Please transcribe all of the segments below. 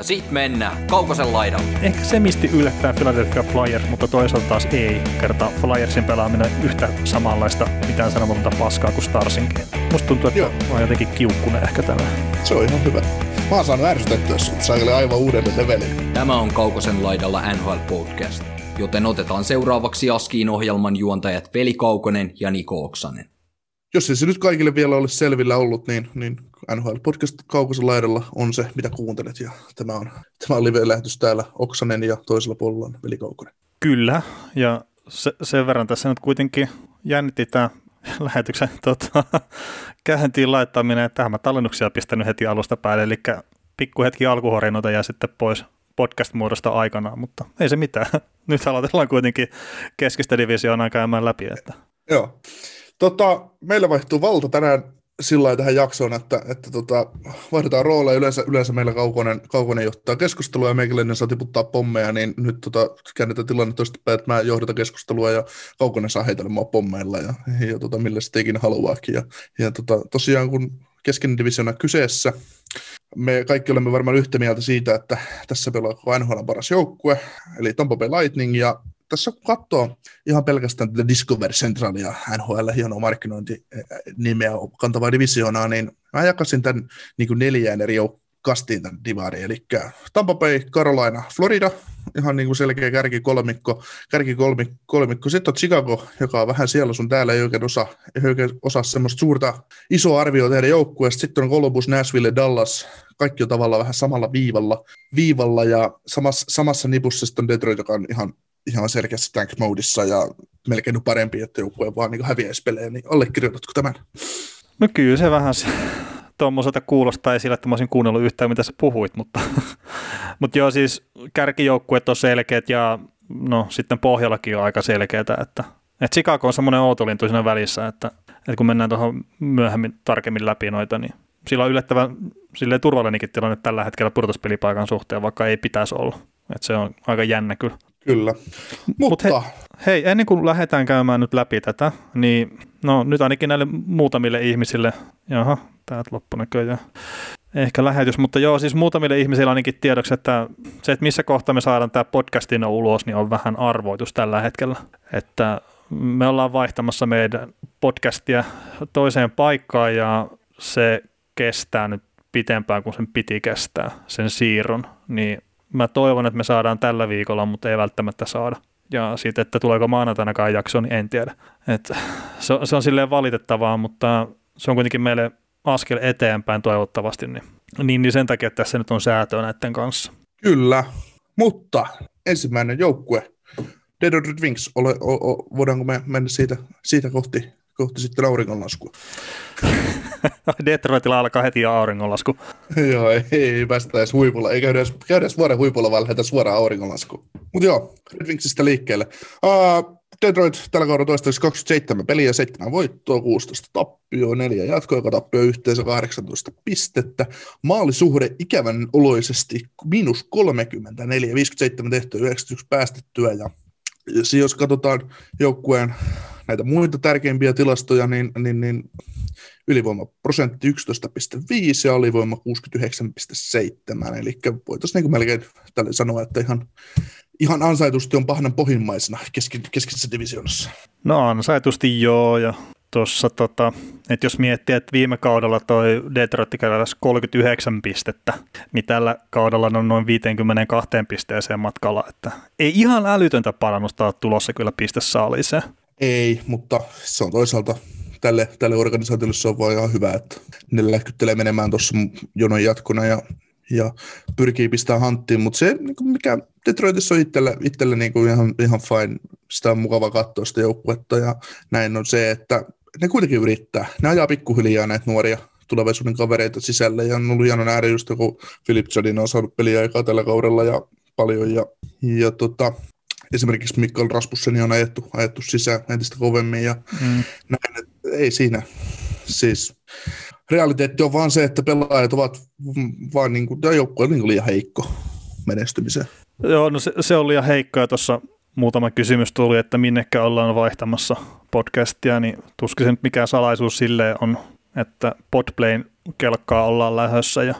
Ja sit mennään Kaukosen laidalle. Ehkä se misti yllättää Philadelphia Flyers, mutta toisaalta taas ei kerta Flyersin pelaaminen yhtä samanlaista mitään sanomatonta paskaa kuin Starsinkin. Musta tuntuu, että Joo. on jotenkin kiukkunen ehkä tällä. Se on ihan hyvä. Mä oon saanut ärsytettyä sut, sä aivan uudelle levelille. Tämä on Kaukosen laidalla NHL Podcast, joten otetaan seuraavaksi Askiin ohjelman juontajat Veli Kaukonen ja Niko Oksanen. Jos ei se nyt kaikille vielä olisi selvillä ollut, niin, niin NHL Podcast Kaukosen laidalla on se, mitä kuuntelet. Ja tämä on, tämä on live-lähetys täällä Oksanen ja toisella puolella on Veli Kaukonen. Kyllä, ja se, sen verran tässä nyt kuitenkin jännitti tämä lähetyksen tota, käyntiin laittaminen, että tähän mä tallennuksia pistänyt heti alusta päälle, eli pikku hetki alkuhorinoita jää sitten pois podcast-muodosta aikanaan, mutta ei se mitään. Nyt aloitellaan kuitenkin keskistä divisioonaa käymään läpi. Että. Joo. Tota, meillä vaihtuu valta tänään sillä tähän jaksoon, että, että tota, vaihdetaan rooleja. Yleensä, yleensä meillä Kaukonen, Kaukonen johtaa keskustelua ja meikäläinen saa tiputtaa pommeja, niin nyt tota, käännetään tilanne toistepäin, että mä johdatan keskustelua ja Kaukonen saa heitellä mua pommeilla ja, ja tota, millä sitten ikinä haluaakin. Ja, ja tota, tosiaan kun kesken divisiona kyseessä, me kaikki olemme varmaan yhtä mieltä siitä, että tässä pelaa koko NHL paras joukkue, eli Tampa Bay Lightning, ja tässä kun katsoo ihan pelkästään tätä Discover Centralia, NHL, hienoa markkinointinimeä kantavaa divisioonaa, niin mä jakasin tämän niin kuin neljään eri kastiin tämän divariin, eli Tampa Bay, Carolina, Florida, ihan niin kuin selkeä kärkikolmikko, kärkikolmikko, kolmikko. Sitten on Chicago, joka on vähän siellä sun täällä, ei oikein osaa, ei oikein osaa semmoista suurta isoa arvioa tehdä joukkueesta. Sitten on Columbus, Nashville, Dallas, kaikki on tavallaan vähän samalla viivalla, viivalla ja samassa, samassa nipussa sitten on Detroit, joka on ihan ihan selkeässä tank modissa ja melkein parempi, että joukkue vaan niin häviäisi pelejä, niin allekirjoitatko tämän? No kyllä se vähän se, tuommoiselta kuulostaa ei sillä, että mä olisin kuunnellut yhtään, mitä sä puhuit, mutta, mutta joo, siis kärkijoukkueet on selkeät ja no sitten pohjallakin on aika selkeätä, että, että Chicago on semmoinen outolintu siinä välissä, että, että kun mennään tuohon myöhemmin tarkemmin läpi noita, niin sillä on yllättävän turvallinenkin tilanne tällä hetkellä pudotuspelipaikan suhteen, vaikka ei pitäisi olla. Että se on aika jännä kyllä. Kyllä. Mutta Mut he, hei, ennen kuin lähdetään käymään nyt läpi tätä, niin no nyt ainakin näille muutamille ihmisille, jaha, täältä loppu näköjään, ehkä lähetys, mutta joo, siis muutamille ihmisille ainakin tiedoksi, että se, että missä kohtaa me saadaan tämä podcastin ulos, niin on vähän arvoitus tällä hetkellä. Että me ollaan vaihtamassa meidän podcastia toiseen paikkaan ja se kestää nyt pitempään kuin sen piti kestää, sen siirron, niin mä toivon, että me saadaan tällä viikolla, mutta ei välttämättä saada. Ja sitten, että tuleeko maanantainakaan jakso, niin en tiedä. Et se, se on silleen valitettavaa, mutta se on kuitenkin meille askel eteenpäin toivottavasti. Niin, niin, niin sen takia, tässä nyt on säätöä näiden kanssa. Kyllä, mutta ensimmäinen joukkue, Dead Red Wings, ole, o, o, voidaanko me mennä siitä, siitä kohti, kohti sitten auringonlaskua? Detroitilla alkaa heti auringonlasku. joo, ei, ei päästä edes huipulla, ei käydä edes, käydä edes vuoden huipulla, vaan lähdetään suoraan auringonlaskuun. Mutta joo, Red Wingsistä liikkeelle. Uh, Detroit tällä kaudella toistaiseksi 27 peliä, 7 voittoa, 16 tappioa, 4 jatkoa, tappio yhteensä 18 pistettä. Maalisuhde ikävän oloisesti miinus 34, 57 tehtyä, 91 päästettyä. Ja jos katsotaan joukkueen näitä muita tärkeimpiä tilastoja, niin, niin, niin ylivoimaprosentti 11,5 ja alivoima 69,7, eli voitaisiin niin melkein tälle sanoa, että ihan, ihan ansaitusti on pahnan pohjimmaisena keski, keskisessä divisioonassa. No ansaitusti joo, ja tuossa, tota, että jos miettii, että viime kaudella toi Detroit keräsi 39 pistettä, niin tällä kaudella on noin 52 pisteeseen matkalla, että ei ihan älytöntä parannusta ole tulossa kyllä pistesaaliiseen. Ei, mutta se on toisaalta tälle, tälle organisaatiolle se on vaan ihan hyvä, että ne lähkyttelee menemään tuossa jonon jatkona ja, ja pyrkii pistää hanttiin, mutta se niin mikä Detroitissa on itselle, itselle niin kuin ihan, ihan fine, sitä on mukava katsoa sitä joukkuetta ja näin on se, että ne kuitenkin yrittää, ne ajaa pikkuhiljaa näitä nuoria tulevaisuuden kavereita sisälle ja on ollut hieno nähdä just kun Philip Jadin on saanut peliaikaa tällä kaudella ja paljon ja, ja tota, esimerkiksi Mikkel Rasmussen on ajettu, ajettu sisään entistä kovemmin ja mm. näin, että ei siinä. Siis realiteetti on vaan se, että pelaajat ovat vaan niin kuin, joukkue on niin liian heikko menestymiseen. Joo, no se, se on liian heikko ja tuossa muutama kysymys tuli, että minnekä ollaan vaihtamassa podcastia, niin tuskin se nyt mikään salaisuus sille on, että Podplayn kelkkaa ollaan lähössä ja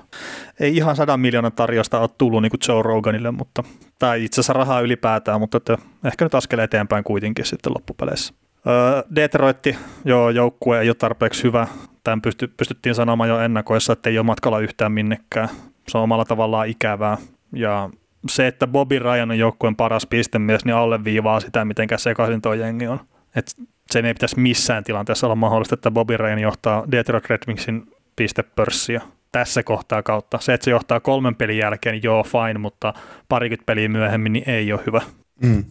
ei ihan sadan miljoonan tarjosta ole tullut niin kuin Joe Roganille, mutta tai itse asiassa rahaa ylipäätään, mutta että ehkä nyt askel eteenpäin kuitenkin sitten loppupeleissä. Öö, Detroitti, joo, joukkue ei ole tarpeeksi hyvä. Tämän pysty, pystyttiin sanomaan jo ennakoissa, että ei ole matkalla yhtään minnekään. Se on omalla tavallaan ikävää. Ja se, että Bobby Ryan on joukkueen paras pistemies, niin alleviivaa sitä, miten sekaisin tuo jengi on. Et sen ei pitäisi missään tilanteessa olla mahdollista, että Bobby Ryan johtaa Detroit Red Wingsin pistepörssiä tässä kohtaa kautta. Se, että se johtaa kolmen pelin jälkeen, niin joo, fine, mutta parikymmentä peliä myöhemmin, niin ei ole hyvä. Mm.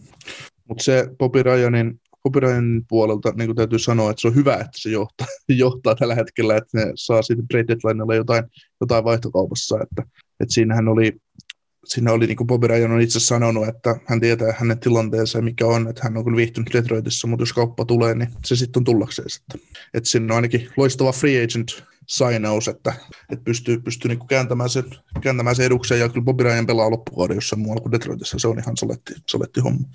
Mutta se Bobby Ryanin, Bobby Ryanin puolelta niin täytyy sanoa, että se on hyvä, että se johtaa, johtaa tällä hetkellä, että ne saa siitä trade deadlinella jotain, jotain vaihtokaupassa. Että, että siinähän oli siinä oli, niin kuin Bobby Ryan on itse sanonut, että hän tietää hänen tilanteensa mikä on, että hän on kyllä viihtynyt Detroitissa, mutta jos kauppa tulee, niin se sitten on tullakseen. Että, että siinä on ainakin loistava free agent sainaus, että, että pystyy, pystyy niin kuin kääntämään, sen, kääntämään sen edukseen, ja kyllä Bobby Ryan pelaa loppukauden jossain muualla kuin Detroitissa, se on ihan soletti, soletti homma.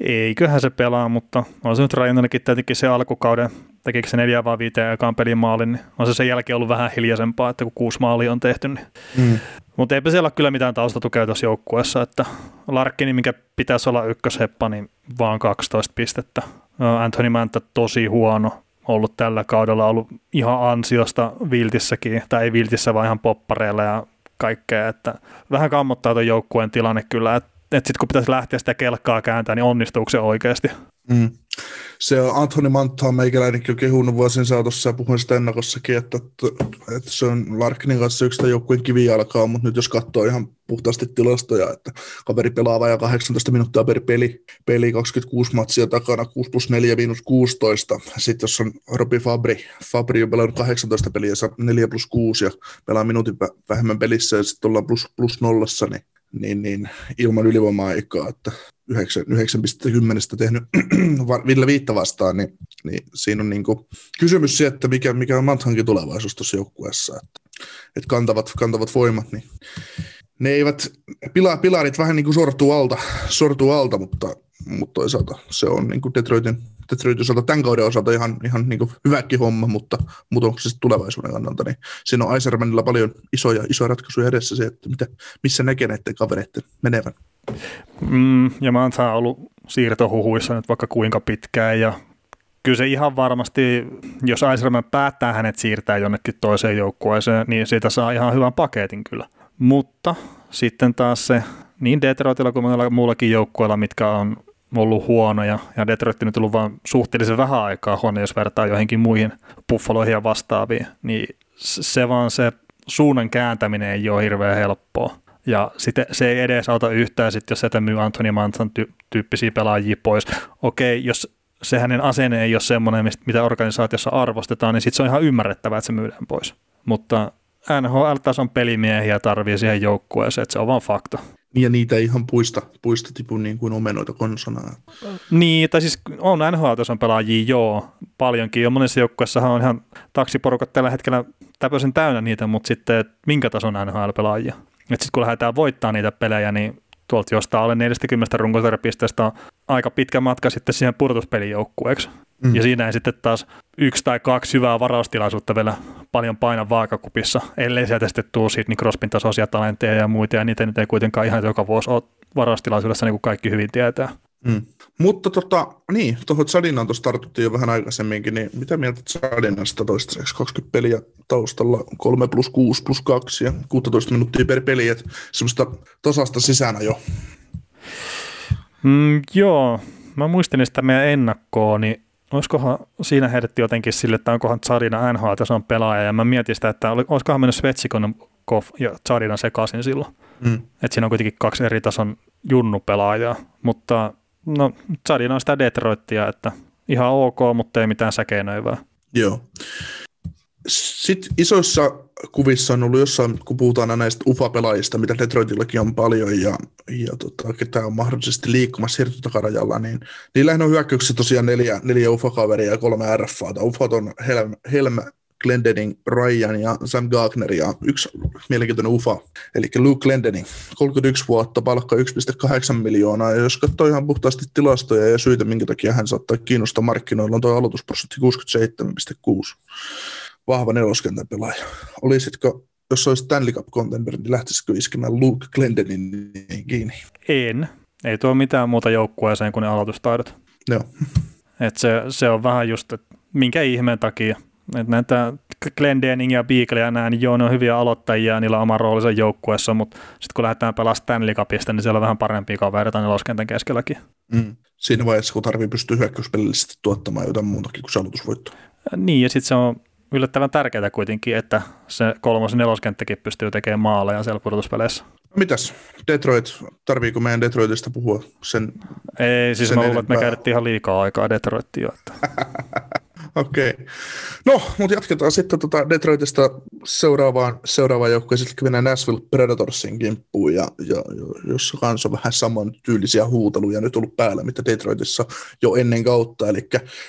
Eiköhän se pelaa, mutta on se nyt Ryanillekin tietenkin se alkukauden, tekikö se neljä vai viiteen aikaan pelin maalin, niin on se sen jälkeen ollut vähän hiljaisempaa, että kun kuusi maalia on tehty, niin mm. Mutta eipä siellä ole kyllä mitään taustatukea tuossa joukkueessa, että Larkkini, mikä pitäisi olla ykkösheppa, niin vaan 12 pistettä. Anthony Manta tosi huono, ollut tällä kaudella, ollut ihan ansiosta viltissäkin, tai ei viltissä, vaan ihan poppareilla ja kaikkea, että vähän kammottaa tuon joukkueen tilanne kyllä, että et sitten kun pitäisi lähteä sitä kelkkaa kääntää, niin onnistuuko se oikeasti? Mm se on Anthony Manta on meikäläinenkin kehunut vuosien saatossa ja puhuin sitä ennakossakin, että, että, se on Larkinin kanssa yksi joukkueen kivijalkaa, mutta nyt jos katsoo ihan puhtaasti tilastoja, että kaveri pelaa vajaa 18 minuuttia per peli, peli 26 matsia takana, 6 plus 4 miinus 16. Sitten jos on Robi Fabri, Fabri on pelannut 18 peliä, 4 plus 6 ja pelaa minuutin vähemmän pelissä ja sitten ollaan plus, plus nollassa, niin niin, niin ilman ylivoima-aikaa, että 9,10 tehnyt Ville Viitta vastaan, niin, niin siinä on niin kuin kysymys se, että mikä, mikä on Manthankin tulevaisuus tuossa joukkueessa, että, että kantavat, kantavat voimat, niin ne eivät, pila, pilarit vähän niin kuin sortuu alta, sortuu alta mutta, mutta toisaalta se on niin kuin Detroitin, Detroitin osalta, tämän kauden osalta ihan, ihan niin kuin hyväkin homma, mutta, mutta onko se tulevaisuuden kannalta, niin siinä on Aisermanilla paljon isoja, isoja ratkaisuja edessä se, että mitä, missä näkee näiden kavereiden menevän. Mm, ja mä oon ollut siirtohuhuissa nyt vaikka kuinka pitkään ja kyllä se ihan varmasti, jos Aiserman päättää hänet siirtää jonnekin toiseen joukkueeseen, niin siitä saa ihan hyvän paketin kyllä. Mutta sitten taas se niin Detroitilla kuin monella muullakin joukkueella, mitkä on ollut huonoja, ja Detroit nyt ollut vain suhteellisen vähän aikaa huono, jos vertaa johonkin muihin buffaloihin ja vastaaviin, niin se vaan se suunnan kääntäminen ei ole hirveän helppoa. Ja sitten se ei edes auta yhtään, sit jos sieltä myy Anthony Manson ty- tyyppisiä pelaajia pois. Okei, jos se hänen asenne ei ole semmoinen, mitä organisaatiossa arvostetaan, niin sitten se on ihan ymmärrettävää, että se myydään pois. Mutta NHL-tason pelimiehiä tarvii siihen joukkueeseen, että se on vaan fakta. Ja niitä ei ihan puista, puista tipu niin kuin omenoita konsonaa. Niin, tai siis on NHL-tason pelaajia, joo, paljonkin. Jo monessa joukkueessahan on ihan taksiporukat tällä hetkellä täpöisen täynnä niitä, mutta sitten minkä tason NHL-pelaajia? Sitten kun lähdetään voittaa niitä pelejä, niin tuolta jostain alle 40 runkosarjapisteestä on aika pitkä matka sitten siihen purtuspelijoukkueeksi. Mm. Ja siinä ei sitten taas yksi tai kaksi hyvää varaustilaisuutta vielä paljon paina vaakakupissa, ellei sieltä sitten tule siitä niin Crosbyn tasoisia talentteja ja muita, ja niitä nyt ei kuitenkaan ihan joka vuosi ole varaustilaisuudessa, niin kuin kaikki hyvin tietää. Mm. Mutta tota, niin, tuohon Zadinaan tuossa tartuttiin jo vähän aikaisemminkin, niin mitä mieltä Zadinasta toistaiseksi 20 peliä taustalla, 3 plus 6 plus 2 ja 16 minuuttia per peli, että semmoista tasasta sisään jo. Mm, joo, mä muistin sitä meidän ennakkoa, niin olisikohan siinä heitetty jotenkin sille, että onkohan Zadina NHL-tason pelaaja, ja mä mietin sitä, että olisikohan mennyt Svetsikon ja Zadina sekaisin silloin. Mm. Että siinä on kuitenkin kaksi eri tason junnupelaajaa, mutta no Zadina on sitä Detroittia, että ihan ok, mutta ei mitään säkeinöivää. Joo. Sitten isoissa kuvissa on ollut jossain, kun puhutaan näistä UFA-pelaajista, mitä Detroitillakin on paljon, ja, ja tota, ketä on mahdollisesti liikkumassa siirtotakarajalla, niin niillähän on hyökkäyksissä tosiaan neljä, neljä UFA-kaveria ja kolme RFAta. UFAt on Helm, Helm Glendening, Ryan ja Sam Gagner ja yksi mielenkiintoinen UFA, eli Luke Glendening, 31 vuotta, palkka 1,8 miljoonaa, ja jos katsoo ihan puhtaasti tilastoja ja syitä, minkä takia hän saattaa kiinnostaa markkinoilla, on tuo aloitusprosentti 67,6. Vahva neloskentän pelaaja. Olisitko, jos olisi Stanley Cup contender, niin lähtisitkö iskemään Luke Glendening kiinni? En. Ei tuo mitään muuta joukkueeseen kuin ne aloitustaidot. Joo. Et se, se on vähän just, että minkä ihmeen takia että näitä Glendening ja Beagle ja näin, niin joo, ne on hyviä aloittajia, niillä on oma roolinsa joukkueessa, mutta sitten kun lähdetään pelaamaan Stanley Cupista, niin siellä on vähän parempia kavereita neloskentän keskelläkin. Mm. Siinä vaiheessa, kun tarvii pystyä hyökkäyspelillisesti tuottamaan jotain muutakin kuin salutusvoittoa. Niin, ja sitten se on yllättävän tärkeää kuitenkin, että se kolmos neloskenttäkin pystyy tekemään maaleja siellä pudotuspeleissä. Mitäs? Detroit, tarviiko meidän Detroitista puhua sen Ei, siis sen mä luulen, että me käytettiin ihan liikaa aikaa Detroittiin. Että. Okei. Okay. No, mutta jatketaan sitten tuota Detroitista seuraavaan, seuraavaan joukkueen. Sitten mennään Nashville Predatorsin kimppuun, ja, ja, jossa kanssa on vähän saman tyylisiä huuteluja nyt ollut päällä, mitä Detroitissa jo ennen kautta. Eli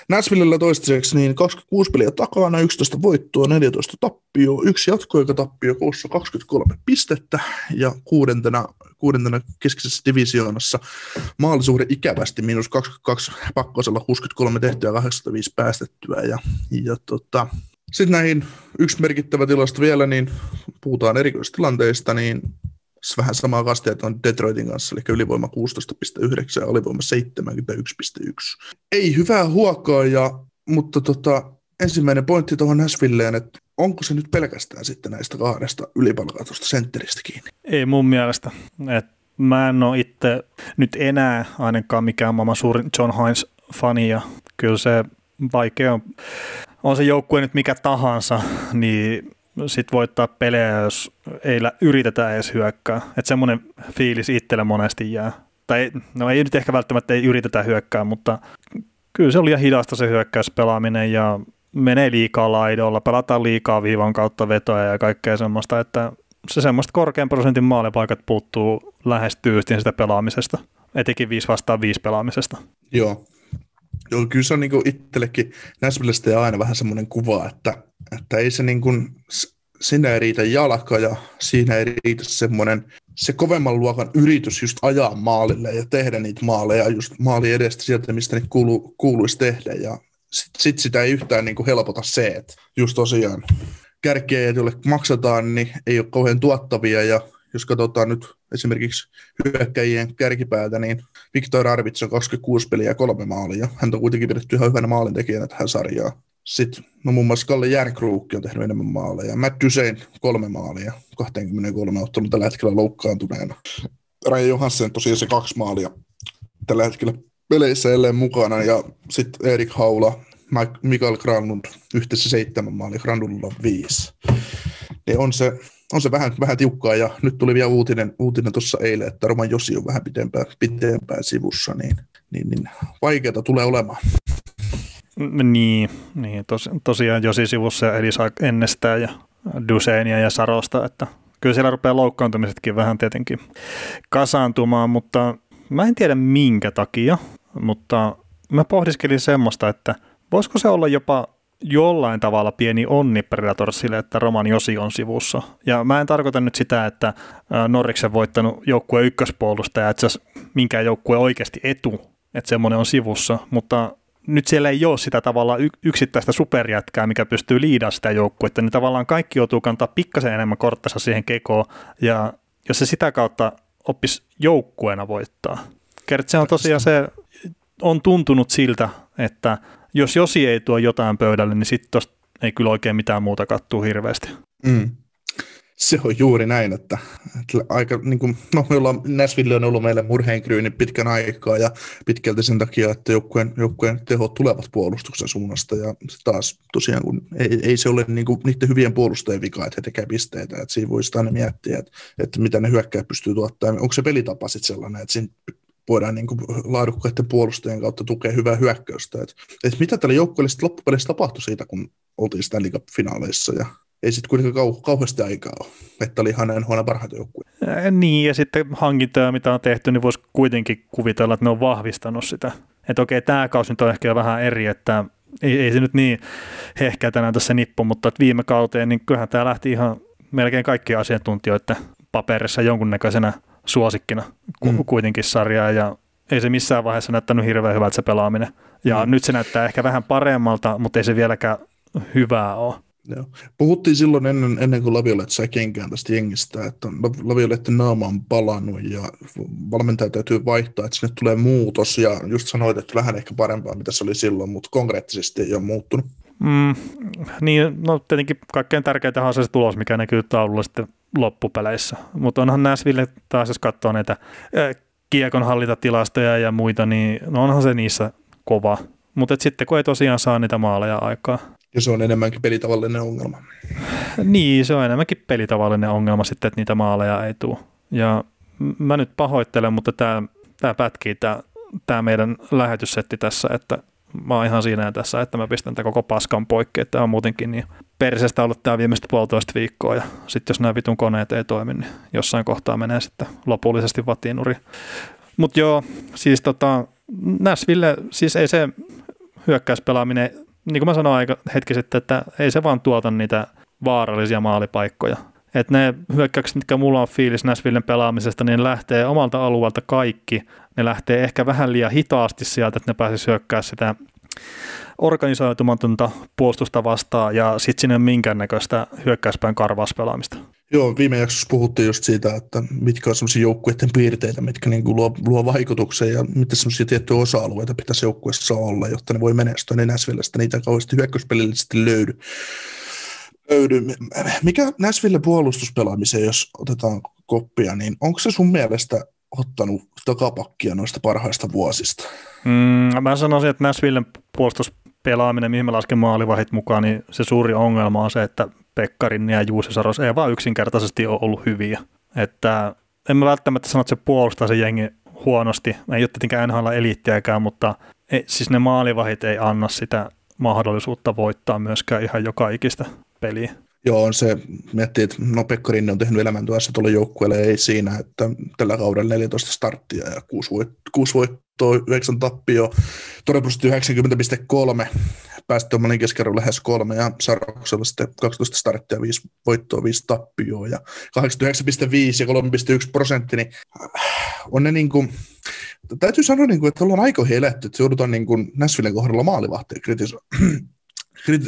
Nashvillellä toistaiseksi niin 26 peliä takana, 11 voittoa, 14 tappio, yksi jatkoaikatappio, koossa 23 pistettä, ja kuudentena kuudentena keskisessä divisioonassa. Maalisuhde ikävästi, miinus 22 pakkosella 63 tehtyä 85 päästettyä. Ja, ja tota, sitten näihin yksi merkittävä tilasto vielä, niin puhutaan erikoistilanteista, niin vähän samaa kastia on Detroitin kanssa, eli ylivoima 16,9 ja alivoima 71,1. Ei hyvää huokaa, ja, mutta tota, ensimmäinen pointti tuohon Nashvilleen, että onko se nyt pelkästään sitten näistä kahdesta ylipalkatusta sentteristä kiinni? Ei mun mielestä. Et mä en ole itse nyt enää ainakaan mikään maailman suurin John Hines fani ja kyllä se vaikea on, on se joukkue nyt mikä tahansa, niin sit voittaa pelejä, jos ei yritetä edes hyökkää. Että semmoinen fiilis itselle monesti jää. Tai no ei nyt ehkä välttämättä ei yritetä hyökkää, mutta kyllä se oli liian hidasta se hyökkäyspelaaminen ja menee liikaa laidolla, pelataan liikaa viivan kautta vetoja ja kaikkea semmoista, että se semmoista korkean prosentin maalipaikat puuttuu lähes tyystin sitä pelaamisesta, etenkin 5 vastaan 5 pelaamisesta. Joo. Joo, kyllä se on niin itsellekin Näsvillestä aina vähän semmoinen kuva, että, että ei se niin kuin, sinä ei riitä jalka ja siinä ei riitä semmoinen se kovemman luokan yritys just ajaa maalille ja tehdä niitä maaleja just maali edestä sieltä, mistä ne kuulu, kuuluisi tehdä. Ja sitten sit sitä ei yhtään niin kuin helpota se, että just tosiaan kärkiä, joille maksataan, niin ei ole kauhean tuottavia ja jos katsotaan nyt esimerkiksi hyökkäjien kärkipäätä, niin Viktor Arvids on 26 peliä ja kolme maalia. Hän on kuitenkin pidetty ihan hyvänä maalintekijänä tähän sarjaan. Sitten no muun muassa Kalle Järnkruukki on tehnyt enemmän maaleja. Matt Dusein kolme maalia, 23 ottanut tällä hetkellä loukkaantuneena. Raja Johansson tosiaan se kaksi maalia tällä hetkellä peleissä edelleen mukana. Ja sitten Erik Haula, Mikael Granlund yhteensä seitsemän maali, Granlundilla on viisi. Niin on se, on se vähän, vähän tiukkaa ja nyt tuli vielä uutinen, uutinen tuossa eilen, että Roman Josi on vähän pitempään, pitempään sivussa, niin, niin, niin vaikeaa tulee olemaan. Niin, niin tos, tosiaan Josi sivussa ja Elisa ennestää ja Duseinia ja Sarosta, että kyllä siellä rupeaa loukkaantumisetkin vähän tietenkin kasaantumaan, mutta mä en tiedä minkä takia, mutta mä pohdiskelin semmoista, että voisiko se olla jopa jollain tavalla pieni onni Predatorsille, että Roman Josi on sivussa. Ja mä en tarkoita nyt sitä, että Norriksen voittanut joukkueen ykköspuolustaja, että se minkään joukkue oikeasti etu, että semmoinen on sivussa, mutta nyt siellä ei ole sitä tavallaan yksittäistä superjätkää, mikä pystyy liidaamaan sitä joukkuetta, niin tavallaan kaikki joutuu kantaa pikkasen enemmän korttensa siihen kekoon, ja jos se sitä kautta oppisi joukkueena voittaa. Kert, se on tosiaan se, on tuntunut siltä, että jos Josi ei tuo jotain pöydälle, niin sitten tosta ei kyllä oikein mitään muuta kattuu hirveästi. Mm. Se on juuri näin, että, että aika, niin kuin, no me ollaan, Nashville on ollut meille murheenkryyni pitkän aikaa ja pitkälti sen takia, että joukkueen, joukkueen tehot tulevat puolustuksen suunnasta ja taas tosiaan, kun ei, ei se ole niin kuin, niiden hyvien puolustajien vika, että he tekevät pisteitä, että siinä voisi aina miettiä, että, että mitä ne hyökkäät pystyy tuottamaan, onko se pelitapa sitten sellainen, että siinä voidaan niin kuin laadukkaiden puolustajien kautta tukea hyvää hyökkäystä. Et, et mitä tällä joukkueelle sitten loppupeleissä tapahtui siitä, kun oltiin Stanley Cup-finaaleissa ja ei sitten kuitenkaan kau- kauheasti aikaa ole, että oli ihan NHL parhaita joukkueita. Niin, ja sitten hankintoja, mitä on tehty, niin voisi kuitenkin kuvitella, että ne on vahvistanut sitä. Että okei, tämä kausi nyt on ehkä vähän eri, että ei, ei se nyt niin hehkeä tänään tässä nippu, mutta viime kauteen, niin kyllähän tämä lähti ihan melkein kaikkien asiantuntijoiden paperissa jonkunnäköisenä suosikkina mm. kuitenkin sarjaa, ja ei se missään vaiheessa näyttänyt hirveän hyvältä se pelaaminen. Ja mm. nyt se näyttää ehkä vähän paremmalta, mutta ei se vieläkään hyvää ole. Joo. Puhuttiin silloin ennen, ennen kuin Laviolette sai kenkään tästä jengistä, että Laviolette naama on palannut ja valmentaja täytyy vaihtaa, että sinne tulee muutos ja just sanoit, että vähän ehkä parempaa, mitä se oli silloin, mutta konkreettisesti ei ole muuttunut. Mm, niin, no tietenkin kaikkein tärkeintä on se, se tulos, mikä näkyy taululla sitten loppupeleissä, mutta onhan Näsville taas, jos katsoo näitä kiekon hallintatilastoja ja muita, niin no onhan se niissä kova, mutta sitten kun ei tosiaan saa niitä maaleja aikaa, ja se on enemmänkin pelitavallinen ongelma. Niin, se on enemmänkin pelitavallinen ongelma sitten, että niitä maaleja ei tule. Ja mä nyt pahoittelen, mutta tämä, tämä pätkii tämä, tämä meidän lähetyssetti tässä, että mä oon ihan siinä tässä, että mä pistän tämän koko paskan poikki, että on muutenkin niin persestä ollut tämä viimeistä puolitoista viikkoa ja sitten jos nämä vitun koneet ei toimi, niin jossain kohtaa menee sitten lopullisesti vatiinuri. Mutta joo, siis tota, Nashville, siis ei se hyökkäyspelaaminen niin kuin mä sanoin aika hetki sitten, että ei se vaan tuota niitä vaarallisia maalipaikkoja. Että ne hyökkäykset, mitkä mulla on fiilis Näsvillen pelaamisesta, niin lähtee omalta alueelta kaikki. Ne lähtee ehkä vähän liian hitaasti sieltä, että ne pääsisi hyökkää sitä organisoitumatonta puolustusta vastaan ja sitten sinne minkäännäköistä hyökkäyspään karvauspelaamista. Joo, viime jaksossa puhuttiin just siitä, että mitkä on sellaisia joukkueiden piirteitä, mitkä niin kuin luo, luo vaikutuksen ja mitä sellaisia tiettyjä osa-alueita pitäisi joukkueessa olla, jotta ne voi menestyä, niin Näsvillestä niitä kauheasti hyökkäyspelillisesti löydy. löydy. Mikä Näsville puolustuspelaamiseen, jos otetaan koppia, niin onko se sun mielestä ottanut takapakkia noista parhaista vuosista? Mm, mä sanoisin, että Näsvillen puolustuspelaaminen, mihin mä lasken maalivahit mukaan, niin se suuri ongelma on se, että Pekkarin ja Juuse Saros ei vaan yksinkertaisesti ole ollut hyviä. Että en mä välttämättä sano, että se puolustaa se jengi huonosti. Ei ole tietenkään NHL eliittiäkään, mutta ei, siis ne maalivahit ei anna sitä mahdollisuutta voittaa myöskään ihan joka ikistä peliä. Joo, on se, miettii, että no Pekka Rinne on tehnyt elämäntyössä tuolle joukkueelle, ei siinä, että tällä kaudella 14 starttia ja 6, voit, 6 voittoa, 9 tappio, todennäköisesti 90,3, päästömalin keskiarvo lähes kolme ja Saroksella sitten 12 starttia, 5 voittoa, 5 tappioa ja 89,5 ja 3,1 prosentti, niin on ne niin kuin, täytyy sanoa, niin kuin, että ollaan aikoihin eletty, että joudutaan niin kuin Näsvillen kohdalla maalivahtia kritisoimaan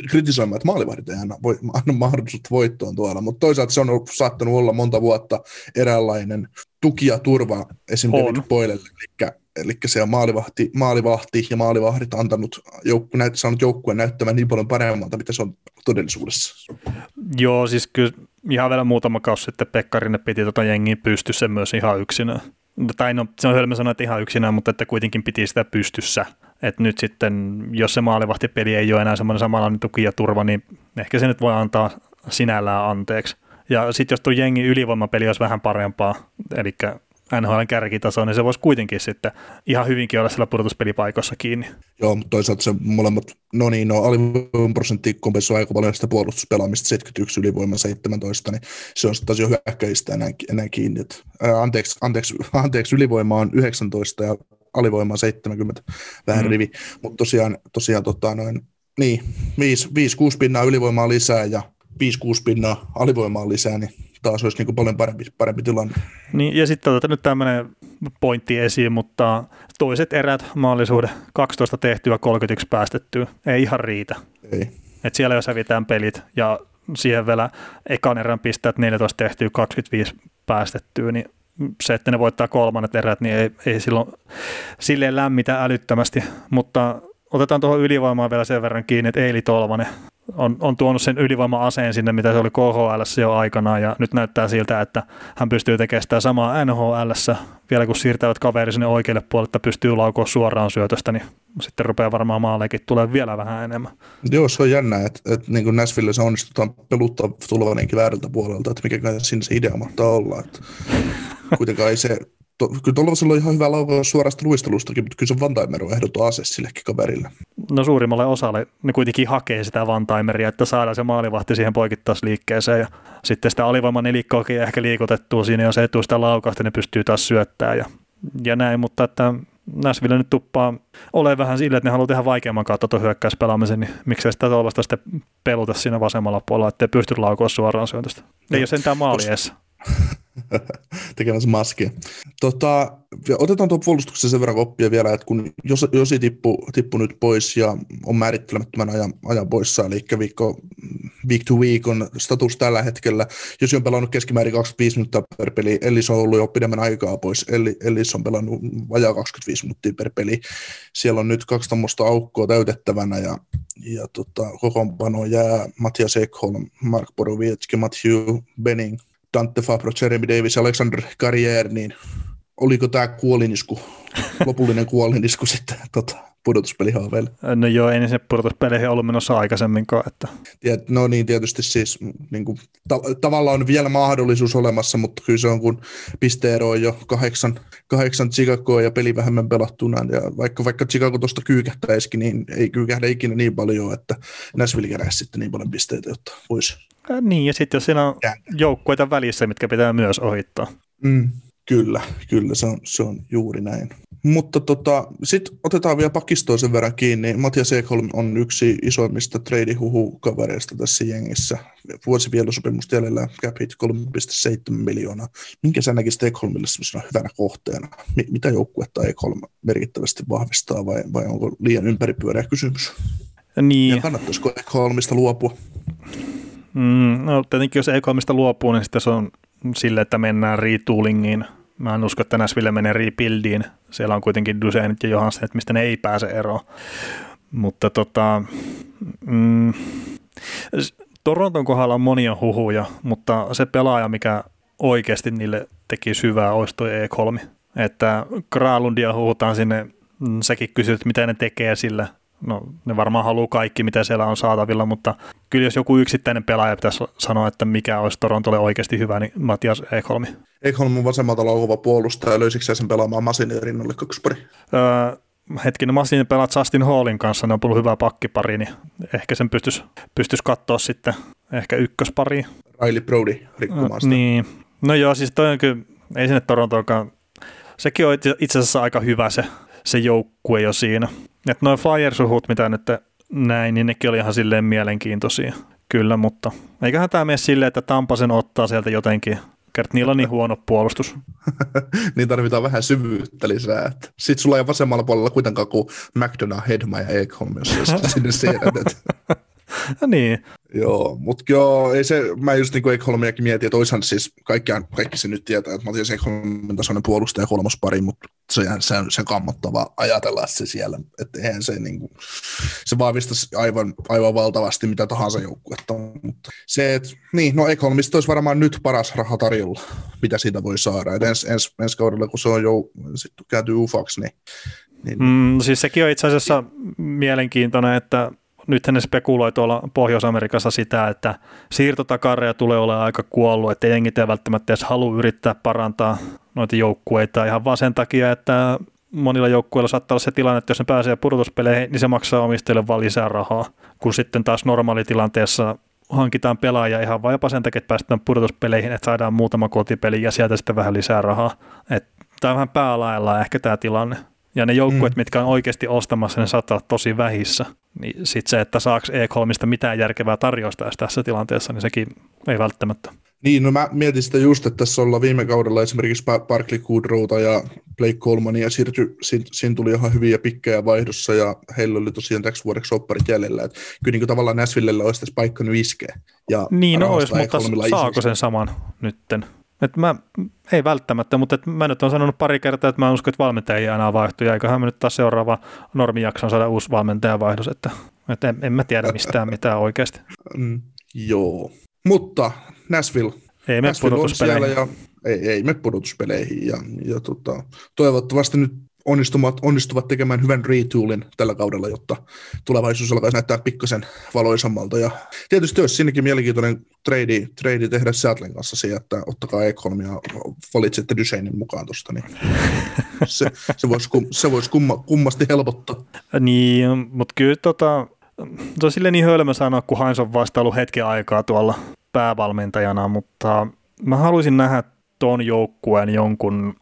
kritisoimaan, että maalivahdit ei anna, voi, anna mahdollisuutta voittoon tuolla, mutta toisaalta se on ollut, saattanut olla monta vuotta eräänlainen tuki ja turva esimerkiksi Poilelle, eli, eli se on maalivahti, maalivahti ja maalivahdit antanut joukku, näyt, saanut joukkueen näyttämään niin paljon paremmalta, mitä se on todellisuudessa. Joo, siis kyllä ihan vielä muutama kausi sitten Pekkarinen piti tota jengiä pystyssä myös ihan yksinään. Tai no, se on hölmö sanoa, että ihan yksinään, mutta että kuitenkin piti sitä pystyssä että nyt sitten, jos se maalivahtipeli ei ole enää semmoinen samanlainen tuki ja turva, niin ehkä se nyt voi antaa sinällään anteeksi. Ja sitten jos tuo jengi ylivoimapeli olisi vähän parempaa, eli NHL kärkitaso, niin se voisi kuitenkin sitten ihan hyvinkin olla siellä pudotuspelipaikossa kiinni. Joo, mutta toisaalta se molemmat, no niin, no alivoiman prosentti kompensoi aika paljon sitä puolustuspelaamista, 71 ylivoima 17, niin se on taas jo hyökkäistä enää, enää kiinni. Et, ää, anteeksi, anteeksi, anteeksi, ylivoima on 19 ja alivoimaa 70 vähän mm. rivi, mutta tosiaan, tosiaan tota, noin, niin, 5-6 pinnaa ylivoimaa lisää ja 5-6 pinnaa alivoimaa lisää, niin taas olisi niin paljon parempi, parempi tilanne. Niin, ja sitten otetaan nyt tämmöinen pointti esiin, mutta toiset erät maallisuuden 12 tehtyä, 31 päästettyä, ei ihan riitä. Ei. Et siellä jos hävitään pelit ja siihen vielä ekan erän pistää 14 tehtyä, 25 päästettyä, niin se, että ne voittaa kolmannet erät, niin ei, ei silloin silleen lämmitä älyttömästi, mutta otetaan tuohon ylivoimaan vielä sen verran kiinni, että Eili Tolvanen on, on tuonut sen ylivoima-aseen sinne, mitä se oli KHL jo aikanaan, ja nyt näyttää siltä, että hän pystyy tekemään sitä samaa NHL, vielä kun siirtävät kaveri sinne oikealle puolelle, että pystyy laukoa suoraan syötöstä, niin sitten rupeaa varmaan maalleikin tulee vielä vähän enemmän. Joo, se on jännä, että, että niin kuin Näsville se onnistutaan peluttaa tulevanenkin väärältä puolelta, että mikä siinä se idea mahtaa olla. Että kuitenkaan ei se to, kyllä tuolla on ihan hyvä laukaus suorasta luistelustakin, mutta kyllä se Van Timer on ehdoton ase sillekin kaverille. no suurimmalle osalle ne kuitenkin hakee sitä one-timeria, että saadaan se maalivahti siihen poikittaisliikkeeseen ja sitten sitä alivoiman nelikkoakin ehkä liikutettua siinä, jos etuu sitä laukasta, ne pystyy taas syöttämään ja, ja näin, mutta että Näsville nyt tuppaa ole vähän sille, että ne haluaa tehdä vaikeamman kautta tuon hyökkäyspelaamisen, niin miksei sitä tuollaista sitten peluta siinä vasemmalla puolella, ettei pysty laukoa suoraan syöntöstä. Ei ole sentään maali edes. tekemässä maskia. Tota, otetaan tuon puolustuksen sen verran oppia vielä, että kun jos, Josi tippu, tippu nyt pois ja on määrittelemättömän ajan, ajan poissa, eli viikko, week to week on status tällä hetkellä. Josi on pelannut keskimäärin 25 minuuttia per peli, Ellis on ollut jo pidemmän aikaa pois, Eli, Ellis on pelannut vajaa 25 minuuttia per peli. Siellä on nyt kaksi tuommoista aukkoa täytettävänä ja, ja tota, kokoonpano jää Matias Ekholm, Mark Borowiecki, Matthew Benning, Dante Fabro, Jeremy Davis, Alexander Carrier, niin oliko tämä kuolinisku, lopullinen kuolinisku sitten tota, pudotuspelihaaveille? No joo, ei se pudotuspeleihin ollut menossa aikaisemminkaan. Että. Tiet, no niin, tietysti siis niin kuin, ta- tavallaan on vielä mahdollisuus olemassa, mutta kyllä se on, kun pisteero on jo kahdeksan, kahdeksan Chicagoa ja peli vähemmän pelattuna, ja vaikka, vaikka Chicago tuosta kyykähtäisikin, niin ei kyykähdä ikinä niin paljon, että Nashville keräisi sitten niin paljon pisteitä, jotta voisi Äh, niin, ja sitten jos siinä on joukkueita välissä, mitkä pitää myös ohittaa. Mm, kyllä, kyllä, se on, se on juuri näin. Mutta tota, sitten otetaan vielä pakistoa sen verran kiinni. Matias Ekholm on yksi isoimmista trade-huhu-kavereista tässä jengissä. Vuosi vielä sopimusta jäljellä, cap hit 3,7 miljoonaa. Minkä sä näkisit Ekholmille sellaisena hyvänä kohteena? M- mitä joukkuetta Ekholm merkittävästi vahvistaa vai, vai onko liian ympäripyöreä kysymys? Niin. Ja kannattaisiko Ekholmista luopua? Mm, no tietenkin jos E3 luopuu, niin sitten se on sille, että mennään retoolingiin. Mä en usko, että Näsville menee rebuildiin. Siellä on kuitenkin Duseinit ja Johansenit, mistä ne ei pääse eroon. Mutta tota, mm, Toronton kohdalla on monia huhuja, mutta se pelaaja, mikä oikeasti niille teki syvää, olisi tuo E3. Että Kralundia huhutaan sinne, mm, säkin kysyt, mitä ne tekee sillä no ne varmaan haluaa kaikki, mitä siellä on saatavilla, mutta kyllä jos joku yksittäinen pelaaja pitäisi sanoa, että mikä olisi Torontolle oikeasti hyvä, niin Matias Ekholmi. Ekholm on vasemmalta laukova puolustaja, löysikö sen pelaamaan Masinin rinnalle kakkospari? Öö, hetkinen, Masinin pelaat Justin Hallin kanssa, ne on ollut hyvä pakkipari, niin ehkä sen pystyisi, pystyisi katsoa sitten ehkä ykköspari. Riley Brody rikkomaan sitä. Niin, no joo, siis toi on kyllä, ei sinne Torontoonkaan, sekin on itse asiassa aika hyvä se, se joukkue jo siinä. Että noin Flyersuhut, mitä nyt näin, niin nekin oli ihan silleen mielenkiintoisia. Kyllä, mutta eiköhän tämä mene silleen, että Tampasen ottaa sieltä jotenkin. Kert, niillä on niin huono puolustus. niin tarvitaan vähän syvyyttä lisää. Sitten sulla ei vasemmalla puolella kuitenkaan kuin McDonough, Hedma ja Ekholm, jos sinne siirrät. niin. Joo, mutta joo, ei se, mä just niin Ekholmiakin mietin, että oishan siis, kaikki, kaikki se nyt tietää, että Matias Ekholmin tasoinen puolustaja kolmospari, mutta se, se, on, se kammottava ajatella se siellä, että eihän se niin kuin, se vahvistaisi aivan, aivan valtavasti mitä tahansa joukkuetta, mutta se, että niin, no Ekholmista olisi varmaan nyt paras raha tarjolla, mitä siitä voi saada, että ens, ens, ensi kaudella, kun se on jo sitten kääntyy ufaksi, niin niin. Mm, siis sekin on itse asiassa mielenkiintoinen, että nyt ne spekuloi tuolla Pohjois-Amerikassa sitä, että siirtotakareja tulee olemaan aika kuollut, että jengit ei välttämättä edes halua yrittää parantaa noita joukkueita ihan vaan sen takia, että monilla joukkueilla saattaa olla se tilanne, että jos ne pääsee pudotuspeleihin, niin se maksaa omistajille vaan lisää rahaa, kun sitten taas normaalitilanteessa hankitaan pelaajia ihan vain jopa sen takia, että päästään pudotuspeleihin, että saadaan muutama kotipeli ja sieltä sitten vähän lisää rahaa. Tämä on vähän päälailla ehkä tämä tilanne. Ja ne joukkueet, mm. mitkä on oikeasti ostamassa, ne saattaa olla tosi vähissä. Niin sitten se, että saako E3 mitään järkevää tarjousta tässä tilanteessa, niin sekin ei välttämättä. Niin, no mä mietin sitä just, että tässä ollaan viime kaudella esimerkiksi Barkley Goodrowta ja Blake Coleman ja siirty, siinä, siinä tuli ihan hyviä pikkejä vaihdossa ja heillä oli tosiaan täksi vuodeksi sopparit jäljellä. Että kyllä niin kuin tavallaan Näsvillellä olisi tässä paikka nyt iskeä. Ja niin no olisi, mutta saako sen saman nytten? Et mä, ei välttämättä, mutta et mä nyt olen sanonut pari kertaa, että mä usko, että valmentaja ei aina vaihtu, ja eiköhän me nyt taas seuraava normijakson saada uusi valmentajavaihdos, että, että en, en mä tiedä mistään mitään oikeasti. Mm, joo, mutta Nashville, ei me Nashville on siellä ja ei, ei me pudotuspeleihin ja, ja tota, toivottavasti nyt onnistuvat, onnistuvat tekemään hyvän retoolin tällä kaudella, jotta tulevaisuus alkaisi näyttää pikkasen valoisammalta. Ja tietysti olisi sinnekin mielenkiintoinen trade, trade tehdä Seattlen kanssa siihen, että ottakaa Ekholm ja valitsette Dyseinin mukaan tuosta, niin se, se voisi, se voisi kumma, kummasti helpottaa. Niin, mutta kyllä tota, se on silleen niin hölmö sanoa, kun Heinz on vasta ollut hetken aikaa tuolla päävalmentajana, mutta mä haluaisin nähdä ton joukkueen jonkun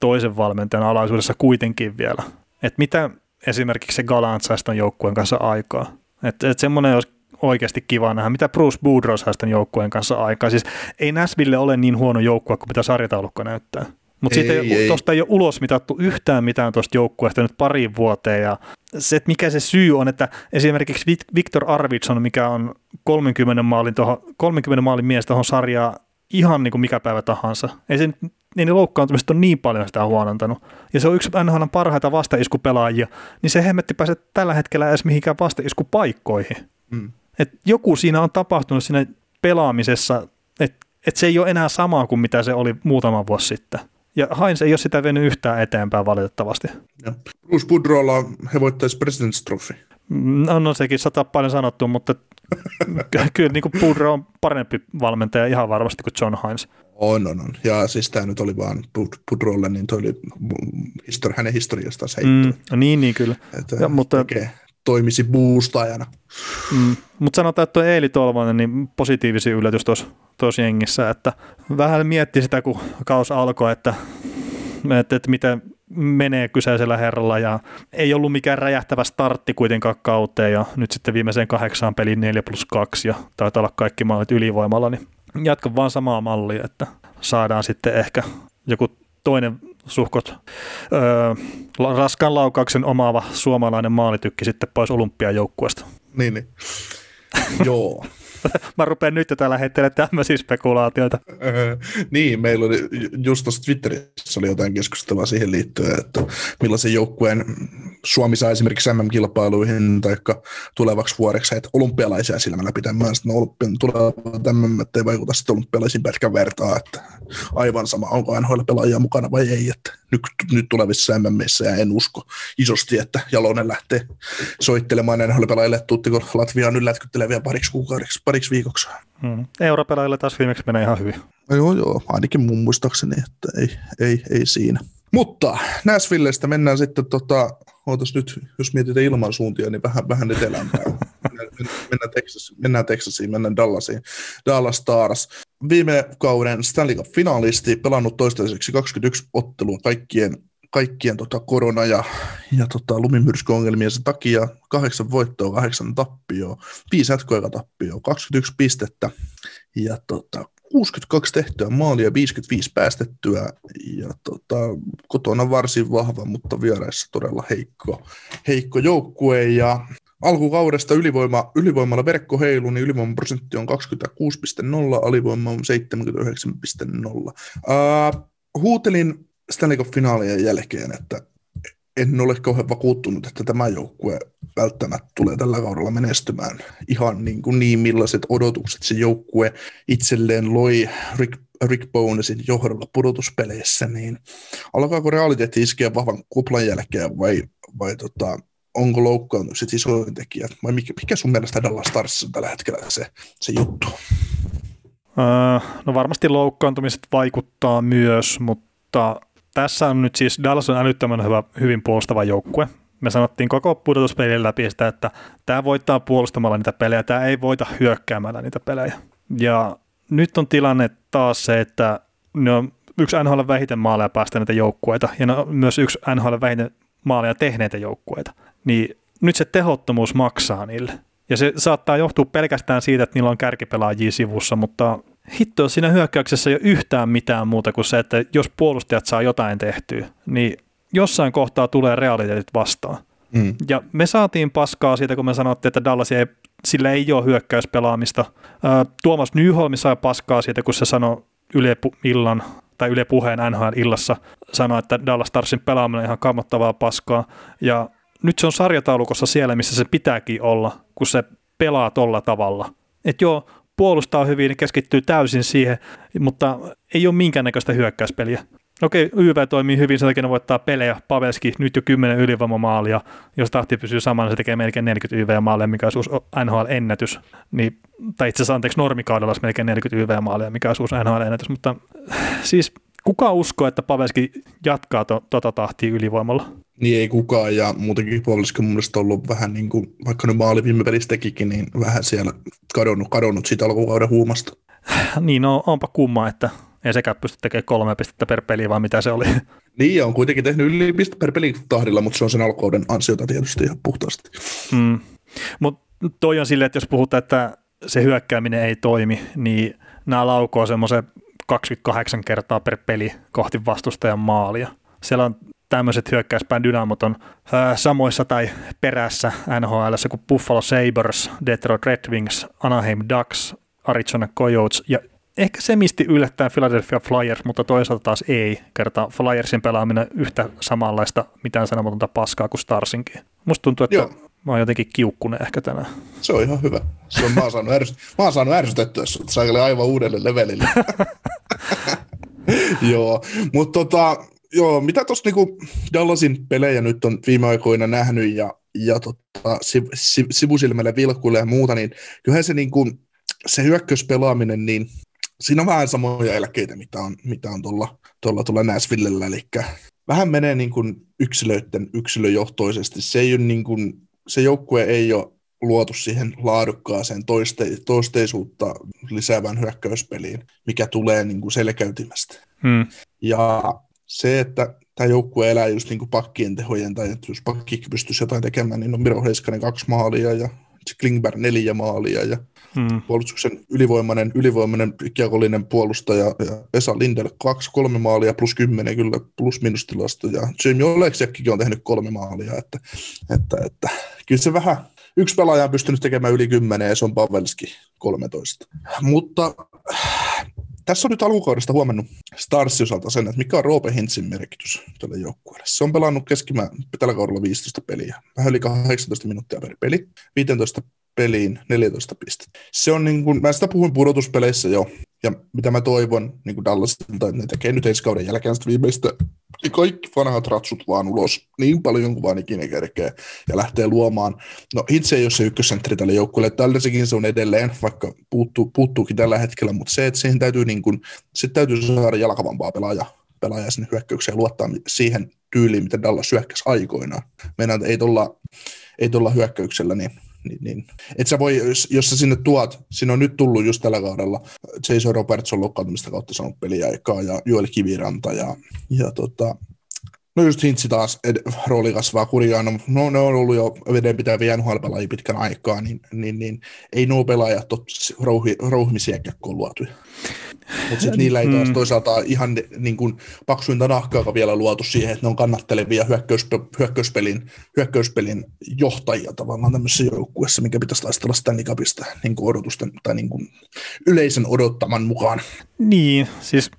toisen valmentajan alaisuudessa kuitenkin vielä. Että mitä esimerkiksi se Galant ton joukkueen kanssa aikaa. Että et semmoinen olisi oikeasti kiva nähdä, mitä Bruce Boudreau ton joukkueen kanssa aikaa. Siis ei Nashville ole niin huono joukkue kuin mitä sarjataulukko näyttää. Mutta siitä ei, tuosta ei ole ulos mitattu yhtään mitään tuosta joukkueesta nyt pariin vuoteen. Ja se, että mikä se syy on, että esimerkiksi Victor Arvidsson, mikä on 30 maalin, toho, 30 maalin mies tuohon sarjaan ihan niin kuin mikä päivä tahansa. Ei se niin ne loukkaantumiset on niin paljon sitä huonontanut. Ja se on yksi NHL parhaita vastaiskupelaajia, niin se hemmetti pääse tällä hetkellä edes mihinkään vastaiskupaikkoihin. Mm. Et joku siinä on tapahtunut siinä pelaamisessa, että et se ei ole enää sama kuin mitä se oli muutama vuosi sitten. Ja Heinz ei ole sitä vienyt yhtään eteenpäin valitettavasti. Ja. Bruce Boudreaulla he voittaisi President's Trophy. No, no sekin sata paljon sanottu, mutta kyllä niin kuin Boudreau on parempi valmentaja ihan varmasti kuin John Hines. On, on, on. Ja siis tämä nyt oli vaan Boudreaulle, niin toi oli histori- hänen historiastaan heitto. Mm, no niin, niin kyllä. Että ja, mutta, toimisi boostajana. Mm, mutta sanotaan, että tuo Eeli Tolvanen, niin positiivisi yllätys tuossa jengissä, että vähän mietti sitä, kun kaus alkoi, että, että, että miten menee kyseisellä herralla ja ei ollut mikään räjähtävä startti kuitenkaan kauteen ja nyt sitten viimeiseen kahdeksaan peliin 4 plus 2 ja taitaa olla kaikki maalit ylivoimalla, niin jatka vaan samaa mallia, että saadaan sitten ehkä joku toinen suhkot öö, raskan laukauksen omaava suomalainen maalitykki sitten pois olympiajoukkueesta. Niin, niin. Joo. Mä rupean nyt jo täällä heittelemään tämmöisiä spekulaatioita. niin, meillä oli just tuossa Twitterissä oli jotain keskustelua siihen liittyen, että millaisen joukkueen Suomi saa esimerkiksi MM-kilpailuihin tai tulevaksi vuodeksi, että olympialaisia silmällä pitämään, sitten olympian tulevat MM, ei vaikuta sitten olympialaisiin pätkän vertaa, että aivan sama, onko NHL-pelaajia mukana vai ei, että nyt, nyt tulevissa MMissä ja en usko isosti, että Jalonen lähtee soittelemaan NHL-pelaajille, tuuttiko Latviaan nyt lätkytteleviä pariksi kuukaudeksi, pariksi viikoksi. Hmm. Europelaajille taas viimeksi menee ihan hyvin. No joo, joo, ainakin mun muistaakseni, että ei, ei, ei siinä. Mutta Nashvillestä mennään sitten, tota, ootas nyt, jos mietitään ilmansuuntia, niin vähän, vähän etelämpään. mennään, mennään, mennään Texasiin, mennään Dallasiin. Dallas Stars. Viime kauden Stanley Cup-finaalisti, pelannut toistaiseksi 21 ottelua kaikkien kaikkien tota, korona- ja, ja tota, lumimyrskyongelmien takia kahdeksan voittoa, kahdeksan tappioa, viisi tappioa, 21 pistettä ja tota, 62 tehtyä maalia, 55 päästettyä ja tota, kotona varsin vahva, mutta vieraissa todella heikko, heikko joukkue ja alkukaudesta ylivoima, ylivoimalla verkko heilu, niin ylivoiman prosentti on 26,0, alivoima on 79,0. Uh, huutelin Stanley Cup-finaalien jälkeen, että en ole kauhean vakuuttunut, että tämä joukkue välttämättä tulee tällä kaudella menestymään ihan niin, kuin niin millaiset odotukset se joukkue itselleen loi Rick, Rick Bonesin johdolla pudotuspeleissä, niin alkaako realiteetti iskeä vahvan kuplan jälkeen vai, vai tota, onko loukkaantukset isoin tekijä, vai mikä, mikä sun mielestä Dallas Starsissa tällä hetkellä se, se juttu? Öö, no varmasti loukkaantumiset vaikuttaa myös, mutta tässä on nyt siis Dallas on älyttömän hyvä, hyvin puolustava joukkue. Me sanottiin koko pudotuspelin läpi sitä, että tämä voittaa puolustamalla niitä pelejä, tämä ei voita hyökkäämällä niitä pelejä. Ja nyt on tilanne taas se, että ne on yksi NHL vähiten maaleja päästäneitä joukkueita ja ne on myös yksi NHL vähiten maaleja tehneitä joukkueita. Niin nyt se tehottomuus maksaa niille. Ja se saattaa johtua pelkästään siitä, että niillä on kärkipelaajia sivussa, mutta hitto, siinä hyökkäyksessä ei ole yhtään mitään muuta kuin se, että jos puolustajat saa jotain tehtyä, niin jossain kohtaa tulee realiteetit vastaan. Mm. Ja me saatiin paskaa siitä, kun me sanottiin, että Dallas ei, sillä ei ole hyökkäyspelaamista. Tuomas Nyholm sai paskaa siitä, kun se sanoi Yle illan tai Yle puheen NHL-illassa, sanoi, että Dallas Starsin pelaaminen on ihan kammottavaa paskaa. Ja nyt se on sarjataulukossa siellä, missä se pitääkin olla, kun se pelaa tolla tavalla. Että joo, puolustaa hyvin, keskittyy täysin siihen, mutta ei ole minkäännäköistä hyökkäyspeliä. Okei, YV toimii hyvin, sen takia ne voittaa pelejä. Pavelski nyt jo 10 ylivoimamaalia. Jos tahti pysyy samana, se tekee melkein 40 YV-maalia, mikä on uusi NHL-ennätys. Niin, tai itse asiassa anteeksi, normikaudella olisi melkein 40 YV-maalia, mikä on uusi NHL-ennätys. Mutta siis kuka uskoo, että Pavelski jatkaa to, tota tahtia ylivoimalla? Niin ei kukaan, ja muutenkin Pavelski on mun ollut vähän niin kuin, vaikka nyt maali viime pelissä tekikin, niin vähän siellä kadonnut, kadonnut siitä alkukauden huumasta. niin, no onpa kumma, että ei sekään pysty tekemään kolme pistettä per peli, vaan mitä se oli. Niin, on kuitenkin tehnyt yli piste per peli tahdilla, mutta se on sen alkuuden ansiota tietysti ihan puhtaasti. Mm. Mutta toi on silleen, että jos puhutaan, että se hyökkääminen ei toimi, niin nämä laukoo semmoisen 28 kertaa per peli kohti vastustajan maalia. Siellä on tämmöiset hyökkäyspään dynamot on ää, samoissa tai perässä NHL kuin Buffalo Sabres, Detroit Red Wings, Anaheim Ducks, Arizona Coyotes ja ehkä se misti yllättäen Philadelphia Flyers, mutta toisaalta taas ei, kertaa Flyersin pelaaminen yhtä samanlaista mitään sanomatonta paskaa kuin Starsinkin. Musta tuntuu, että Joo. mä oon jotenkin kiukkunen ehkä tänään. Se on ihan hyvä. Se on, mä, oon saanut ärsyt, mä oon saanut ärsytettyä sut, aivan uudelle levelille. Joo, mutta tota, joo, mitä tuossa niinku Dallasin pelejä nyt on viime aikoina nähnyt ja, ja tota, siv, siv, sivusilmälle vilkkuille ja muuta, niin kyllähän se, niinku, se hyökkäyspelaaminen, niin siinä on vähän samoja eläkkeitä, mitä on, mitä on tuolla, tuolla, tuolla Näsvillellä, eli vähän menee niin kuin yksilöiden yksilöjohtoisesti. Se, ei ole niin kuin, se joukkue ei ole luotu siihen laadukkaaseen toiste, toisteisuutta lisäävään hyökkäyspeliin, mikä tulee niin kuin selkäytimästä. Hmm. Ja se, että tämä joukkue elää just niin kuin pakkien tehojen, tai että jos pakki pystyisi jotain tekemään, niin on Miro Heiskanen kaksi maalia ja Klingberg neljä maalia ja hmm. puolustuksen ylivoimainen, ylivoimainen kiekollinen puolustaja ja Esa Lindel kaksi, kolme maalia plus kymmenen kyllä plus tilasto ja Jamie Oleksiakkikin on tehnyt kolme maalia, että, että, että kyllä se vähän, yksi pelaaja on pystynyt tekemään yli kymmenen ja se on Pavelski 13. Mutta tässä on nyt alkukaudesta huomannut Starsin osalta sen, että mikä on Roope Hintsin merkitys tälle joukkueelle. Se on pelannut keskimäärin tällä kaudella 15 peliä, vähän yli 18 minuuttia per peli, 15 peliin 14 pistettä. Se on niin kuin, mä sitä puhuin pudotuspeleissä jo, ja mitä mä toivon niin kuin Dallasilta, että ne tekee nyt ensi kauden jälkeen sitä viimeistä ja kaikki vanhat ratsut vaan ulos niin paljon kuin vaan ikinä kerkee ja lähtee luomaan. No itse ei ole se ykkössentteri tälle joukkueelle, tällaisekin se on edelleen, vaikka puuttuu, puuttuukin tällä hetkellä, mutta se, että siihen täytyy, niin kuin, sit täytyy saada jalkavampaa pelaaja, pelaaja sinne hyökkäykseen luottaa siihen tyyliin, mitä Dallas hyökkäsi aikoinaan. Meidän ei tuolla ei tuolla hyökkäyksellä, niin niin, niin. Et sä voi, jos, jos sä sinne tuot, siinä on nyt tullut just tällä kaudella, Jason Roberts on loukkaantumista kautta saanut peliaikaa ja Joel Kiviranta ja, ja tota, No just Hintsi taas, ed, rooli kasvaa kurjaan. No, no, ne on ollut jo vedenpitäviä nhl pitkän aikaa, niin, niin, niin, ei nuo pelaajat ole rouhi, rouhmisia kiekkoon luotuja. Mutta sitten niillä ei taas mm. toisaalta ihan niin kuin paksuinta nahkaa vielä luotu siihen, että ne on kannattelevia hyökkäyspe- hyökkäyspelin, hyökkäyspelin johtajia tavallaan tämmöisessä joukkueessa, mikä pitäisi taistella Stanley Cupista niin kuin odotusten tai niin kuin yleisen odottaman mukaan. Niin, siis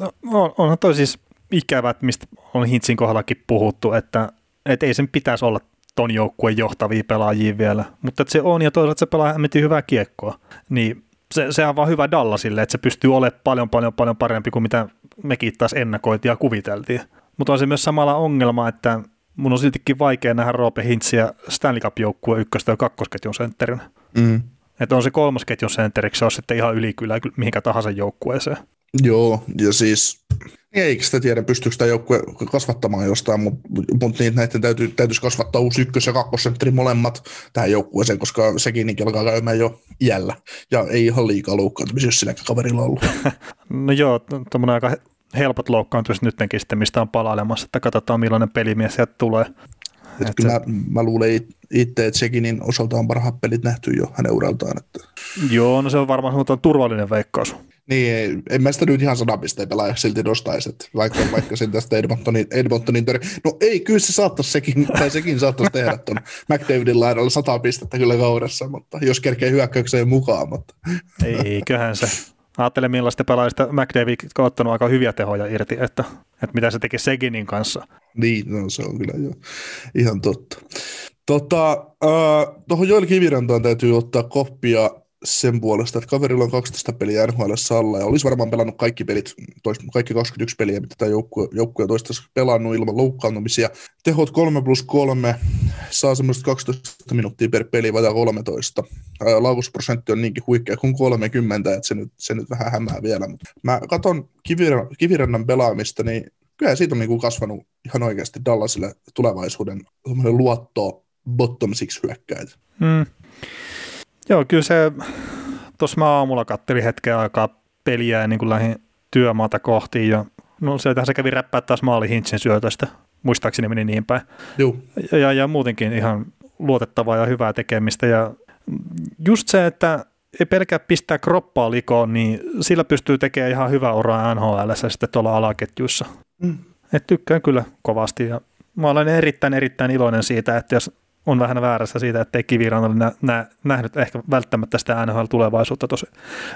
no, on, onhan toi siis ikävät, mistä on Hintsin kohdallakin puhuttu, että, että ei sen pitäisi olla ton joukkueen johtavia pelaajia vielä, mutta että se on ja toisaalta se pelaa hyvää kiekkoa, niin se, se on vaan hyvä Dallasille, että se pystyy olemaan paljon, paljon, paljon parempi kuin mitä mekin taas ennakoitiin ja kuviteltiin. Mutta on se myös samalla ongelma, että mun on siltikin vaikea nähdä Roope Hintsiä Stanley Cup-joukkueen ykköstä ja kakkosketjun sentterinä. Mm. Että on se kolmosketjun sentteriksi, se on sitten ihan yli kyllä mihinkä tahansa joukkueeseen. Joo, ja siis niin eikä sitä tiedä, pystyykö sitä joukkue kasvattamaan jostain, mutta mut niin, näiden täytyy, täytyisi kasvattaa uusi ykkös- ja kakkosentteri molemmat tähän joukkueeseen, koska sekin niin alkaa käymään jo iällä. Ja ei ihan liikaa loukkaantumisia, jos silläkään kaverilla ollut. no joo, tuommoinen aika helpot loukkaantuisi nytkin sitten, mistä on palailemassa, että katsotaan millainen pelimies sieltä tulee. Et kyllä se... mä, mä luulen itse, että Sekinin osalta on parhaat pelit nähty jo hänen uraltaan. Että... Joo, no se on varmaan turvallinen veikkaus. Niin, en mä sitä nyt ihan sadan pisteen pelaaja silti nostaisi, vaikka, vaikka sen tästä Edmontonin, Edmontonin töri. No ei, kyllä se saattaisi sekin, tai sekin saattaisi tehdä tuon McDavidin laidalla sata pistettä kyllä kaudessa, mutta jos kerkee hyökkäykseen mukaan. Mutta. Eiköhän se. Ajattelen millaista pelaajista McDavid on ottanut aika hyviä tehoja irti, että, että mitä se teki Seginin kanssa. Niin, no, se on kyllä jo ihan totta. Tota, äh, tuohon Joel Kivirantaan täytyy ottaa koppia sen puolesta, että kaverilla on 12 peliä NHL alla ja olisi varmaan pelannut kaikki pelit, tois, kaikki 21 peliä, mitä tämä joukkue, joukkue toistaiseksi pelannut ilman loukkaantumisia. Tehot 3 plus 3, saa semmoista 12 minuuttia per peli, vajaa 13. Laukusprosentti on niinkin huikea kuin 30, että se nyt, se nyt vähän hämää vielä. Mutta mä katson kivirannan, kivirannan pelaamista, niin kyllä siitä on niin kasvanut ihan oikeasti Dallasille tulevaisuuden luottoa bottom six hyökkäitä. Mm. Joo, kyllä se, tuossa mä aamulla kattelin hetken aikaa peliä ja niin kuin lähdin työmaata kohti ja no sieltähän se kävi räppää taas maali Hintsin syötöstä, muistaakseni meni niin päin. Joo. Ja, ja muutenkin ihan luotettavaa ja hyvää tekemistä ja just se, että ei pelkää pistää kroppaa likoon, niin sillä pystyy tekemään ihan hyvää uraa NHL sitten tuolla alaketjuissa. Mm. Et tykkään kyllä kovasti ja mä olen erittäin erittäin iloinen siitä, että jos on vähän väärässä siitä, että ei Kivirannalle nä, nä, nähnyt ehkä välttämättä sitä NHL-tulevaisuutta tuossa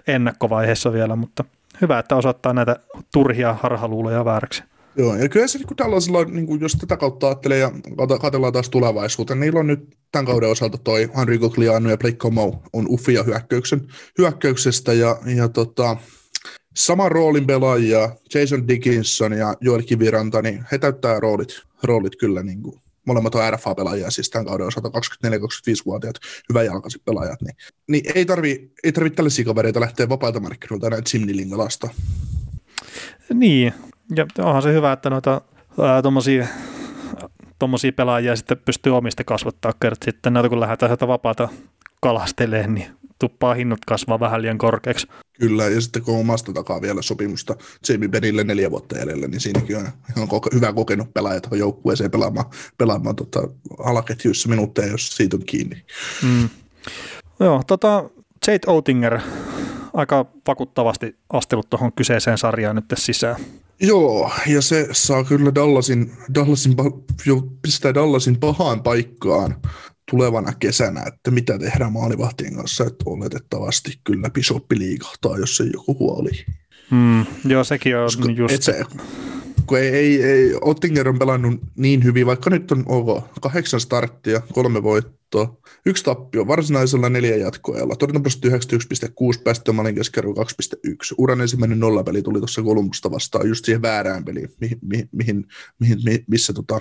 ennakkovaiheessa vielä, mutta hyvä, että osoittaa näitä turhia harhaluuloja vääräksi. Joo, ja kyllä se niin tällaisella, niin kuin jos tätä kautta ajattelee ja katsellaan taas tulevaisuuteen, niillä on nyt tämän kauden osalta toi Henri Cogliano ja Blake Como on uffia hyökkäyksen, hyökkäyksestä ja, ja tota, saman roolin pelaajia, Jason Dickinson ja Joel Kiviranta, niin he täyttää roolit, roolit kyllä niin kuin molemmat on RFA-pelaajia, siis tämän kauden osalta 24-25-vuotiaat, hyväjalkaiset pelaajat, niin, niin ei tarvi, ei tarvi tällaisia kavereita lähteä vapailta markkinoilta näin Simnilin alasta. Niin, ja onhan se hyvä, että noita tuommoisia tuommoisia pelaajia sitten pystyy omista kasvattaa kertaa sitten näitä kun lähdetään sieltä vapaata kalasteleen, niin tuppaa hinnat kasvaa vähän liian korkeaksi. Kyllä, ja sitten kun omasta takaa vielä sopimusta Jamie Benille neljä vuotta jäljellä, niin siinäkin on ihan hyvä kokenut pelaaja tuohon joukkueeseen pelaamaan, pelaamaan tota, alaketjuissa minuutteja, jos siitä on kiinni. Mm. Joo, tota, Jade Oettinger aika vakuuttavasti astellut tuohon kyseiseen sarjaan nyt sisään. Joo, ja se saa kyllä Dallasin, Dallasin jo pistää Dallasin pahaan paikkaan tulevana kesänä, että mitä tehdään maalivahtien kanssa, että oletettavasti kyllä Bishoppi liikahtaa, jos ei joku huoli. Mm, joo, sekin on Koska just... Et se, kun ei, ei, ei, Ottinger on pelannut niin hyvin, vaikka nyt on ok, kahdeksan starttia, kolme voittoa, yksi tappio, varsinaisella neljä jatkoajalla, torjuntaprosentti 91,6, päästömaalin keskiarvo 2,1. Uran ensimmäinen nollapeli tuli tuossa Kolumbusta vastaan just siihen väärään peliin, mihin, mihin, mihin, mihin missä tota,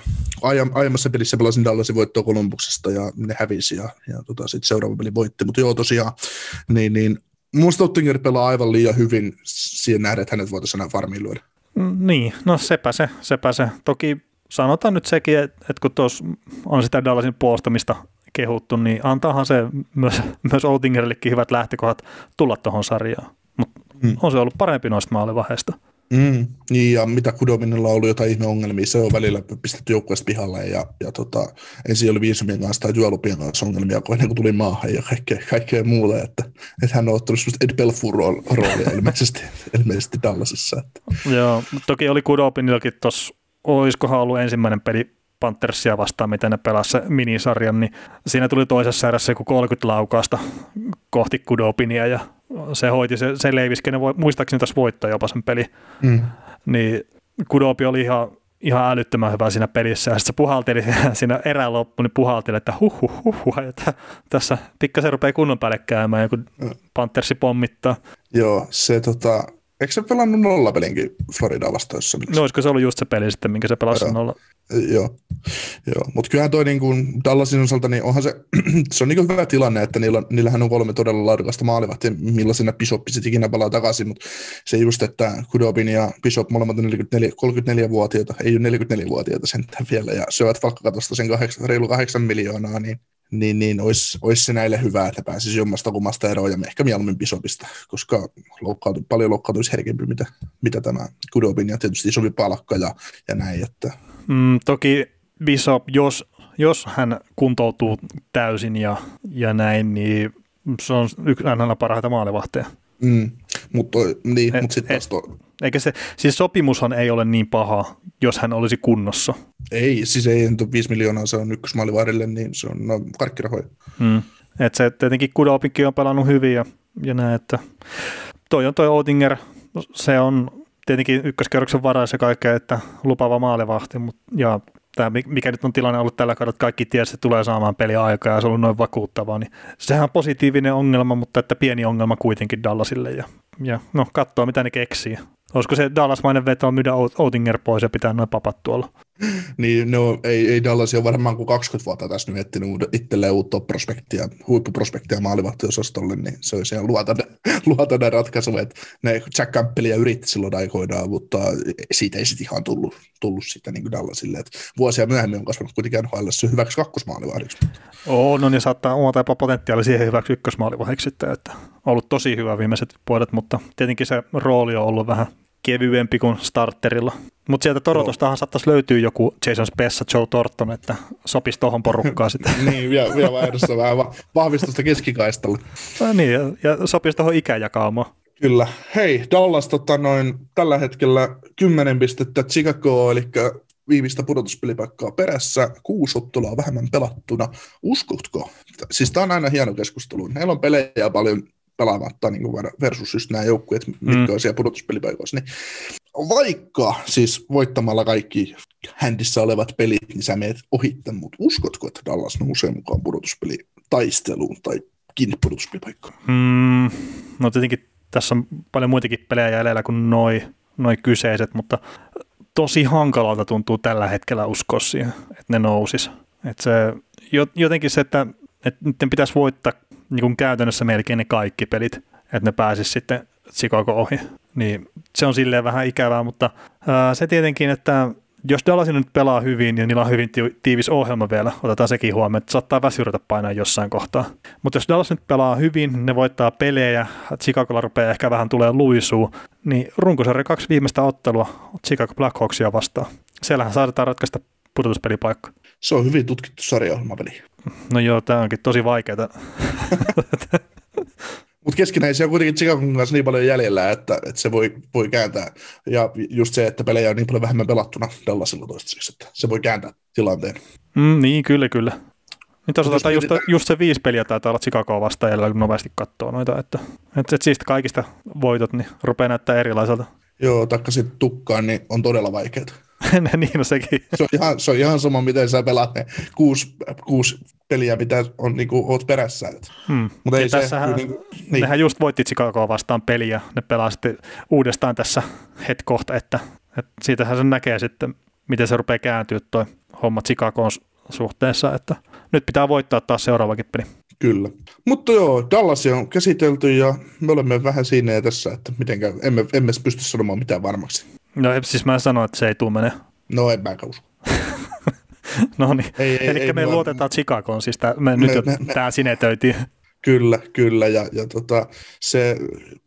aiemmassa pelissä pelasin Dallasin voittoa Kolumbuksesta ja ne hävisi ja, ja tota, sitten seuraava peli voitti, mutta joo tosiaan, niin, niin Minusta Ottinger pelaa aivan liian hyvin siihen nähdä, että hänet voitaisiin enää farmiin lyödä. Niin, no sepä se, sepä se. Toki sanotaan nyt sekin, että, kun tuossa on sitä Dallasin puolustamista kehuttu, niin antaahan se myös, myös Outingerillekin hyvät lähtökohdat tulla tuohon sarjaan. Mutta mm. on se ollut parempi noista maalivaiheista. Mm, niin, ja mitä Kudominilla on ollut jotain ihmeongelmia, se on välillä pistetty joukkueesta pihalle, ja, ja tota, ensin oli viisumien kanssa tai työlupien kanssa ongelmia, kun ennen kuin tuli maahan ja kaikkea, kaikkea muuta, että, että hän on ottanut semmoista Ed Belfour-roolia ilmeisesti, ilmeisesti Dallasissa. Että. Joo, toki oli Kudopinillakin tuossa, olisikohan ollut ensimmäinen peli Panthersia vastaan, miten ne pelasi minisarjan, niin siinä tuli toisessa erässä joku 30 laukausta kohti Kudopinia ja se hoiti, se, se leiviski, ne voi, muistaakseni tässä voittaa jopa sen peli. Mm. Niin Kudopi oli ihan, ihan älyttömän hyvä siinä pelissä ja sitten se puhalteli siinä erään loppuun, niin puhalteli, että huh, huh, huh, huh että tässä pikkasen rupeaa kunnon päälle käymään, kun mm. Panthersi pommittaa. Joo, se tota, Eikö se pelannut nollapelinkin Florida vastaan? No olisiko se ollut just se peli sitten, minkä se pelasi Joo. nolla? Joo, Joo. mutta kyllähän toi niin kuin Dallasin osalta, niin onhan se, se on niin hyvä tilanne, että niillä, niillähän on kolme todella laadukasta maalivat, ja millaisena Bishop sitten ikinä palaa takaisin, mutta se just, että Kudobin ja Bishop molemmat on 44, 34-vuotiaita, ei ole 44-vuotiaita sentään vielä, ja syövät palkkakatosta sen kahdeksan, reilu kahdeksan miljoonaa, niin niin, niin olisi, olisi se näille hyvä, että pääsisi jommasta kummasta eroon ja ehkä mieluummin Bishopista, koska loukkautui, paljon loukkaantuisi herkempi, mitä, mitä tämä Kudobin ja tietysti isompi palkka ja, ja näin. Että. Mm, toki Bishop, jos, jos hän kuntoutuu täysin ja, ja näin, niin se on yksi aina parhaita maalivahteja. Mm, mutta niin, mut sitten taas to... Eikä se, siis sopimushan ei ole niin paha, jos hän olisi kunnossa. Ei, siis ei 5 miljoonaa, se on ykkösmaalivahdille, niin se on no, karkkirahoja. Mm. Et se tietenkin Kudopinkin on pelannut hyvin ja, ja näin, että toi on toi Oettinger, se on tietenkin ykköskerroksen varaa se kaikkea, että lupava maalivahti, mutta, ja tämä, mikä nyt on tilanne ollut tällä kaudella, että kaikki tiesi, että tulee saamaan peliä aikaa ja se on ollut noin vakuuttavaa, niin sehän on positiivinen ongelma, mutta että pieni ongelma kuitenkin Dallasille ja, ja no katsoo mitä ne keksii. Olisiko se Dallasmainen veto myydä Outinger pois ja pitää noin papat tuolla? niin no, ei, ei Dallas ole varmaan kuin 20 vuotta tässä nyt etsinyt itselleen uutta prospektia, huippuprospektia maalivahtiosastolle, niin se olisi ihan luotainen, luotainen ratkaisu, että ne Jack Campbellia yritti silloin aikoinaan, mutta siitä ei sitten ihan tullut, tullut sitä niin kuin Dallasille, että vuosia myöhemmin on kasvanut kuitenkin NHL hyväksi kakkosmaalivahdiksi. Oo, no niin saattaa omata jopa potentiaali siihen hyväksi ykkösmaalivahdiksi sitten, että ollut tosi hyvä viimeiset vuodet, mutta tietenkin se rooli on ollut vähän kevyempi kuin starterilla. Mutta sieltä Torontostahan saattaisi löytyä joku Jason Spessa, Joe Torton, että sopisi tuohon porukkaan sitten. niin, vielä, vielä vaihdossa vähän vahvistusta keskikaistalle. no niin, ja, ja sopisi tuohon ikäjakaumaan. Kyllä. Hei, Dallas tota, noin, tällä hetkellä 10 pistettä Chicago, eli viimeistä pudotuspelipaikkaa perässä, kuusi ottelua vähemmän pelattuna. Uskotko? Siis tämä on aina hieno keskustelu. Heillä on pelejä paljon pelaamatta niin kuin versus just nämä joukkueet, mitkä mm. on siellä pudotuspelipaikoissa. Niin vaikka siis voittamalla kaikki händissä olevat pelit, niin sä meet ohitte, mutta uskotko, että Dallas nousee mukaan pudotuspelitaisteluun tai kiinni pudotuspelipaikkaan? Mm, no tietenkin tässä on paljon muitakin pelejä jäljellä kuin noi, noi kyseiset, mutta tosi hankalalta tuntuu tällä hetkellä uskoa siihen, että ne nousis. Että se, jotenkin se, että, että niiden pitäisi voittaa niin kuin käytännössä melkein ne kaikki pelit, että ne pääsis sitten Chicago ohi. Niin se on silleen vähän ikävää, mutta ää, se tietenkin, että jos Dallas nyt pelaa hyvin ja niillä on hyvin tiivis ohjelma vielä, otetaan sekin huomioon, että saattaa väsyrata painaa jossain kohtaa. Mutta jos Dallas nyt pelaa hyvin, ne voittaa pelejä, Chicagolla rupeaa ehkä vähän tulee luisuu, niin runkosarja kaksi viimeistä ottelua Chicago Blackhawksia vastaan. Siellähän saadaan ratkaista pudotuspelipaikka. Se on hyvin tutkittu sarjaohjelmapeli. No joo, tämä onkin tosi vaikeaa. Mutta keskinäisiä on kuitenkin Chicagon kanssa niin paljon jäljellä, että, että se voi, voi kääntää. Ja just se, että pelejä on niin paljon vähemmän pelattuna Dallasilla toistaiseksi, että se voi kääntää tilanteen. Mm, niin, kyllä, kyllä. Nyt osataan just, just, se viisi peliä taitaa olla Chicagoa vastaan jäljellä, kun nopeasti katsoo noita, että, että, että siitä kaikista voitot niin rupeaa näyttää erilaiselta. Joo, taikka sitten tukkaan, niin on todella vaikeaa. niin on sekin. Se on, ihan, se on ihan sama, miten sä pelaat ne kuusi, kuusi peliä, mitä on, niin kuin, oot perässä. Hmm. Mutta ei tässähän, se, niin, niin. Nehän just voitti Chicagoa vastaan peliä. Ne pelaa sitten uudestaan tässä hetkohta, että, että siitähän se näkee sitten, miten se rupeaa kääntyä tuo homma Chicagoon suhteessa, että nyt pitää voittaa taas seuraavakin peli. Kyllä. Mutta joo, Dallas on käsitelty ja me olemme vähän siinä tässä, että mitenkään, emme, emme pysty sanomaan mitään varmaksi. No siis mä sanoin, että se ei tule mene. No en mä usko. no niin, eli me luotetaan Chicagoon, siis tää, me, me, nyt me, me, tämä sinetöitiin. Kyllä, kyllä. Ja, ja tota, se,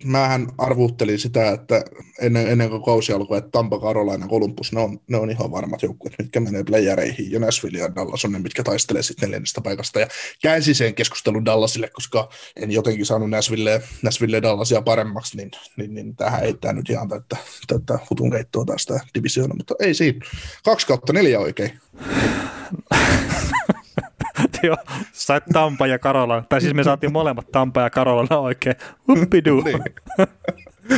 mähän arvuttelin sitä, että ennen, ennen kuin kausi alkoi, että Tampa, Carolina, Columbus, ne on, ne on ihan varmat joukkueet, mitkä menee playereihin. Ja Nashville ja Dallas on ne, mitkä taistelee sitten neljännestä paikasta. Ja käänsin sen keskustelun Dallasille, koska en jotenkin saanut Nashville, Nashville Dallasia paremmaksi, niin, niin, niin tähän ei tämä nyt ihan täyttä, täyttä hutun keittoa tästä divisioona. Mutta ei siinä. Kaksi kautta neljä oikein. Joo, sait Tampa ja Karola. Tai siis me saatiin molemmat Tampa ja Karola oikein. Uppidu. niin.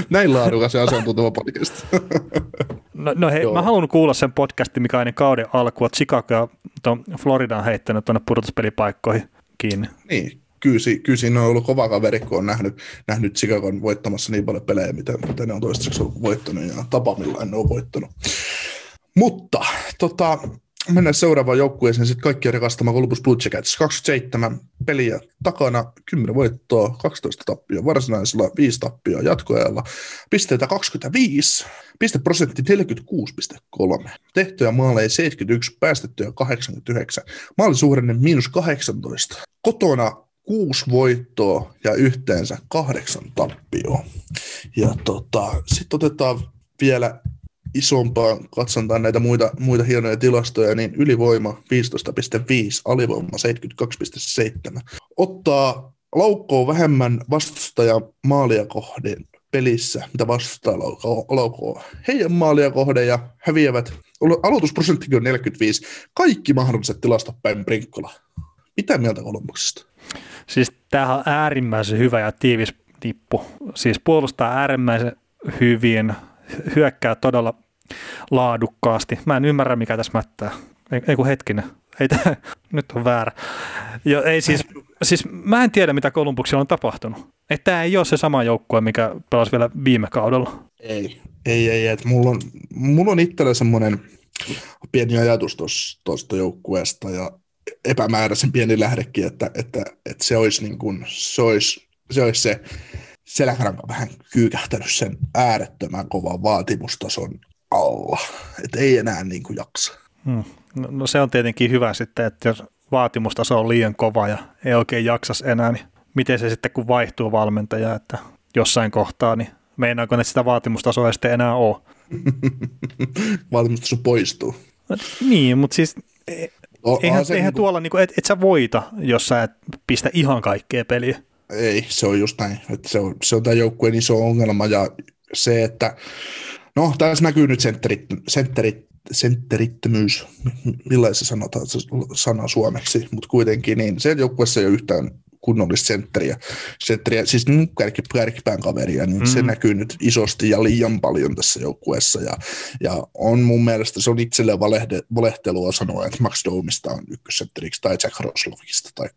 Näin laadukas ja asiantunteva podcast. no, no hei, Joo. mä haluan kuulla sen podcastin, mikä ennen kauden alkua Chicago ja Florida on heittänyt tuonne pudotuspelipaikkoihin kiinni. Niin, kyllä, kyllä siinä on ollut kova kaveri, kun on nähnyt, nähnyt Chicagon voittamassa niin paljon pelejä, mitä, mitä ne on toistaiseksi voittanut ja tapa, millä ne on voittanut. Mutta tota, mennään seuraavaan joukkueeseen, sitten kaikki rakastama Columbus Blue Jackets. 27 peliä takana, 10 voittoa, 12 tappia varsinaisella, 5 tappia jatkoajalla, pisteitä 25, pisteprosentti 46,3, tehtyjä maaleja 71, päästettyjä 89, maalisuhdanne miinus 18, kotona kuusi voittoa ja yhteensä kahdeksan tappioa. Ja tota, sitten otetaan vielä isompaa katsontaan näitä muita, muita hienoja tilastoja, niin ylivoima 15,5, alivoima 72,7. Ottaa laukkoa vähemmän vastustaja maalia kohden pelissä, mitä vastustaa laukkoa heidän maalia kohden ja häviävät. Aloitusprosenttikin on 45. Kaikki mahdolliset tilastot päin Brinkkola. Mitä mieltä Kolumbuksesta? Siis tämähän on äärimmäisen hyvä ja tiivis tippu. Siis puolustaa äärimmäisen hyvin, hyökkää todella laadukkaasti. Mä en ymmärrä, mikä tässä mättää. Ei, ei kun hetkinen. Ei nyt on väärä. Jo, ei siis, siis, mä en tiedä, mitä Kolumbuksilla on tapahtunut. Että tämä ei ole se sama joukkue, mikä pelasi vielä viime kaudella. Ei, ei, ei. Et mulla, on, mulla on itsellä semmoinen pieni ajatus tuosta joukkueesta ja epämääräisen pieni lähdekin, että, että, että se, olisi niin kuin, se, olisi, se olisi se selkäranka vähän kyykähtänyt sen äärettömän kovan vaatimustason alla. Että ei enää niin kuin jaksa. Hmm. No, no se on tietenkin hyvä sitten, että jos vaatimustaso on liian kova ja ei oikein jaksas enää, niin miten se sitten kun vaihtuu valmentaja, että jossain kohtaa, niin meinaako ne sitä vaatimustasoa sitten enää ole? Vaatimustaso poistuu. No, niin, mutta siis e- no, eihän, eihän niin kuin... tuolla, niin kuin, et, et sä voita, jos sä et pistä ihan kaikkea peliä. Ei, se on just näin. Että se, on, se on tämän joukkueen iso ongelma ja se, että no tässä näkyy nyt sentterit, sentterit, sentterittömyys, millaisen sanotaan se sana suomeksi, mutta kuitenkin niin se joukkueessa ei ole yhtään kunnollista sentteriä, sentteriä siis kärki, kärkipään kaveria, niin mm. se näkyy nyt isosti ja liian paljon tässä joukkueessa. Ja, ja on mun mielestä se on itselleen valehde, valehtelua sanoa, että Max Domista on ykkössentteriksi tai Jack Roslovista tai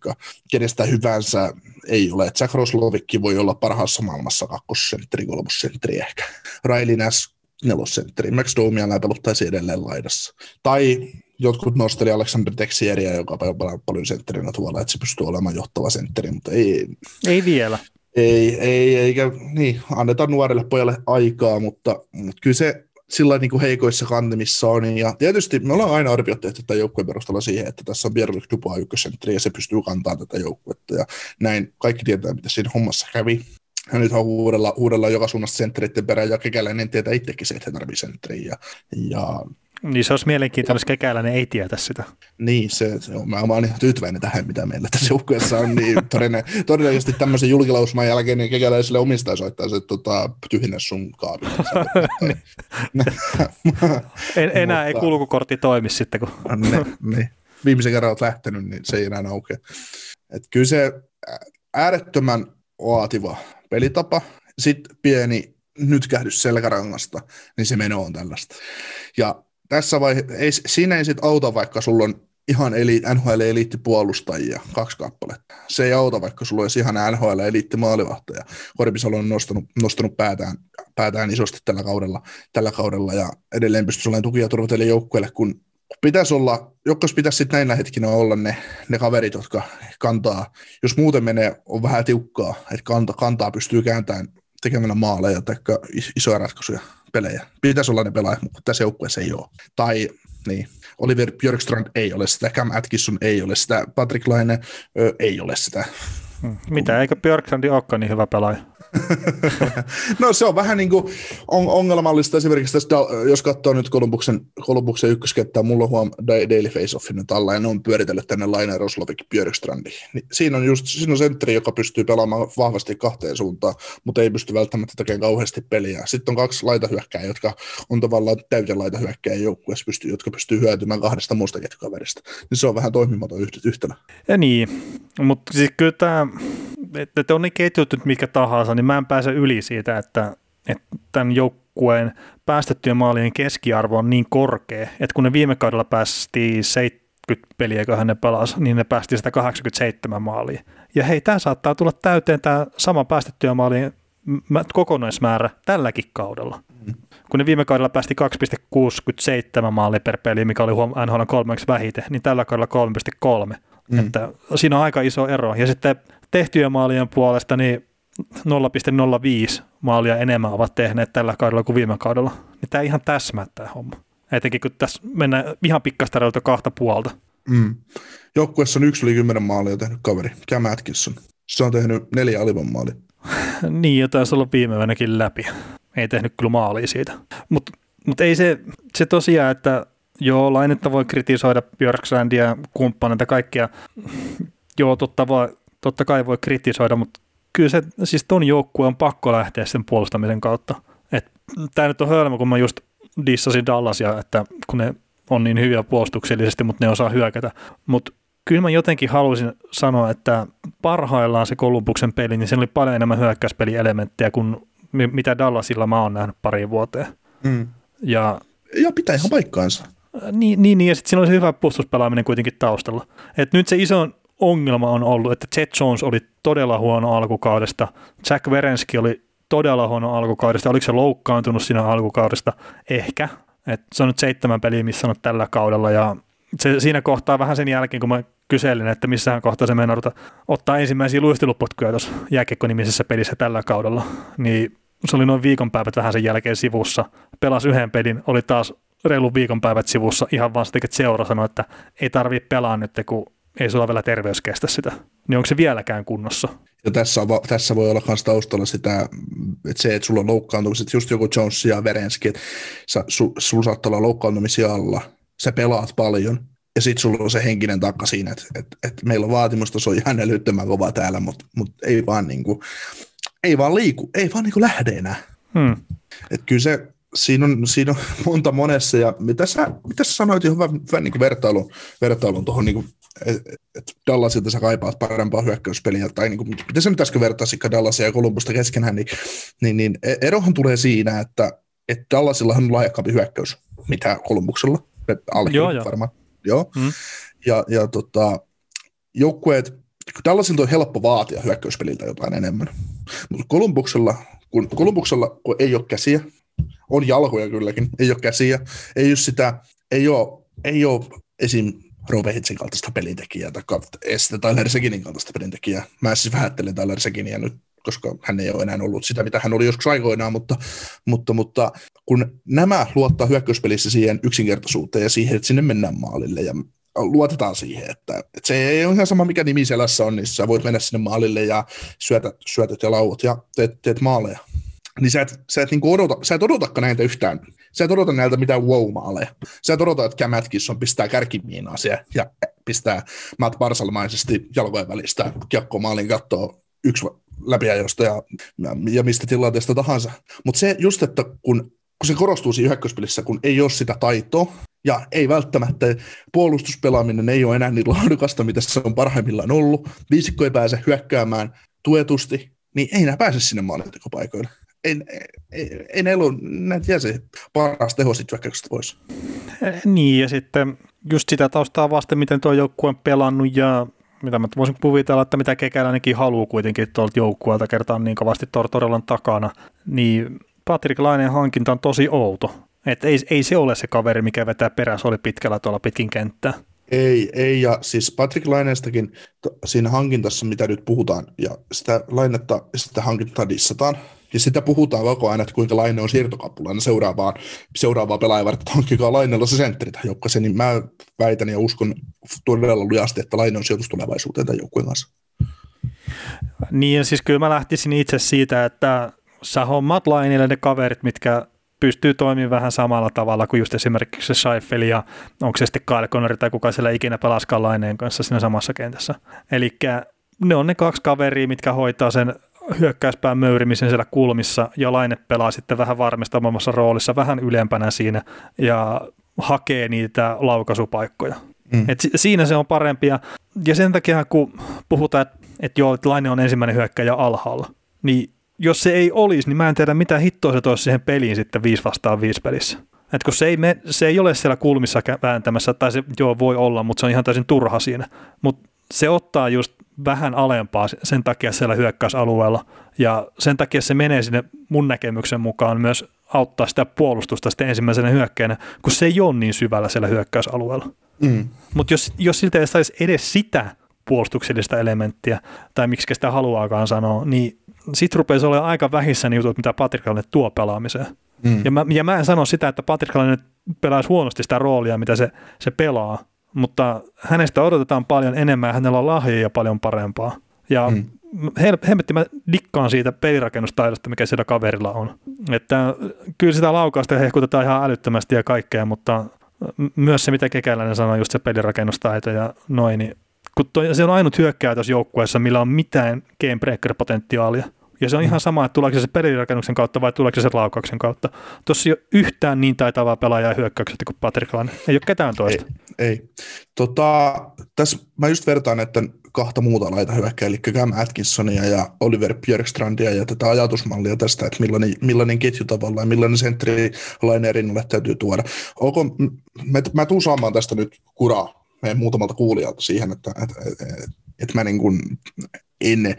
kenestä hyvänsä ei ole. Jack Roslovikki voi olla parhaassa maailmassa kakkosentteri, kolmosentteri ehkä. Riley Nash nelosentteri. Max Domia peluttaisi edelleen laidassa. Tai jotkut nosteli Alexander Texieriä, joka pelaa paljon sentterinä tuolla, että se pystyy olemaan johtava sentteri, mutta ei. Ei vielä. Ei, ei, eikä, niin, annetaan nuorelle pojalle aikaa, mutta, mutta kyllä se sillä niin kuin heikoissa kantimissa on. Ja tietysti me ollaan aina arviot tehty tätä joukkueen perusteella siihen, että tässä on Pierre-Luc Dubois ykkössentteri ja se pystyy kantamaan tätä joukkuetta. Ja näin kaikki tietää, mitä siinä hommassa kävi. Ja nyt on huudella, huudella joka suunnasta senttereiden perään ja kekäläinen tietää itsekin se, että he tarvitsee sentteriä. Ja, ja niin se olisi mielenkiintoista, jos kekäläinen ei tietä sitä. Niin, se, se on, mä, olen ihan tyytyväinen tähän, mitä meillä tässä joukkueessa on. Niin todennäköisesti tämmöisen julkilausuman jälkeen niin kekäläiselle omistaja soittaa se tota, tyhjennä sun kaavi. en, enää ei kulkukortti toimi sitten. Kun... ne, ne. Viimeisen kerran olet lähtenyt, niin se ei enää aukea. Et kyllä se äärettömän vaativa pelitapa, sitten pieni nytkähdys selkärangasta, niin se meno on tällaista. Ja tässä vaiheessa, ei, siinä ei sitten auta, vaikka sulla on ihan eli, NHL-eliittipuolustajia, kaksi kappaletta. Se ei auta, vaikka sulla olisi ihan NHL-eliittimaalivahtaja. Korpisalo on nostanut, nostanut päätään, päätään isosti tällä kaudella, tällä kaudella ja edelleen pystyisi olemaan tukia turvatelleen joukkueelle, kun pitäisi olla, jokos pitäisi sitten näinä hetkinä olla ne, ne kaverit, jotka kantaa, jos muuten menee, on vähän tiukkaa, että kanta, kantaa pystyy kääntämään tekemällä maaleja tai isoja ratkaisuja pelejä. Pitäisi olla ne pelaajat, mutta tässä joukkueessa ei ole. Tai niin, Oliver Björkstrand ei ole sitä, Cam Atkinson ei ole sitä, Patrick Laine ö, ei ole sitä. Hmm. Mitä, eikö Björkstrandi olekaan niin hyvä pelaaja? No se on vähän niin kuin on, ongelmallista esimerkiksi tässä, jos katsoo nyt Kolumbuksen, Kolumbuksen ykköskenttää, mulla on huom Daily Face Offin nyt alla ja ne on pyöritellyt tänne Laine Roslovik Björkstrandi. Niin siinä on just siinä on sentteri, joka pystyy pelaamaan vahvasti kahteen suuntaan, mutta ei pysty välttämättä tekemään kauheasti peliä. Sitten on kaksi laitahyökkää, jotka on tavallaan täyteen laitahyökkää joukkueessa, pystyy, jotka pystyy hyötymään kahdesta muusta ketjukaverista. Niin se on vähän toimimaton yhtälö. Ja niin, mutta siis kyllä tämä että, on ne ketjut nyt mitkä tahansa, niin mä en pääse yli siitä, että, että tämän joukkueen päästettyjen maalien keskiarvo on niin korkea, että kun ne viime kaudella päästiin 70 peliä, kun ne pelasi, niin ne päästi 187 maalia. Ja hei, tämä saattaa tulla täyteen tämä sama päästettyjen maalien kokonaismäärä tälläkin kaudella. Mm. Kun ne viime kaudella päästi 2,67 maalia per peli, mikä oli NHL kolmeksi vähiten, niin tällä kaudella 3,3. Mm. Että siinä on aika iso ero. Ja sitten tehtyjen maalien puolesta niin 0,05 maalia enemmän ovat tehneet tällä kaudella kuin viime kaudella. Niin tämä ihan täsmää tämä homma. Etenkin kun tässä mennään ihan pikkasta kahta puolta. Mm. Joukkueessa on yksi yli kymmenen maalia tehnyt kaveri, Cam Atkinson. Se on tehnyt neljä alivan maalia. niin, ja taisi olla viimeinenkin läpi. Ei tehnyt kyllä maalia siitä. Mutta mut ei se, se tosiaan, että joo, lainetta voi kritisoida Björksandia, kumppaneita, kaikkia. Joo, totta voi, totta kai voi kritisoida, mutta kyllä se, siis ton joukkue on pakko lähteä sen puolustamisen kautta. Tämä nyt on hölmö, kun mä just dissasin Dallasia, että kun ne on niin hyviä puolustuksellisesti, mutta ne osaa hyökätä. Mutta kyllä mä jotenkin haluaisin sanoa, että parhaillaan se Kolumbuksen peli, niin se oli paljon enemmän hyökkäyspelielementtejä kuin mitä Dallasilla mä oon nähnyt pari vuoteen. Mm. Ja, ja pitää ihan paikkaansa. Niin, niin, niin ja sitten siinä oli se hyvä puolustuspelaaminen kuitenkin taustalla. Et nyt se iso ongelma on ollut, että Chet Jones oli todella huono alkukaudesta, Jack Verenski oli todella huono alkukaudesta, oliko se loukkaantunut siinä alkukaudesta? Ehkä. Et se on nyt seitsemän peliä, missä on tällä kaudella ja se, siinä kohtaa vähän sen jälkeen, kun mä kyselin, että missähän kohtaa se meinaa ottaa ensimmäisiä luistelupotkuja tuossa jääkiekko-nimisessä pelissä tällä kaudella, niin se oli noin viikonpäivät vähän sen jälkeen sivussa. Pelasi yhden pelin, oli taas reilu viikonpäivät sivussa ihan vaan että seura sanoi, että ei tarvitse pelaa nyt, kun ei sulla vielä terveys kestä sitä. Niin onko se vieläkään kunnossa? Ja tässä, on, tässä voi olla myös taustalla sitä, että se, että sulla on loukkaantumiset, just joku Jones ja Verenski, että su, sulla saattaa olla loukkaantumisia alla, sä pelaat paljon, ja sitten sulla on se henkinen takka siinä, että, että, että meillä on vaatimustaso ihan älyttömän kova täällä, mutta, mutta ei vaan niin kuin, ei vaan liiku, ei vaan niin kuin lähde enää. Hmm. Että kyllä se, siinä on, siinä on monta monessa, ja mitä sä, mitä sä sanoit jo hyvän, hyvän niin vertailun, vertailun tuohon, niin että et Dallasilta sä kaipaat parempaa hyökkäyspeliä, tai niin kuin, miten sä nyt äsken vertaisit Dallasia ja Kolumbusta keskenään, niin, niin, niin e- erohan tulee siinä, että, että Dallasillahan on laajakkaampi hyökkäys, mitä Kolumbuksella, joo, joo. varmaan. Joo. Mm. Ja, ja tota, joukkueet, Dallasilta on helppo vaatia hyökkäyspeliltä jotain enemmän, mutta Kolumbuksella, kun Kolumbuksella kun ei ole käsiä, on jalkoja kylläkin, ei ole käsiä, ei ole sitä, ei ole, ei ole esim. Rove Hitsin kaltaista pelintekijää tai este Tyler Seginin kaltaista pelintekijää. Mä siis vähättelen Tyler Seginia nyt, koska hän ei ole enää ollut sitä, mitä hän oli joskus aikoinaan, mutta, mutta, mutta kun nämä luottaa hyökkäyspelissä siihen yksinkertaisuuteen ja siihen, että sinne mennään maalille ja luotetaan siihen, että, että se ei ole ihan sama mikä nimi selässä on, niin sä voit mennä sinne maalille ja syötät, syötät ja lauot ja teet, teet maaleja niin sä et, sä et, niin odota, sä et odotakaan näitä yhtään. Sä et odota näiltä mitään wow-maaleja. Sä et odota, että Cam Atkinson pistää kärkimiinaa siellä ja pistää Matt Barsalmaisesti jalkojen välistä kiekko maalin kattoa yksi läpiajosta ja, ja mistä tilanteesta tahansa. Mutta se just, että kun, kun se korostuu siinä hyökkäyspelissä, kun ei ole sitä taitoa, ja ei välttämättä puolustuspelaaminen ei ole enää niin laadukasta, mitä se on parhaimmillaan ollut. Viisikko ei pääse hyökkäämään tuetusti, niin ei enää pääse sinne maalintekopaikoille ei, ei ne ollut, näin tiedä se paras teho sitten hyökkäyksestä pois. Niin, ja sitten just sitä taustaa vasten, miten tuo joukkue on pelannut ja mitä mä voisin kuvitella, että mitä kekäläinenkin haluaa kuitenkin tuolta joukkueelta kertaa niin kovasti Tortorellan takana, niin Patrick Laineen hankinta on tosi outo. Että ei, ei se ole se kaveri, mikä vetää perässä oli pitkällä tuolla pitkin kenttää. Ei, ei, ja siis Patrick Laineestakin siinä hankintassa, mitä nyt puhutaan, ja sitä lainetta sitä hankintaa dissataan, ja sitä puhutaan koko ajan, että kuinka Laine on siirtokappulana seuraavaan, seuraavaa pelaajaa varten, että hankkikaa Lainella se sentteri tai joukkueeseen, niin mä väitän ja uskon todella lujasti, että Laine on sijoitus tulevaisuuteen tämän joukkueen kanssa. Niin ja siis kyllä mä lähtisin itse siitä, että sä hommat Lainille ne kaverit, mitkä pystyy toimimaan vähän samalla tavalla kuin just esimerkiksi se Scheifel ja onko se sitten Kyle Connor tai kuka siellä ikinä pelaskaan Laineen kanssa siinä samassa kentässä. Eli ne on ne kaksi kaveria, mitkä hoitaa sen hyökkäyspään möyrimisen siellä kulmissa ja Laine pelaa sitten vähän varmistamammassa roolissa vähän ylempänä siinä ja hakee niitä laukaisupaikkoja. Mm. Et siinä se on parempi ja, ja sen takia kun puhutaan, että, että joo, että Laine on ensimmäinen hyökkäjä alhaalla, niin jos se ei olisi, niin mä en tiedä mitä hittoa se toisi siihen peliin sitten 5 vastaan 5 pelissä. Et kun se ei, me, se ei ole siellä kulmissa vääntämässä, tai se joo voi olla, mutta se on ihan täysin turha siinä. Mutta se ottaa just vähän alempaa sen takia siellä hyökkäysalueella, ja sen takia se menee sinne mun näkemyksen mukaan myös auttaa sitä puolustusta sitten ensimmäisenä hyökkäänä, kun se ei ole niin syvällä siellä hyökkäysalueella. Mm. Mutta jos, jos siltä ei saisi edes sitä puolustuksellista elementtiä, tai miksi sitä haluaakaan sanoa, niin sitten rupeaa olemaan aika vähissä ne jutut, mitä Patrikalle tuo pelaamiseen. Mm. Ja, mä, ja mä en sano sitä, että Patrikalle pelaisi huonosti sitä roolia, mitä se, se pelaa, mutta hänestä odotetaan paljon enemmän ja hänellä on lahjoja paljon parempaa. Ja mm. hemmetti mä dikkaan siitä pelirakennustaidosta, mikä siellä kaverilla on. Että kyllä sitä laukausta hehkutetaan ihan älyttömästi ja kaikkea, mutta myös se, mitä Kekäläinen sanoi, just se pelirakennustaito ja noin, niin kun toi, se on ainut hyökkääjä tuossa joukkueessa, millä on mitään gamebreaker-potentiaalia. Ja se on ihan sama, että tuleeko se pelirakennuksen kautta vai tuleeko se laukauksen kautta. Tuossa ei ole yhtään niin taitavaa pelaajaa hyökkäyksestä kuin Patrick Laine. Ei ole ketään toista. Ei. ei. Tota, tässä mä just vertaan, että kahta muuta laita hyökkää, eli Cam Atkinsonia ja Oliver Björkstrandia ja tätä ajatusmallia tästä, että millainen, millainen ketju tavallaan, millainen sentteri rinnalle täytyy tuoda. Onko, mä, mä tuun saamaan tästä nyt kuraa muutamalta kuulijalta siihen, että, että, että, että mä niin kuin en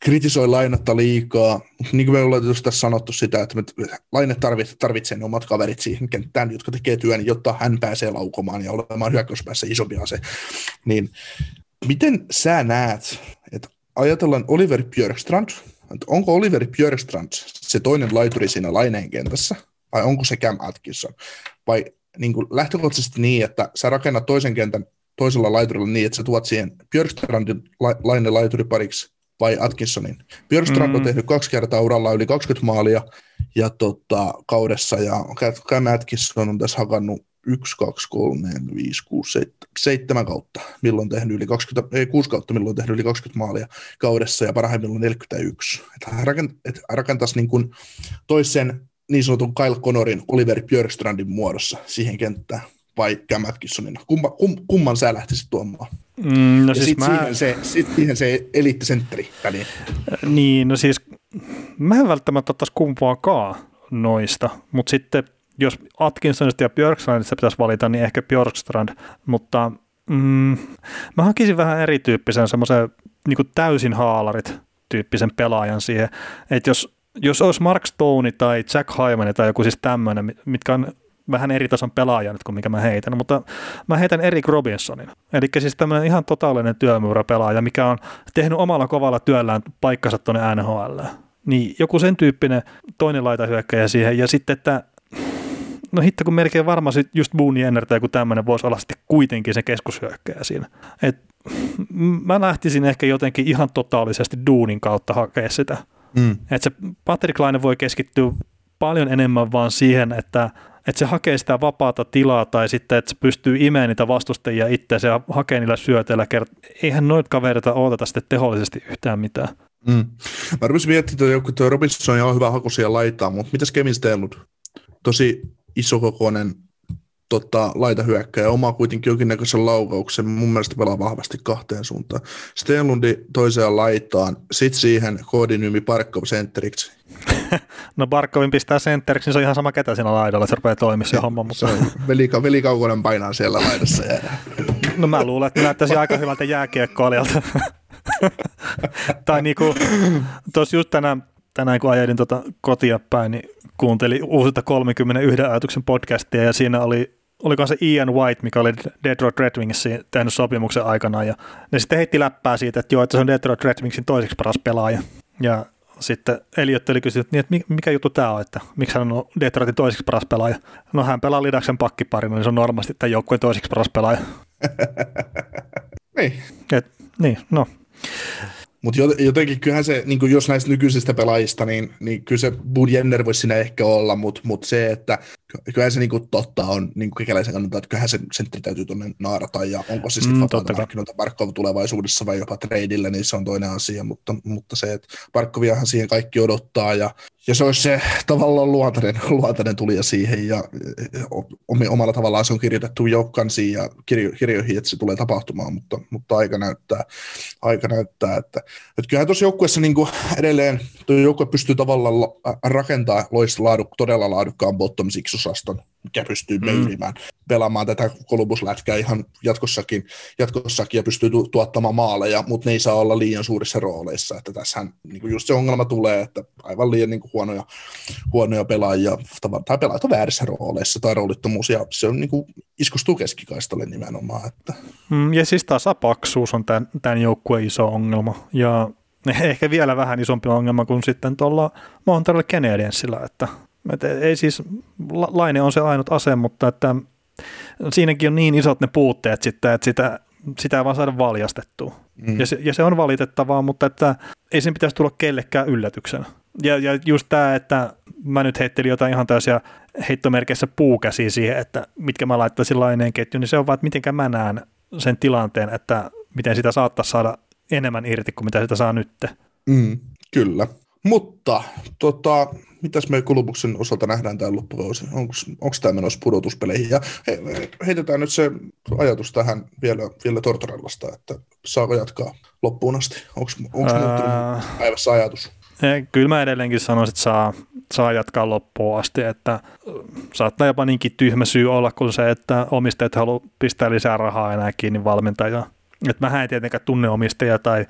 kritisoi lainatta liikaa, mutta niin kuin me ollaan tässä sanottu sitä, että me laine tarvitsee, tarvitsee ne omat kaverit siihen kenttään, jotka tekee työn, jotta hän pääsee laukomaan ja olemaan hyökkäyspäässä isompi ase. Niin miten sä näet, että ajatellaan Oliver Björkstrand, että onko Oliver Björkstrand se toinen laituri siinä laineen kentässä, vai onko se Cam Atkinson, vai niin kuin lähtökohtaisesti niin, että sä rakennat toisen kentän toisella laiturilla niin, että sä tuot siihen Björkstrandin la- laine laituripariksi vai Atkinsonin. Björkstrand mm. on tehnyt kaksi kertaa uralla yli 20 maalia ja tota, kaudessa ja Cam Atkinson on tässä hakannut 1, 2, 3, 5, 6, 7, 7 kautta, milloin tehnyt yli 20, ei 6 kautta, milloin tehnyt yli 20 maalia kaudessa ja parhaimmillaan 41. Että hän rakent, et rakentaisi niin kuin toisen niin sanotun Kyle Connorin Oliver Björkstrandin muodossa siihen kenttään vai Cam Atkinsonina? Kumma, kum, kumman sä lähtisit tuomaan? Mm, no ja siis sitten mä... siihen se, sit siihen se eliittisentteri väliin. Niin, no siis mä en välttämättä ottaisi kumpaakaan noista, mutta sitten jos Atkinsonista ja Björkstrandista pitäisi valita, niin ehkä Björkstrand, mutta mm, mä hakisin vähän erityyppisen semmoisen niin täysin haalarit tyyppisen pelaajan siihen, että jos, jos olisi Mark Stone tai Jack Hyman tai joku siis tämmöinen, mitkä on vähän eri tason pelaaja nyt kuin mikä mä heitän, mutta mä heitän Erik Robinsonin. Eli siis tämmöinen ihan totaalinen pelaaja, mikä on tehnyt omalla kovalla työllään paikkansa tuonne NHL. Niin joku sen tyyppinen toinen laita hyökkäjä siihen, ja sitten, että no hitto kun melkein varmasti just Boone Jenner tai joku tämmöinen voisi olla sitten kuitenkin se keskushyökkäjä siinä. Et mä lähtisin ehkä jotenkin ihan totaalisesti duunin kautta hakea sitä. Mm. Että se Patrick Laine voi keskittyä paljon enemmän vaan siihen, että että se hakee sitä vapaata tilaa tai sitten, että se pystyy imeen niitä vastustajia itse ja hakee niillä syöteillä. Eihän noita kavereita odota sitten tehollisesti yhtään mitään. Mm. Mä rupesin miettimään, että tuo Robinson on hyvä haku siellä laitaa, mutta mitäs Kevin Stellut? Tosi isokokoinen tota, laitahyökkäjä, omaa kuitenkin jonkinnäköisen laukauksen, mun mielestä pelaa vahvasti kahteen suuntaan. Stenlundi toiseen laitaan, sit siihen koodinyymi Parkkov sentteriksi. no Barkovin pistää sentteriksi, niin se on ihan sama ketä siinä laidalla, se rupeaa toimia se homma. Mutta... Velika, velikaukonen painaa siellä laidassa. Ja... no mä luulen, että näyttäisi aika hyvältä jääkiekkoilijalta. tai niinku, tuossa just tänään, tänään kun ajelin tuota kotia päin, niin kuuntelin uusilta 31 ajatuksen podcastia ja siinä oli oliko se Ian White, mikä oli Detroit Red Wingissa tehnyt sopimuksen aikana, ja ne sitten heitti läppää siitä, että joo, että se on Detroit Red Wingsin toiseksi paras pelaaja. Ja sitten Eliot oli kysynyt, niin, että mikä juttu tämä on, että miksi hän on Detroitin toiseksi paras pelaaja. No hän pelaa Lidaksen pakkiparina, niin se on normaalisti tämän joukkueen toiseksi paras pelaaja. niin. Et, niin, no. Mutta jotenkin kyllähän se, niin jos näistä nykyisistä pelaajista, niin, niin kyllä se Bud Jenner voisi siinä ehkä olla, mutta mut se, että kyllähän se niin kuin totta on niin kuin kekäläisen kannalta, että kyllähän se sentteri täytyy tuonne naarata, ja onko se sitten mm, vapaata markkinoita Barkov tulevaisuudessa vai jopa tradeille, niin se on toinen asia, mutta, mutta se, että Barkoviahan siihen kaikki odottaa, ja, ja se olisi se tavallaan luontainen, luontainen tulija siihen, ja omalla tavallaan se on kirjoitettu jo kansiin ja kirjo, kirjoihin, että se tulee tapahtumaan, mutta, mutta aika näyttää, aika näyttää että, että kyllähän tuossa joukkueessa niin kuin edelleen tuo joukkue pystyy tavallaan rakentamaan loista todella laadukkaan bottom six osaston, mikä pystyy mm. meilimään, pelaamaan tätä kolubuslätkää ihan jatkossakin, jatkossakin ja pystyy tu- tuottamaan maaleja, mutta ne ei saa olla liian suurissa rooleissa. Että tässähän niin just se ongelma tulee, että aivan liian niin kuin huonoja, huonoja pelaajia tai pelaajat on väärissä rooleissa tai roolittomuus ja se on niin kuin, iskustuu keskikaistalle nimenomaan. Että. Mm, ja siis tasapaksuus on tämän, tämän joukkueen iso ongelma ja ehkä vielä vähän isompi ongelma kuin sitten tuolla Montreal Canadiensilla, että et ei siis, Laine on se ainut ase, mutta että siinäkin on niin isot ne puutteet sitten, että sitä, sitä ei vaan saada valjastettua. Mm. Ja, se, ja se on valitettavaa, mutta että ei sen pitäisi tulla kellekään yllätyksenä. Ja, ja just tämä, että mä nyt heittelin jotain ihan täysiä heittomerkeissä puukäsiä siihen, että mitkä mä laittaisin laineen ketju, niin se on vaan, että miten mä näen sen tilanteen, että miten sitä saattaa saada enemmän irti kuin mitä sitä saa nyt. Mm, kyllä. Mutta tota, mitäs me Kolumbuksen osalta nähdään tämän loppukausi? Onko tämä menossa pudotuspeleihin? Ja he, heitetään nyt se ajatus tähän vielä, vielä Tortorellasta, että saako jatkaa loppuun asti? Onko muuttunut päivässä ajatus? Kyllä mä edelleenkin sanoisin, että saa, saa jatkaa loppuun asti, että saattaa jopa niinkin tyhmä syy olla kuin se, että omistajat haluaa pistää lisää rahaa enää kiinni valmentajaa. Että mä en tietenkään tunne omistajia tai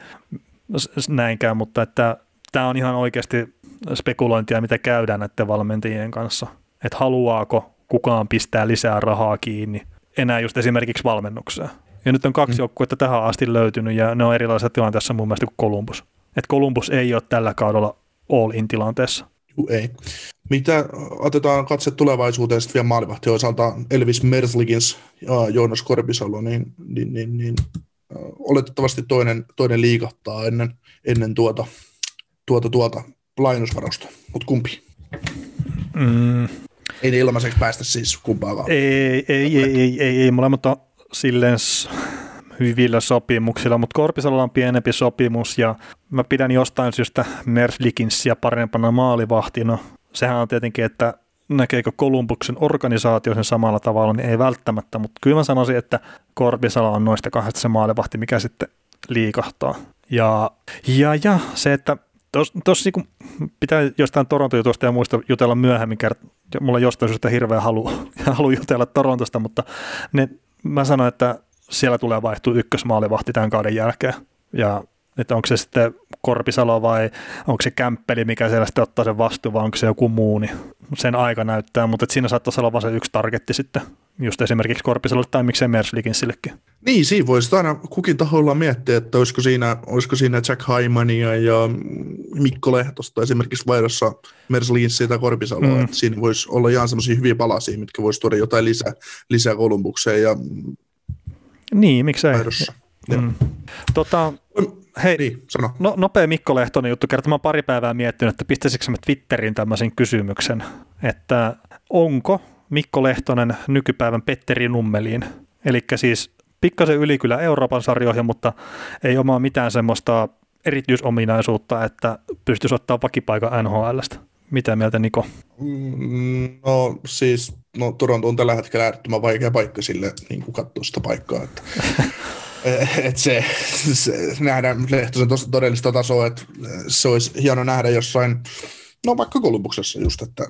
näinkään, mutta että tämä on ihan oikeasti spekulointia, mitä käydään näiden valmentajien kanssa. Että haluaako kukaan pistää lisää rahaa kiinni enää just esimerkiksi valmennukseen. Ja nyt on kaksi mm. joukkuetta tähän asti löytynyt ja ne on erilaisessa tilanteessa mun mielestä kuin Columbus. Että Columbus ei ole tällä kaudella all-in tilanteessa. Juu, ei. Mitä otetaan katse tulevaisuuteen sitten vielä maalivahti osalta Elvis Merslikins ja Joonas Korpisalo, niin, niin, niin, niin oletettavasti toinen, toinen liikahtaa ennen, ennen tuota, tuota, tuota lainusvarausta, mutta kumpi? Mm. Ei ne ilmaiseksi päästä siis kumpaakaan. Ei, ei, ei, ei, ei, ei, molemmat on silleen hyvillä sopimuksilla, mutta Korpisalolla on pienempi sopimus ja mä pidän jostain syystä Merslikinsia parempana maalivahtina. Sehän on tietenkin, että näkeekö Kolumbuksen organisaatio sen samalla tavalla, niin ei välttämättä, mutta kyllä mä sanoisin, että Korpisalo on noista kahdesta se maalivahti, mikä sitten liikahtaa. Ja, ja, ja se, että tuossa niinku pitää jostain Toronto-jutusta ja muista jutella myöhemmin, kert- mulla jostain syystä hirveä halu, halu jutella Torontosta, mutta ne, mä sanoin, että siellä tulee vaihtua ykkösmaalivahti tämän kauden jälkeen. Ja että onko se sitten Korpisalo vai onko se Kämppeli, mikä siellä sitten ottaa sen vastuun, vai onko se joku muu, niin sen aika näyttää, mutta siinä saattaisi olla vain se yksi targetti sitten, just esimerkiksi Korpisalolle tai miksei Merslikinsillekin. Niin, siinä voisi aina kukin taholla miettiä, että olisiko siinä, olisiko siinä Jack Haimania ja Mikko Lehtosta esimerkiksi vaihdossa Merslikinsiä tai Korpisaloa, mm. että siinä voisi olla ihan semmoisia hyviä palasia, mitkä voisi tuoda jotain lisää, lisää Kolumbukseen ja niin, miksei. Mm. Tota, hei, niin, sano. No, nopea Mikko Lehtonen juttu. Kertomaan pari päivää miettinyt, että pistäisikö mä Twitteriin tämmöisen kysymyksen, että onko Mikko Lehtonen nykypäivän Petteri Nummeliin? Eli siis pikkasen yli kyllä Euroopan sarjoihin, mutta ei omaa mitään semmoista erityisominaisuutta, että pystyisi ottaa vakipaikan NHLstä. Mitä mieltä Niko? Mm, no siis, no Toronto on tällä hetkellä äärettömän vaikea paikka sille niin kuin katsoa sitä paikkaa. Että, et se, se, nähdään Lehtosen todellista tasoa, että se olisi hieno nähdä jossain, no vaikka Kolumbuksessa just, että...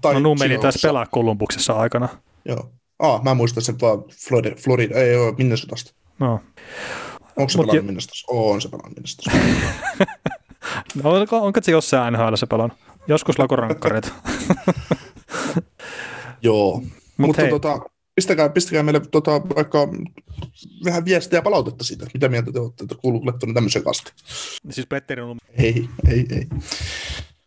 Tai no Numeni taisi pelaa Kolumbuksessa aikana. Joo. Ah, mä muistan sen vaan Florida, Florida ei ole Minnesotasta. No. Onko se Mut pelannut jo... Minnesotassa? Oo, on se pelannut Minnesotassa. no, onko, onko se jossain NHL se pelannut? Joskus lakorankkareita. Joo, Mut mutta hei. tota, pistäkää, pistäkää meille tota, vaikka vähän viestiä ja palautetta siitä, mitä mieltä te olette, että kuuluuko Lehtonen tämmöisen kasti. Siis Petteri on Ei, ei, ei.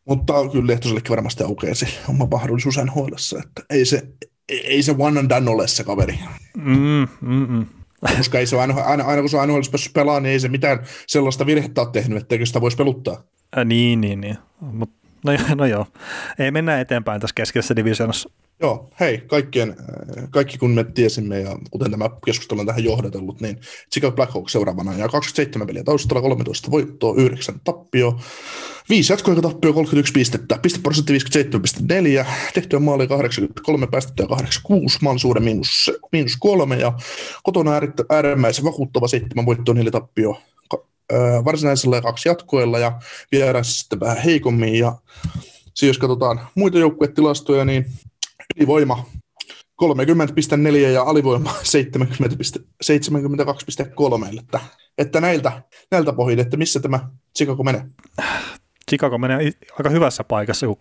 Mutta kyllä Lehtosellekin varmasti aukeaa se oma mahdollisuus nhl että ei se, ei se one and done ole se kaveri. Mm, mm, mm. Koska ei se aina, aina, aina kun se on nhl pelaa, niin ei se mitään sellaista virhettä ole tehnyt, etteikö sitä voisi peluttaa. Ä, niin, niin, niin. Mutta No, no joo, ei mennä eteenpäin tässä keskisessä divisioonassa. Joo, hei, kaikkien, äh, kaikki kun me tiesimme ja kuten tämä keskustelu on tähän johdatellut, niin Chicago Blackhawks seuraavana ja 27 peliä taustalla, 13 voittoa, 9 tappio, 5 tappio, 31 pistettä, pisteprosentti 57,4, tehtyä maalia 83, päästettyä 86, maalisuuden miinus, miinus 3 ja kotona äärimmäisen vakuuttava 7 voittoa, 4 tappio, varsinaisella ja kaksi jatkoilla ja vieressä sitten vähän heikommin. Ja siis jos katsotaan muita joukkuetilastoja, niin ylivoima 30,4 ja alivoima 72,3. Että, että näiltä, näiltä pohjilta, että missä tämä Chicago menee? Chicago menee aika hyvässä paikassa, kun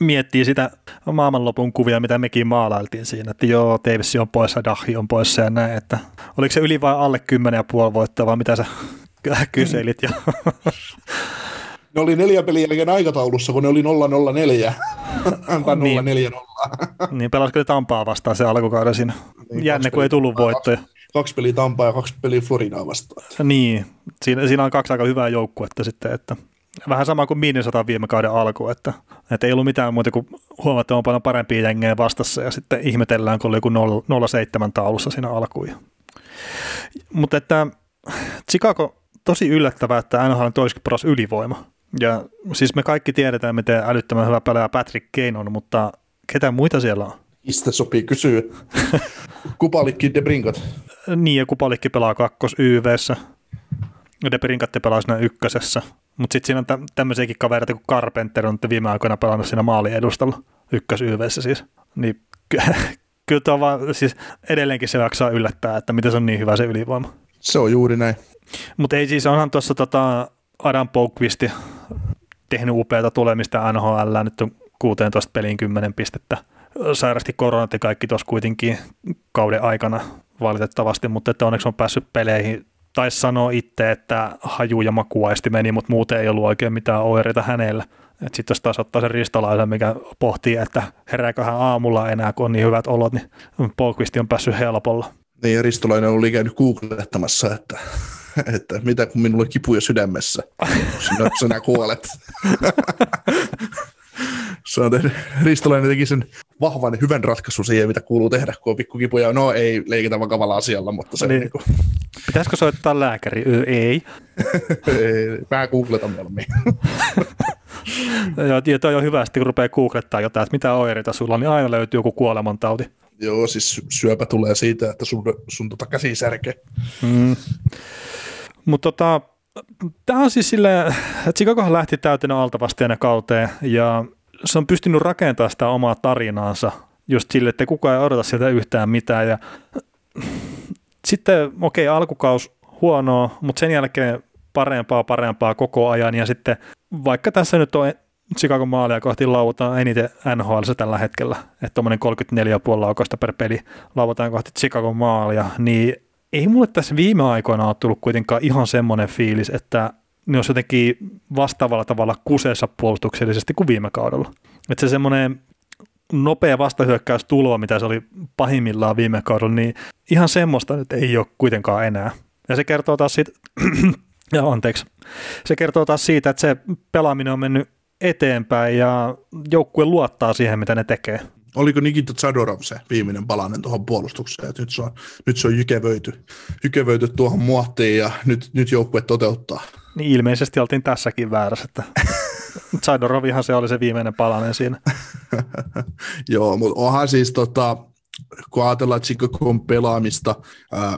miettii sitä maailmanlopun kuvia, mitä mekin maalailtiin siinä, että joo, Davis on poissa, Dahi on poissa ja näin, että oliko se yli vai alle 10,5 voittoa vai mitä sä kyselit jo. Ne oli neljä peliä jälkeen aikataulussa, kun ne oli 004. tai niin. 040. niin, pelasiko ne Tampaa vastaan se alkukauden siinä? Niin, Jänne, kun ei tullut voittoja. Kaksi, kaksi peliä Tampaa ja kaksi peliä Floridaa vastaan. Niin, siinä, siinä on kaksi aika hyvää joukkuetta sitten, että vähän sama kuin Minnesota viime kauden alku, että, että ei ollut mitään muuta kuin huomattavan paljon parempia jengejä vastassa ja sitten ihmetellään, kun oli joku 0,7 taulussa siinä alkuun. Mutta että Chicago tosi yllättävää, että NHL on toisikin paras ylivoima. Ja siis me kaikki tiedetään, miten älyttömän hyvä pelaaja Patrick Kane on, mutta ketä muita siellä on? Mistä sopii kysyä? Kupalikki De Brinkat. Niin, ja Kupalikki pelaa kakkos YVssä. De Brinkat pelaa siinä ykkösessä. Mutta sitten siinä on tä- tämmöisiäkin kavereita kuin Carpenter on viime aikoina pelannut siinä maalin edustalla. Ykkös YVssä siis. Niin ky- kyllä tuo vaan, siis edelleenkin se jaksaa yllättää, että miten se on niin hyvä se ylivoima. Se on juuri näin. Mutta ei siis, onhan tuossa tota Adam Poukvisti tehnyt upeata tulemista NHL, nyt on 16 peliin 10 pistettä. Sairasti koronat ja kaikki tuossa kuitenkin kauden aikana valitettavasti, mutta että onneksi on päässyt peleihin. Taisi sanoa itse, että haju ja makuaisti meni, mutta muuten ei ollut oikein mitään oireita hänellä. Sitten jos taas ottaa sen ristolaisen, mikä pohtii, että herääkö hän aamulla enää, kun on niin hyvät olot, niin Polkvisti on päässyt helpolla. Niin, ja Ristolainen oli käynyt googlettamassa, että, että mitä kun minulla on kipuja sydämessä, sinä, sinä kuolet. se on tehnyt, Ristolainen teki sen vahvan hyvän ratkaisun siihen, mitä kuuluu tehdä, kun on pikkukipuja. No ei leikitä vakavalla asialla, mutta se niin. niin kuin... Pitäisikö soittaa lääkäri? Ö, ei. ei. Mä googletan mieluummin. ja toi on hyvä, kun rupeaa googlettaa jotain, että mitä oireita sulla on, niin aina löytyy joku kuolemantauti. Joo, siis syöpä tulee siitä, että sun, sun tota käsi särkee. Mm. Mutta tota, tämä on siis silleen, että Chicagohan lähti täytenä altavasteena kauteen ja se on pystynyt rakentamaan sitä omaa tarinaansa just sille, että kukaan ei odota sieltä yhtään mitään ja sitten okei, okay, alkukaus huonoa, mutta sen jälkeen parempaa, parempaa koko ajan ja sitten vaikka tässä nyt on Chicago maalia kohti lauataan eniten NHL tällä hetkellä, että tuommoinen 34,5 laukasta per peli lauataan kohti Chicago maalia, niin ei mulle tässä viime aikoina ole tullut kuitenkaan ihan semmoinen fiilis, että ne olisi jotenkin vastaavalla tavalla kuseessa puolustuksellisesti kuin viime kaudella. Että se semmoinen nopea vastahyökkäys tuloa, mitä se oli pahimmillaan viime kaudella, niin ihan semmoista nyt ei ole kuitenkaan enää. Ja se kertoo taas siitä, ja anteeksi, se kertoo taas siitä, että se pelaaminen on mennyt eteenpäin ja joukkue luottaa siihen, mitä ne tekee. Oliko Nikita Zadorov se viimeinen palanen tuohon puolustukseen, että nyt se on, nyt se on jykevöity, jykevöity tuohon muottiin ja nyt, nyt joukkue toteuttaa. Niin ilmeisesti oltiin tässäkin väärässä, että Zadorovihan se oli se viimeinen palanen siinä. Joo, mutta onhan siis tota, kun ajatellaan Chicagon pelaamista,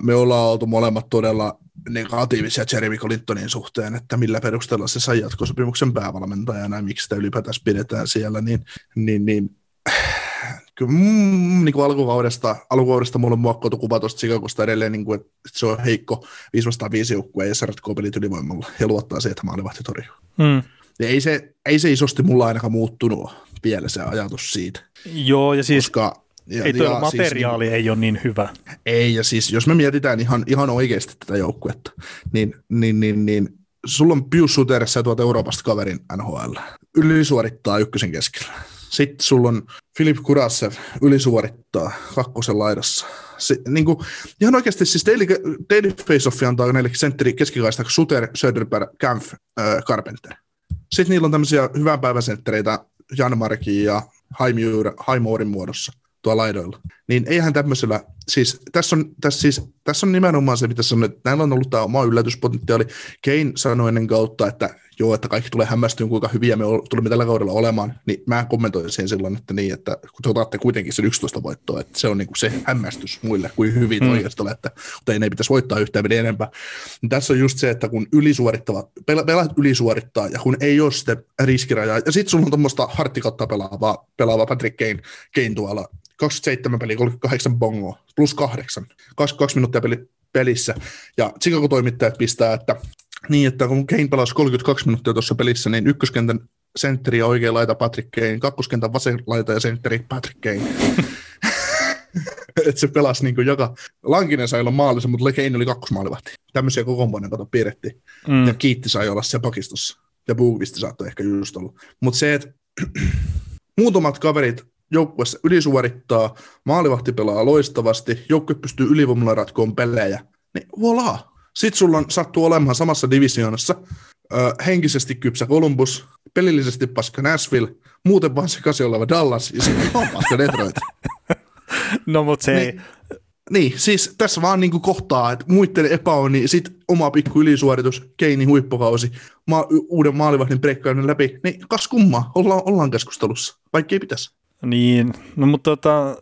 me ollaan oltu molemmat todella negatiivisia Jeremy Clintonin suhteen, että millä perusteella se sai jatkosopimuksen päävalmentajana ja miksi sitä ylipäätään pidetään siellä, niin, niin, niin kyllä mm, niin kuin alkukaudesta, alkukaudesta mulla on muokkautu kuva tuosta Chicagosta edelleen, niin kuin, että se on heikko 505 joukkue ja se ratkoo pelit ylivoimalla ja luottaa siihen, että maalivahti torjuu. Mm. Ja ei se, ei se isosti mulla ainakaan muuttunut vielä se ajatus siitä. Joo, ja siis Koska ja, ei tuo siis materiaali siis, ei ole niin hyvä. Ei, ja siis jos me mietitään ihan, ihan oikeasti tätä joukkuetta, niin, niin, niin, niin sulla on Pius Suteressa tuolta Euroopasta kaverin NHL. Ylisuorittaa ykkösen keskellä. Sitten sulla on Filip Kurassev ylisuorittaa kakkosen laidassa. Se, niin kuin, ihan oikeasti siis Daily, Daily Face-Off antaa näille sentteri keskikaista Suter, Söderberg, Kampf, äh, Carpenter. Sitten niillä on tämmöisiä hyvän päivän senttereitä Markin ja Haimoorin muodossa tuolla laidoilla. Niin eihän tämmöisellä, siis tässä on, tässä, siis, tässä on nimenomaan se, mitä sanoin, että näillä on ollut tämä oma yllätyspotentiaali. Kane sanoi ennen kautta, että joo, että kaikki tulee hämmästyä, kuinka hyviä me tulemme tällä kaudella olemaan, niin mä kommentoin siihen silloin, että niin, että kun te otatte kuitenkin sen 11 voittoa, että se on niin kuin se hämmästys muille, kuin hyvin mm. oikeasti olette, mutta ei ne pitäisi voittaa yhtään meni enempää. Niin tässä on just se, että kun ylisuorittavat, pelaat ylisuorittaa ja kun ei ole sitten riskirajaa, ja sitten sulla on tuommoista harttikautta pelaavaa, pelaavaa Patrick Kane, Kane tuolla, 27 peliä, 38 bongoa, plus 8, 22 minuuttia peli, pelissä. Ja Chicago-toimittajat pistää, että niin, että kun Kane pelasi 32 minuuttia tuossa pelissä, niin ykköskentän sentteri ja oikea laita Patrick Kane, kakkoskentän vasen laita ja sentteri Patrick Kane. että se pelasi niin kuin joka, Lankinen sai olla maalissa, mutta Kane oli kakkosmaalivahti. Tämmöisiä kokoonpanoja kato piirrettiin. Mm. Ja Kiitti sai olla se pakistossa. Ja Boogvisti saattoi ehkä just olla. Mutta se, että muutamat kaverit joukkueessa ylisuorittaa, maalivahti pelaa loistavasti, joukkue pystyy ylivoimalla ratkoon pelejä, niin voilà, sitten sulla on, sattuu olemaan samassa divisioonassa ö, henkisesti kypsä Columbus, pelillisesti paska Nashville, muuten vaan sekaisin oleva Dallas ja sitten on paska Detroit. no mutta se niin, ei... niin, siis tässä vaan niinku kohtaa, että muiden epäonni, sit oma pikku ylisuoritus, Keini huippukausi, ma- uuden maalivahdin breikkainen läpi, niin kas kummaa, ollaan, ollaan keskustelussa, vaikka ei pitäisi. Niin, no mutta tota,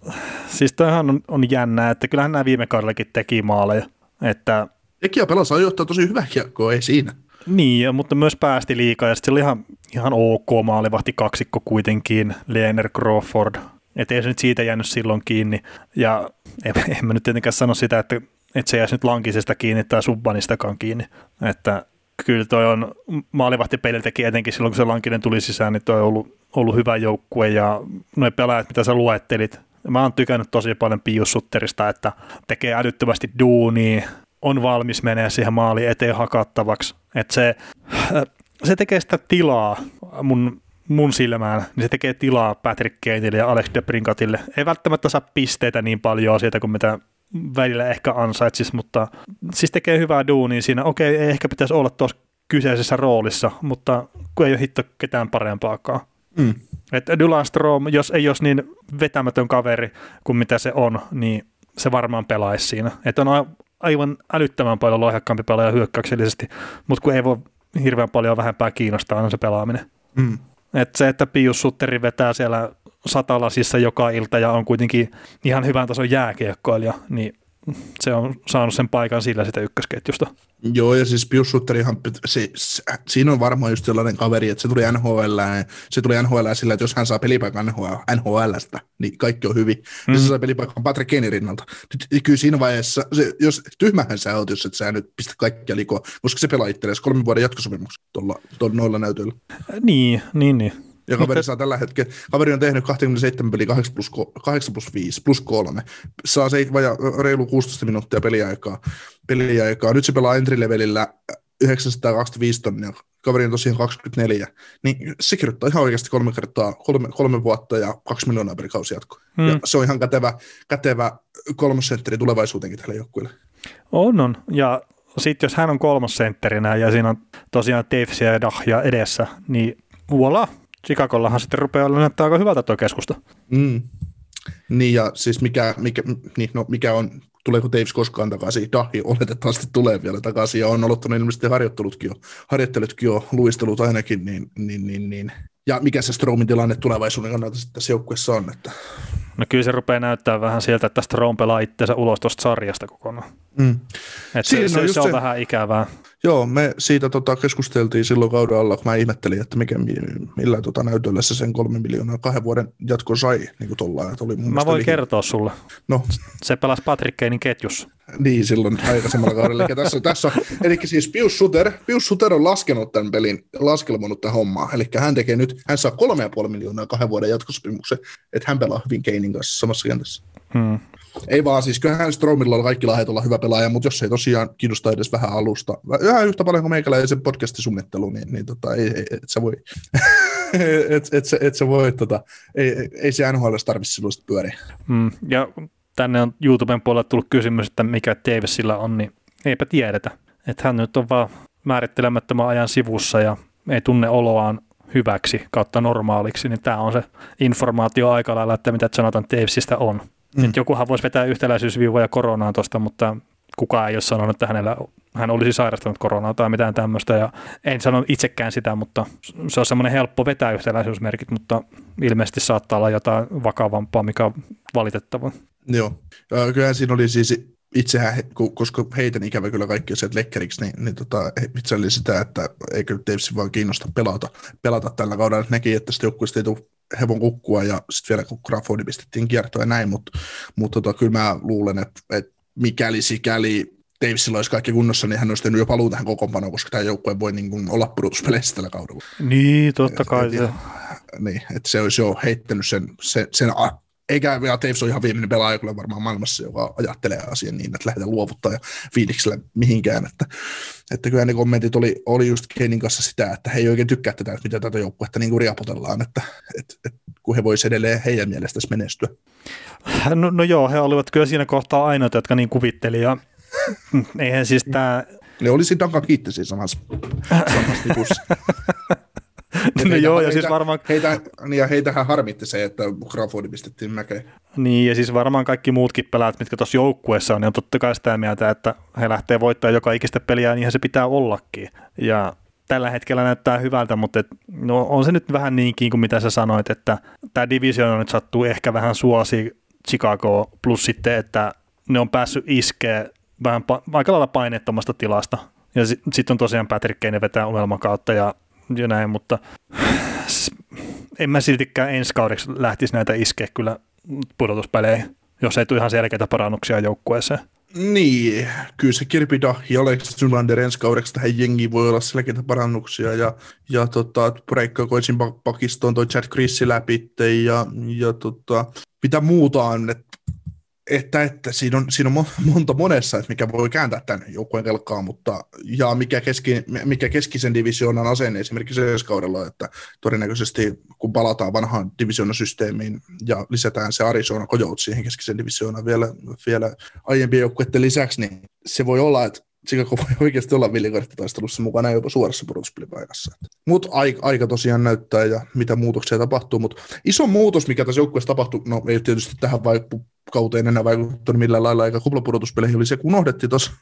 siis toihan on, on jännää, että kyllähän nämä viime kaudellakin teki maaleja, että Ekia pelasi ajoittaa tosi hyvä kiekkoa, ei siinä. Niin, ja- mutta myös päästi liikaa, ja sitten se oli ihan, ihan ok maalivahti kaksikko kuitenkin, Lehner Crawford, että ei se nyt siitä jäänyt silloin kiinni, ja en, en mä nyt tietenkään sano sitä, että, että se jäisi nyt Lankisesta kiinni tai Subbanistakaan kiinni, että kyllä toi on maalivahtipeliltäkin etenkin silloin, kun se Lankinen tuli sisään, niin toi on ollut, ollut hyvä joukkue, ja noin pelaajat, mitä sä luettelit, mä oon tykännyt tosi paljon Pius Sutterista, että tekee älyttömästi duunia, on valmis menee siihen maaliin eteen hakattavaksi. Että se, se tekee sitä tilaa mun, mun silmään, niin se tekee tilaa Patrick Kaneille ja Alex DeBrincatille. Ei välttämättä saa pisteitä niin paljon siitä kuin mitä välillä ehkä ansaitsis, mutta siis tekee hyvää duunia siinä. Okei, ei ehkä pitäisi olla tuossa kyseisessä roolissa, mutta kun ei ole hitto ketään parempaakaan. Mm. Että Dylan Strom, jos ei olisi niin vetämätön kaveri kuin mitä se on, niin se varmaan pelaisi siinä. Että on aivan älyttömän paljon lahjakkaampi pelaaja hyökkäyksellisesti, mutta kun ei voi hirveän paljon vähempää kiinnostaa aina se pelaaminen. Mm. Et se, että Pius Sutteri vetää siellä satalasissa joka ilta ja on kuitenkin ihan hyvän tason jääkiekkoilija, niin se on saanut sen paikan sillä sitä ykkösketjusta. Joo, ja siis Pius Sutterihan, se, se, siinä on varmaan just sellainen kaveri, että se tuli NHL, se tuli NHL sillä, että jos hän saa pelipaikan NHL, NHLstä, niin kaikki on hyvin. Mm. Ja se saa pelipaikan Patrick Kanein rinnalta. Nyt, kyllä siinä vaiheessa, se, jos tyhmähän sä oot, jos et sä nyt pistä kaikkia likoa, koska se pelaa itselleen kolmen vuoden jatkosopimuksen tuolla, tuolla noilla näytöillä. Niin, niin, niin. Ja kaveri saa tällä hetkellä, kaveri on tehnyt 27 peliä 8 plus, 8 plus 5 plus 3. Saa se vaja, reilu 16 minuuttia peliaikaa. peliaikaa. Nyt se pelaa entry-levelillä 925 tonnia. Kaveri on tosiaan 24. Niin se kirjoittaa ihan oikeasti kolme kertaa, kolme, kolme vuotta ja kaksi miljoonaa per kausi jatko. Hmm. Ja se on ihan kätevä, kätevä kolmosentteri tulevaisuutenkin tälle joukkueelle. On, on. Ja sitten jos hän on kolmas sentterinä ja siinä on tosiaan Davesia ja Dahja edessä, niin voila, Chicagollahan sitten rupeaa olla näyttää aika hyvältä tuo keskusta. Mm. Niin ja siis mikä, mikä, niin, no, mikä on, tuleeko Davis koskaan takaisin? Dahi oletettavasti tulee vielä takaisin ja on aloittanut ilmeisesti harjoittelutkin jo, harjoittelutkin jo, luistelut ainakin, niin, niin, niin, niin. ja mikä se Stromin tilanne tulevaisuuden kannalta sitten tässä joukkueessa on, että No kyllä se rupeaa näyttää vähän sieltä, että Strom pelaa itseensä ulos tuosta sarjasta kokonaan. mm. Et Siinä se, on se, se, on se. vähän ikävää. Joo, me siitä tota, keskusteltiin silloin kauden alla, kun mä ihmettelin, että mikä, millä tota, näytöllä se sen kolme miljoonaa kahden vuoden jatko sai, niin kuin tolla, että oli mun Mä voin liian- kertoa sulle. No, Se pelasi Patrick Kanein ketjussa. Niin, silloin aikaisemmalla kaudella. Eli tässä, tässä on, eli siis Pius Suter, Pius Suter on laskenut tämän pelin, laskelmoinut tämän hommaa. Eli hän tekee nyt, hän saa 3,5 miljoonaa kahden vuoden jatkosopimuksen, että hän pelaa hyvin Keinin kanssa samassa kentässä. Hmm. Ei vaan, siis kyllähän Stromilla kaikki lahjat olla hyvä pelaaja, mutta jos ei tosiaan kiinnosta edes vähän alusta, vähän yhtä paljon kuin meikäläisen podcastin suunnittelu, niin, niin tota, ei, ei, et sä voi, et, et, sä- et sä voi, tota, ei, ei se NHL tarvitse silloin pyöriä. Mm. Ja tänne on YouTuben puolella tullut kysymys, että mikä Davisilla on, niin eipä tiedetä. Että hän nyt on vaan määrittelemättömän ajan sivussa ja ei tunne oloaan hyväksi kautta normaaliksi, niin tämä on se informaatio aika lailla, että mitä Jonathan Davisista on. Mm. Mm. jokuhan voisi vetää yhtäläisyysviivoja koronaan tuosta, mutta kukaan ei ole sanonut, että hänellä, hän olisi sairastanut koronaa tai mitään tämmöistä. Ja en sano itsekään sitä, mutta se on semmoinen helppo vetää yhtäläisyysmerkit, mutta ilmeisesti saattaa olla jotain vakavampaa, mikä on valitettavaa. Joo, kyllähän siinä oli siis itsehän, koska heitän ikävä kyllä kaikki sieltä lekkeriksi, niin, niin tota, itse oli sitä, että eikö Davesin vaan kiinnosta pelata, pelata tällä kaudella. Näki, että sitä joukkueesta ei tule hevon kukkua ja sitten vielä kun Crawfordi pistettiin kiertoon ja näin, mutta, mutta tota, kyllä mä luulen, että, että mikäli sikäli Davisilla olisi kaikki kunnossa, niin hän olisi tehnyt jo paluu tähän kokoonpanoon, koska tämä joukkue voi niin kuin olla pudotuspeleissä tällä kaudella. Niin, totta kai. Et- Se, Niin, että se olisi jo heittänyt sen, sen, sen eikä ja Taves on ihan viimeinen pelaaja kyllä varmaan maailmassa, joka ajattelee asian niin, että lähdetään luovuttaa ja fiiliksellä mihinkään. Että, että kyllä ne kommentit oli, oli just Keinin kanssa sitä, että he ei oikein tykkää tätä, että mitä tätä joukkuetta niin kuin riapotellaan, että, että, että kun he voisivat edelleen heidän mielestään menestyä. no, no joo, he olivat kyllä siinä kohtaa ainoita, jotka niin kuvitteli. Ja, eihän siis tämä... Ne oli siinä Duncan kiitti siinä samassa, samassa No joo, ja siis varmaan... Heitä, niin ja heitähän harmitti se, että Crawfordi pistettiin mäkeen. Niin, ja siis varmaan kaikki muutkin pelaajat, mitkä tuossa joukkueessa on, niin on totta kai sitä mieltä, että he lähtee voittamaan joka ikistä peliä, niin se pitää ollakin. Ja tällä hetkellä näyttää hyvältä, mutta et, no, on se nyt vähän niinkin kuin mitä sä sanoit, että tämä division nyt sattuu ehkä vähän suosi Chicago, plus sitten, että ne on päässyt iskeä vähän pa- aika lailla paineettomasta tilasta. Ja sitten sit on tosiaan Patrick Kane vetää unelman kautta ja, ja näin, mutta en mä siltikään ensi kaudeksi lähtisi näitä iskeä kyllä pudotuspeleihin, jos ei tule ihan selkeitä parannuksia joukkueeseen. Niin, kyllä se Kirby Dahi ja Alex Nylander ensi kaudeksi tähän jengiin voi olla selkeitä parannuksia ja, ja tota, breikkaa koisin pakistoon toi Chad Chrissi läpi ja, ja tota, mitä muuta on, että että, että siinä, on, siinä on monta monessa, että mikä voi kääntää tämän joukkueen kelkkaa, mutta ja mikä, keski, mikä keskisen divisioonan asenne esimerkiksi ensi kaudella, että todennäköisesti kun palataan vanhaan divisioonasysteemiin ja lisätään se Arizona Coyotes siihen keskisen divisioonaan vielä, vielä aiempien joukkueiden lisäksi, niin se voi olla, että Chicago voi oikeasti olla villikorttitaistelussa mukana jopa suorassa pudotuspelipaikassa. Mutta aika, aika tosiaan näyttää ja mitä muutoksia tapahtuu. Mutta iso muutos, mikä tässä joukkueessa tapahtui, no ei tietysti tähän vai, kauteen enää vaikuttanut millään lailla eikä kuplapudotuspeleihin, oli se, kun unohdettiin tuossa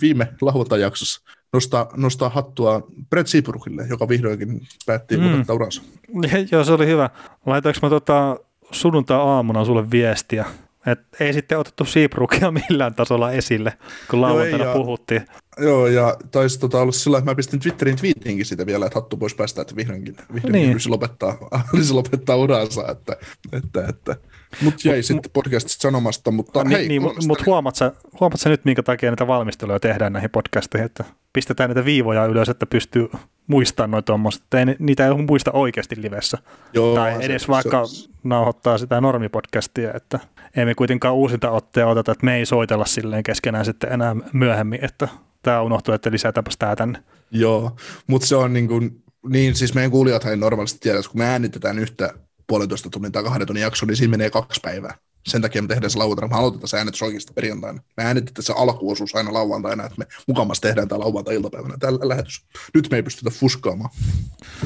viime lauantajaksossa nostaa, nostaa hattua Brett Seabrookille, joka vihdoinkin päätti mm. lopettaa uransa. Joo, se oli hyvä. Laitoinko mä tota sunnuntai-aamuna sulle viestiä? Et ei sitten otettu Seabrookia millään tasolla esille, kun lauantaina Joo, puhuttiin. Joo, ja taisi tota olla sillä, että mä pistin Twitterin tweetinkin sitä vielä, että hattu pois päästä, että vihdoinkin, vihdoinkin niin. lopettaa, lopettaa uransa, että, että, että mutta jäi sitten podcastista sanomasta, mutta niin, hei. Niin, mutta huomaat sä, huomaat sä nyt, minkä takia näitä valmisteluja tehdään näihin podcasteihin, että pistetään niitä viivoja ylös, että pystyy muistamaan noita tuommoista, että ei, niitä ei muista oikeasti livessä. Joo, tai edes se, vaikka se, nauhoittaa sitä normipodcastia, että ei me kuitenkaan uusinta otteja oteta, että me ei soitella silleen keskenään sitten enää myöhemmin, että tämä unohtuu, että lisätäänpäs tämä tänne. Joo, mutta se on niin kuin, niin siis meidän kuulijathan ei normaalisti tiedä, kun me äänitetään yhtä puolentoista tunnin tai kahden tunnin jakso, niin siinä menee kaksi päivää. Sen takia me tehdään se lauantaina. Me aloitetaan se äänitys oikeasta perjantaina. Me äänitetään se alkuosuus aina lauantaina, että me mukamassa tehdään tämä lauantai-iltapäivänä tällä lähetys. Nyt me ei pystytä fuskaamaan.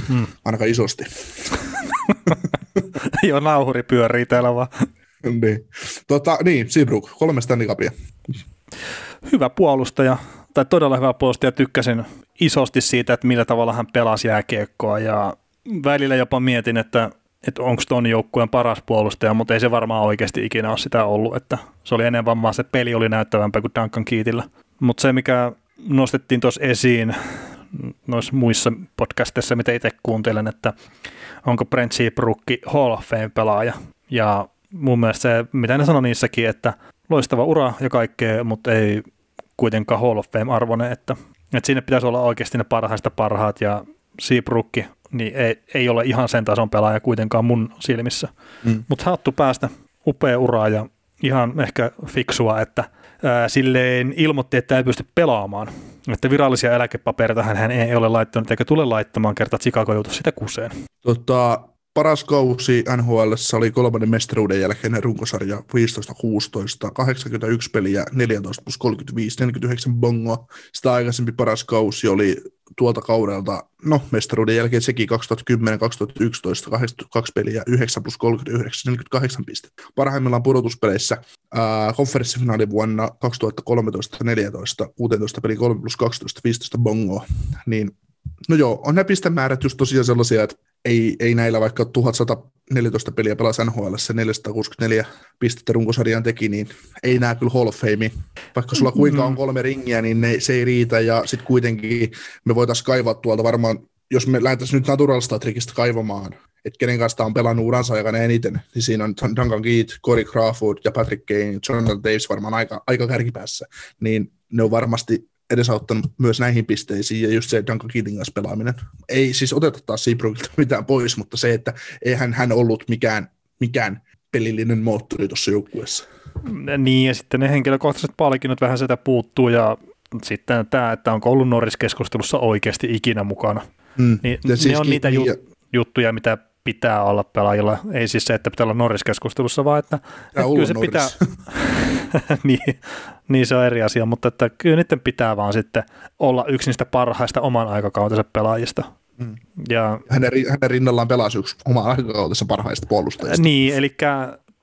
Hmm. Ainakaan isosti. Joo, nauhuri pyörii täällä vaan. niin. Tota, niin, Seabrook, kolme Stanley Cupia. Hyvä puolustaja, tai todella hyvä puolustaja. Tykkäsin isosti siitä, että millä tavalla hän pelasi jääkiekkoa ja välillä jopa mietin, että että onko ton joukkueen paras puolustaja, mutta ei se varmaan oikeasti ikinä ole sitä ollut, että se oli enemmän vaan se peli oli näyttävämpää kuin Duncan Keatillä. Mutta se, mikä nostettiin tuossa esiin noissa muissa podcasteissa, mitä itse kuuntelen, että onko Brent Seabrook Hall of Fame-pelaaja. Ja mun mielestä se, mitä ne sanoi niissäkin, että loistava ura ja kaikkea, mutta ei kuitenkaan Hall of Fame-arvoinen, että, että siinä pitäisi olla oikeasti ne parhaista parhaat ja Seabrook niin ei, ei ole ihan sen tason pelaaja kuitenkaan mun silmissä. Mm. Mutta hattu päästä, upea ura ja ihan ehkä fiksua, että ää, silleen ilmoitti, että ei pysty pelaamaan. Että virallisia eläkepapereita hän ei ole laittanut eikä tule laittamaan, kertaa Chicago joutui sitä kuseen. Tota, paras kausi NHL oli kolmannen mestaruuden jälkeen runkosarja 15-16, 81 peliä, 14 plus 35, 49 bongoa. Sitä aikaisempi paras kausi oli tuolta kaudelta, no mestaruuden jälkeen sekin 2010, 2011, 82 peliä, 9 plus 39, 48 pistettä. Parhaimmillaan pudotuspeleissä konferenssifinaali vuonna 2013-14, 16 peli 3 plus 12, 15 bongoa, niin no joo, on ne pistemäärät just tosiaan sellaisia, että ei, ei näillä vaikka 1114 peliä pelasi NHL, se 464 pistettä runkosarjaan teki, niin ei näe kyllä Hall of Fame. Vaikka sulla kuinka on kolme ringiä, niin ne, se ei riitä, ja sitten kuitenkin me voitaisiin kaivaa tuolta varmaan, jos me lähdettäisiin nyt Natural Statrikista kaivamaan, että kenen kanssa on pelannut uransa aikana eniten, niin siinä on Duncan Keith, Corey Crawford ja Patrick Kane, Jonathan Davis varmaan aika, aika kärkipäässä, niin ne on varmasti edesauttanut myös näihin pisteisiin, ja just se Duncan Keating kanssa pelaaminen. Ei siis oteta taas Seabrookilta mitään pois, mutta se, että eihän hän ollut mikään, mikään pelillinen moottori tuossa joukkueessa. Niin, ja sitten ne henkilökohtaiset palkinnot vähän sitä puuttuu, ja sitten tämä, että onko ollut Norris-keskustelussa oikeasti ikinä mukana. Mm. Niin, ja siis ne on niitä ju- ja... juttuja, mitä pitää olla pelaajilla. Ei siis se, että pitää olla Norris-keskustelussa, vaan että, että kyllä se Norris. pitää, niin, niin se on eri asia, mutta että kyllä niiden pitää vaan sitten olla yksi niistä parhaista oman aikakautensa pelaajista. Mm. Ja, hänen, hänen rinnallaan pelasi yksi oman aikakautensa parhaista puolustajista. Niin, eli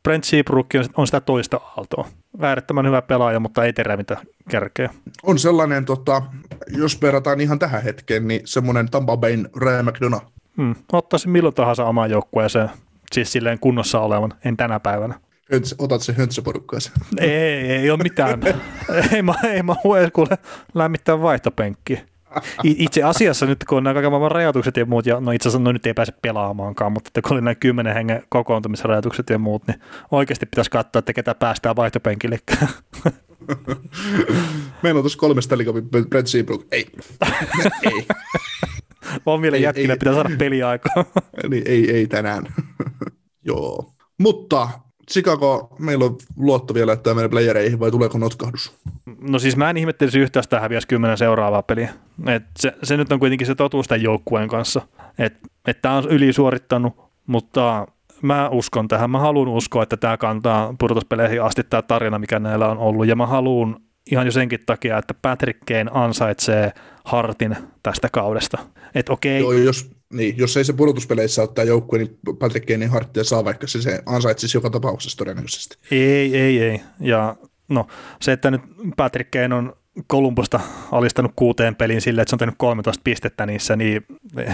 Brent Seabrook on, on sitä toista aaltoa. Äärettömän hyvä pelaaja, mutta ei terävintä kärkeä. On sellainen, tota, jos verrataan ihan tähän hetkeen, niin semmoinen Tampa Bayn Ryan McDonough. Hmm. Ottaisin milloin tahansa omaan joukkueeseen, siis silleen kunnossa olevan, en tänä päivänä. Hönts, otat se höntsäporukkaasi. Ei, ei, ei ole mitään. ei mä, ei mä kuule lämmittää vaihtopenkkiä. Itse asiassa nyt, kun on nämä kaiken maailman rajoitukset ja muut, ja no itse asiassa no nyt ei pääse pelaamaankaan, mutta että kun oli nämä kymmenen hengen kokoontumisrajoitukset ja muut, niin oikeasti pitäisi katsoa, että ketä päästään vaihtopenkille. Meillä on tuossa kolme Stanley Brent Seabrook. Ei. ei. Vielä jätkillä pitää saada peliaikaa. niin, ei, ei tänään. Joo. Mutta Chicago, meillä on luotto vielä, että tämä menee playereihin vai tuleeko notkahdus? No siis mä en ihmettelisi yhtään, että häviäisi kymmenen seuraavaa peliä. Et se, se, nyt on kuitenkin se totuus tämän joukkueen kanssa. Että et tämä on ylisuorittanut, mutta mä uskon tähän. Mä haluan uskoa, että tämä kantaa pudotuspeleihin asti tämä tarina, mikä näillä on ollut. Ja mä haluan ihan jo senkin takia, että Patrick Kane ansaitsee hartin tästä kaudesta. Et okei. Joo, jos, niin, jos ei se pudotuspeleissä tämä joukkue, niin Patrick Kanein harttia saa, vaikka se, se ansaitsisi joka tapauksessa todennäköisesti. Ei, ei, ei. Ja no, se, että nyt Patrick Kane on Kolumbusta alistanut kuuteen peliin sille, että se on tehnyt 13 pistettä niissä, niin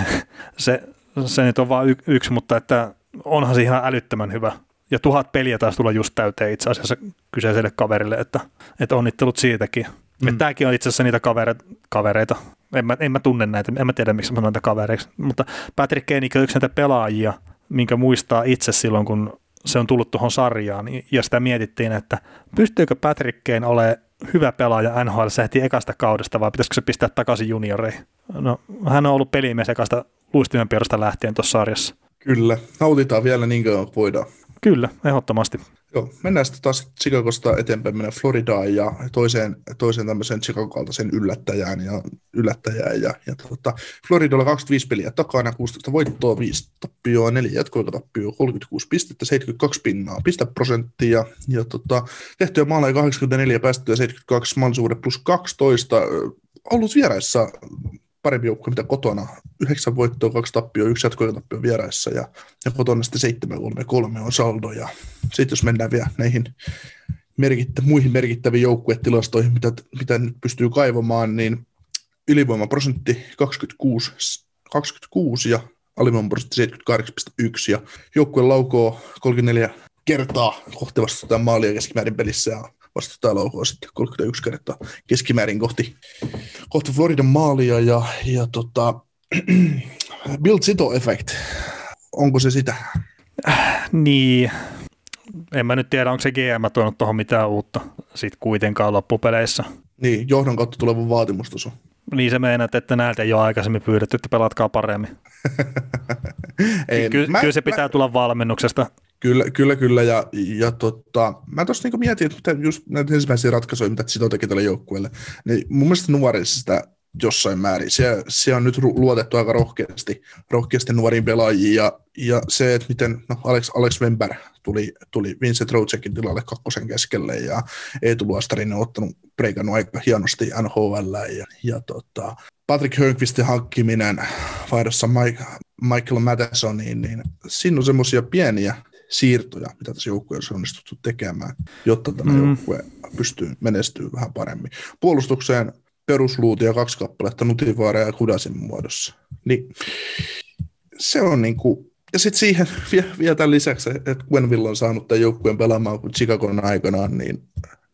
se, se nyt on vain y- yksi, mutta että onhan se ihan älyttömän hyvä. Ja tuhat peliä taas tulla just täyteen itse asiassa kyseiselle kaverille, että, että onnittelut siitäkin. Mm. Tämäkin on itse asiassa niitä kavereita, kavereita. En, mä, en mä tunne näitä, en mä tiedä miksi mä sanon näitä kavereiksi, mutta Patrick Kane on yksi näitä pelaajia, minkä muistaa itse silloin, kun se on tullut tuohon sarjaan, ja sitä mietittiin, että pystyykö Patrick Kane olemaan hyvä pelaaja NHL heti ekasta kaudesta, vai pitäisikö se pistää takaisin junioreihin? No, hän on ollut pelimies ekasta luistimen lähtien tuossa sarjassa. Kyllä, nautitaan vielä niin kauan voidaan. Kyllä, ehdottomasti. Joo, mennään sitten taas Chicagosta eteenpäin, mennään Floridaan ja toiseen, toiseen tämmöiseen Chicago-kaltaisen yllättäjään ja yllättäjään. Ja, ja tota, Floridalla 25 peliä takana, 16 voittoa, 5 tappioa, 4 jatkoikatappioa, 36 pistettä, 72 pinnaa, pisteprosenttia ja tota, tehtyä maaleja 84, päästöjä 72, mahdollisuudet plus 12, ollut vieraissa parempi joukkue mitä kotona. Yhdeksän voittoa, kaksi tappioa, yksi jatkotappio vieraissa ja, ja kotona sitten 7 3 3 on saldo. Ja sitten jos mennään vielä näihin merkittä, muihin merkittäviin joukkuetilastoihin, mitä, mitä nyt pystyy kaivamaan, niin ylivoimaprosentti 26, 26 ja alivoimaprosentti 78,1 ja joukkue laukoo 34 kertaa kohti vastustajan maalia keskimäärin pelissä ja vastustaja laukoo sitten 31 kertaa keskimäärin kohti, kohti Floridan maalia ja, ja tota, Bill Zito effect, onko se sitä? Niin, en mä nyt tiedä, onko se GM tuonut tuohon mitään uutta sitten kuitenkaan loppupeleissä. Niin, johdon kautta tuleva vaatimustaso. Niin se meinaat, että näiltä ei ole aikaisemmin pyydetty, että pelatkaa paremmin. ei, Ky- mä, kyllä se pitää mä, tulla valmennuksesta. Kyllä, kyllä, kyllä. Ja, ja tota, mä tuossa niinku mietin, että just näitä ensimmäisiä ratkaisuja, mitä Sito teki tälle joukkueelle, niin mun mielestä nuorissa sitä jossain määrin. Se, se on nyt luotettu aika rohkeasti, rohkeasti nuoriin pelaajiin ja, ja se, että miten no Alex, Alex Wember tuli, tuli Vincent Rocekin tilalle kakkosen keskelle ja Eetu Luostarinen on ottanut preikannut aika hienosti NHL ja, ja tota, Patrick Hörnqvistin hankkiminen vaihdossa Mike, Michael Madisoniin, niin siinä on semmoisia pieniä siirtoja, mitä tässä joukkueessa on onnistuttu tekemään, jotta tämä mm. joukkue pystyy menestyä vähän paremmin. Puolustukseen perusluutia kaksi kappaletta Nutivaara ja Kudasin muodossa. Niin se on niin kuin, ja sitten siihen vielä tämän lisäksi, että Gwenville on saanut tämän joukkueen pelaamaan kuin Chicagon aikanaan, niin,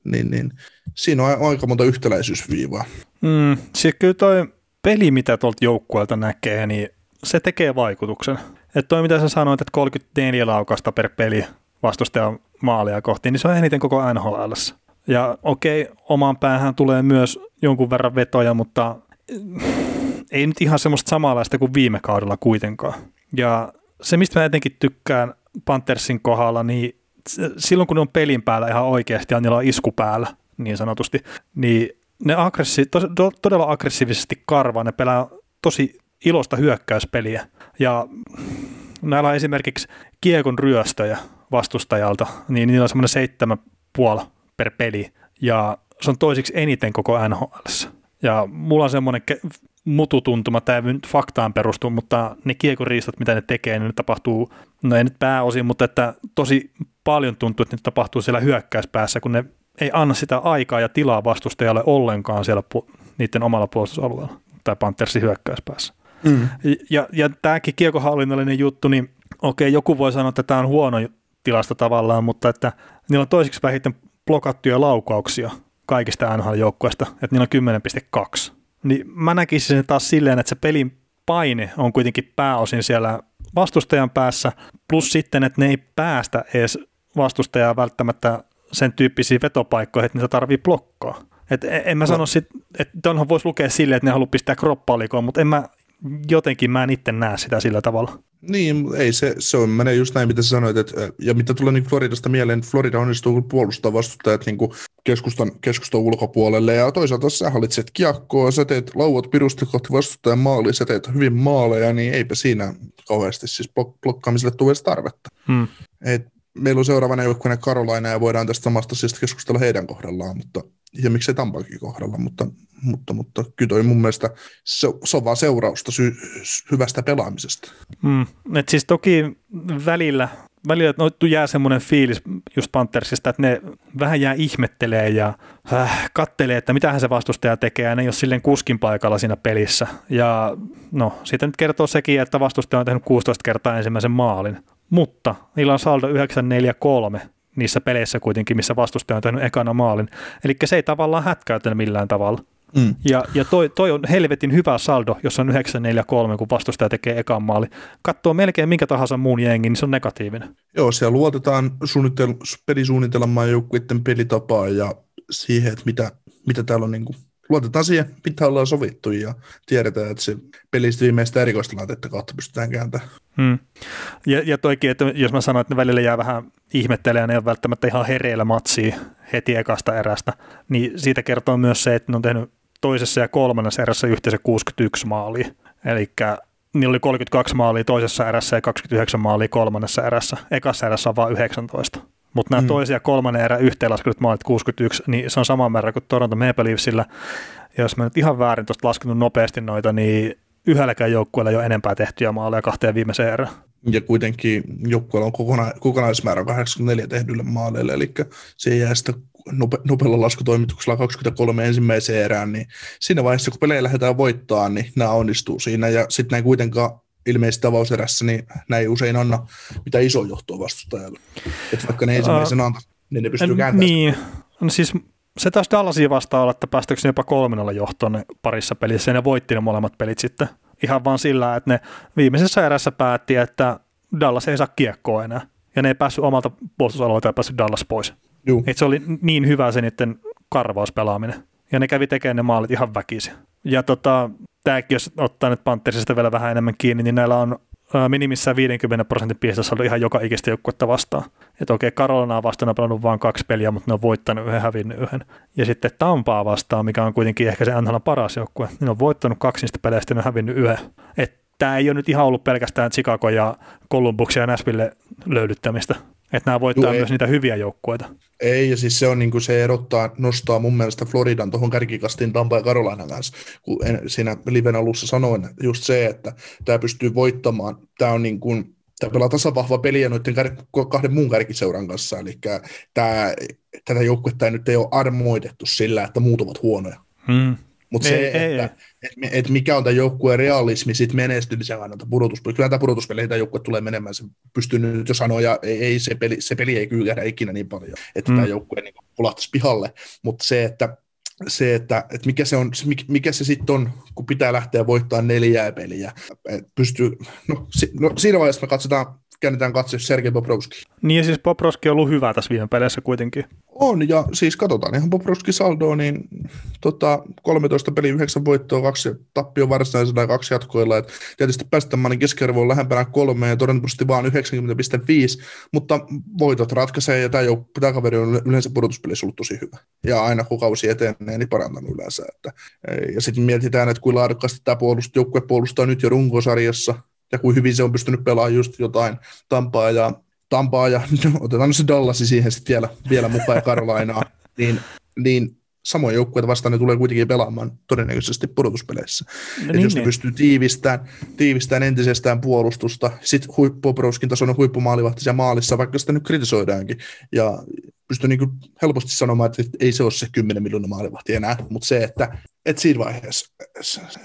niin, niin siinä on aika monta yhtäläisyysviivaa. Mm, siis kyllä toi peli, mitä tuolta joukkueelta näkee, niin se tekee vaikutuksen. Että toi mitä sä sanoit, että 34 laukasta per peli vastustajan maalia kohti, niin se on eniten koko NHL. Ja okei, omaan päähän tulee myös jonkun verran vetoja, mutta ei nyt ihan semmoista samanlaista kuin viime kaudella kuitenkaan. Ja se, mistä mä etenkin tykkään Panthersin kohdalla, niin silloin kun ne on pelin päällä ihan oikeasti ja niillä on isku päällä, niin sanotusti, niin ne aggressi- to, todella aggressiivisesti karvaa, ne pelaa tosi ilosta hyökkäyspeliä. Ja näillä on esimerkiksi kiekon ryöstöjä vastustajalta, niin niillä on semmoinen seitsemän puoli per peli, ja se on toisiksi eniten koko NHL. Ja mulla on semmoinen ke- mututuntuma, tämä ei nyt faktaan perustu, mutta ne kiekoriistot, mitä ne tekee, niin ne tapahtuu, no ei nyt pääosin, mutta että tosi paljon tuntuu, että nyt tapahtuu siellä hyökkäyspäässä, kun ne ei anna sitä aikaa ja tilaa vastustajalle ollenkaan siellä pu- niiden omalla puolustusalueella tai Panthersin hyökkäyspäässä. Mm. Ja, ja tämäkin kiekohallinnollinen juttu, niin okei, joku voi sanoa, että tämä on huono tilasta tavallaan, mutta että niillä on toiseksi vähiten blokattuja laukauksia kaikista NHL-joukkueista, että niillä on 10,2. Niin mä näkisin sen taas silleen, että se pelin paine on kuitenkin pääosin siellä vastustajan päässä, plus sitten, että ne ei päästä edes vastustajaa välttämättä sen tyyppisiin vetopaikkoihin, että niitä tarvii blokkaa. Et en mä sano sit, että tonhan voisi lukea silleen, että ne haluaa pistää kroppalikoon, mutta en mä jotenkin mä en itse näe sitä sillä tavalla. Niin, ei se, se on, menee just näin, mitä sä sanoit, että, ja mitä tulee niin Floridasta mieleen, Florida onnistuu puolustaa vastustajat niin keskustan, keskustan ulkopuolelle, ja toisaalta sä hallitset kiekkoa, sä teet lauat pirusti kohti vastustajan maaliin, sä teet hyvin maaleja, niin eipä siinä kauheasti siis blok- blokkaamiselle tule tarvetta. Hmm. Et meillä on seuraavana joukkueena Karolaina, ja voidaan tästä samasta asiasta keskustella heidän kohdallaan, mutta ja miksei Tampakin kohdalla, mutta, mutta, mutta kyllä toi mun mielestä se, se on vaan seurausta sy, hyvästä pelaamisesta. Mm. Et siis toki välillä, välillä no, jää semmoinen fiilis just Panthersista, että ne vähän jää ihmettelee ja äh, kattelee, että mitä se vastustaja tekee, ja ne ei ole silleen kuskin paikalla siinä pelissä. Ja no, siitä nyt kertoo sekin, että vastustaja on tehnyt 16 kertaa ensimmäisen maalin. Mutta niillä on saldo 943 niissä peleissä kuitenkin, missä vastustaja on tehnyt ekana maalin. Eli se ei tavallaan hätkäytä millään tavalla. Mm. Ja, ja toi, toi, on helvetin hyvä saldo, jos on 943, kun vastustaja tekee ekan maali. Katsoo melkein minkä tahansa muun jengin, niin se on negatiivinen. Joo, siellä luotetaan suunnitel- pelisuunnitelmaan joukkuiden pelitapaa ja siihen, että mitä, mitä täällä on niin kuin luotetaan siihen, mitä ollaan sovittu ja tiedetään, että se pelistä viimeistä erikoistilanteetta kautta pystytään kääntämään. Hmm. Ja, ja toikin, että jos mä sanoin, että ne välillä jää vähän ihmettelemään, ne on välttämättä ihan hereillä matsia heti ekasta erästä, niin siitä kertoo myös se, että ne on tehnyt toisessa ja kolmannessa erässä yhteensä 61 maalia. Eli niillä oli 32 maalia toisessa erässä ja 29 maalia kolmannessa erässä. Ekassa erässä on vain 19. Mutta nämä mm. toisia kolmannen erän yhteenlaskenut maalit 61, niin se on sama määrä kuin Toronto Maple Leafsillä. Ja jos mä nyt ihan väärin tuosta laskenut nopeasti noita, niin yhdelläkään joukkueella ei ole enempää tehtyjä maaleja kahteen viimeiseen erään. Ja kuitenkin joukkueella on kokona- kokonaismäärä 84 tehdyille maaleille, eli se jää sitten nope- nopealla laskutoimituksella 23 ensimmäiseen erään, niin siinä vaiheessa, kun pelejä lähdetään voittaa, niin nämä onnistuu siinä, ja sitten näin kuitenkaan ilmeisesti tavauserässä, niin näin usein anna mitä iso johtoa vastustajalle. Että vaikka ne ensimmäisen uh, antaa, niin ne pystyy kääntämään. Niin, no siis se taas Dallasia vastaan olla, että päästäkö jopa kolmannella johtoon ne parissa pelissä, ja ne voitti ne molemmat pelit sitten ihan vaan sillä, että ne viimeisessä erässä päätti, että Dallas ei saa kiekkoa enää, ja ne ei päässyt omalta puolustusalueelta ja päässyt Dallas pois. Et se oli niin hyvä se niiden karvauspelaaminen, ja ne kävi tekemään ne maalit ihan väkisin. Ja tota, tämäkin, jos ottaa nyt Panthersista vielä vähän enemmän kiinni, niin näillä on minimissään 50 prosentin ollut ihan joka ikistä joukkuetta vastaan. Että okei, Karolinaa vastaan on pelannut vain kaksi peliä, mutta ne on voittanut yhden, hävinnyt yhden. Ja sitten Tampaa vastaan, mikä on kuitenkin ehkä se NHL paras joukkue, niin on voittanut kaksi niistä peleistä ja ne on hävinnyt yhden. Että tämä ei ole nyt ihan ollut pelkästään Chicago ja Columbus ja Nashville löydyttämistä. Että nämä voittaa Joo, myös niitä hyviä joukkueita. Ei, ja siis se on niin kuin se erottaa, nostaa mun mielestä Floridan tuohon kärkikastiin Tampa ja Carolina kanssa, kun en, siinä liven alussa sanoin just se, että tämä pystyy voittamaan, tämä on niin kuin, tämä pelaa tasavahva peliä noiden kär- kahden muun kärkiseuran kanssa, eli tämä, tätä joukkuetta ei nyt ei ole armoitettu sillä, että muut ovat huonoja. Hmm. Mutta se, ei, että, ei. Et, et mikä on tämä joukkueen realismi sit menestymisen kannalta pudotuspeli. Kyllä tämä pudotuspeli tämä joukkue tulee menemään, se pystyy nyt jo sanoa, ja ei, ei se, peli, se peli ei kyllä ikinä niin paljon, että mm. tämä joukkue niin pulahtaisi pihalle. Mutta se, että se, että, että mikä se, on, mikä se sitten on, kun pitää lähteä voittamaan neljää peliä. Pystyy, no, si, no, siinä vaiheessa me katsotaan käännetään katse Sergei Bobrovski. Niin ja siis Bobrovski on ollut hyvä tässä viime peleissä kuitenkin. On, ja siis katsotaan ihan Bobrovski saldoa, niin tota, 13 peli, 9 voittoa, kaksi tappio varsinaisella ja kaksi jatkoilla. Et tietysti päästämäinen keskiarvo on lähempänä kolme ja todennäköisesti vaan 90,5, mutta voitot ratkaisee ja tämä, jouk- tämä kaveri on yleensä pudotuspelissä ollut tosi hyvä. Ja aina kun kausi etenee, niin parantanut yleensä. Että, ja sitten mietitään, että kuinka laadukkaasti tämä puolust, joukkue puolustaa nyt jo runkosarjassa, ja kuin hyvin se on pystynyt pelaamaan just jotain Tampaa ja, Tampaa ja no, otetaan se Dallasi siihen sitten vielä, vielä mukaan ja Karolainaa, niin, niin samoja joukkueita vastaan ne tulee kuitenkin pelaamaan todennäköisesti pudotuspeleissä. No niin, jos niin. ne pystyy tiivistämään, tiivistämään entisestään puolustusta, sitten huippuprouskin tasoinen huippumaalivahti ja maalissa, vaikka sitä nyt kritisoidaankin, ja pystyy niin helposti sanomaan, että ei se ole se 10 miljoonaa maalivahti enää, mutta se, että, että siinä vaiheessa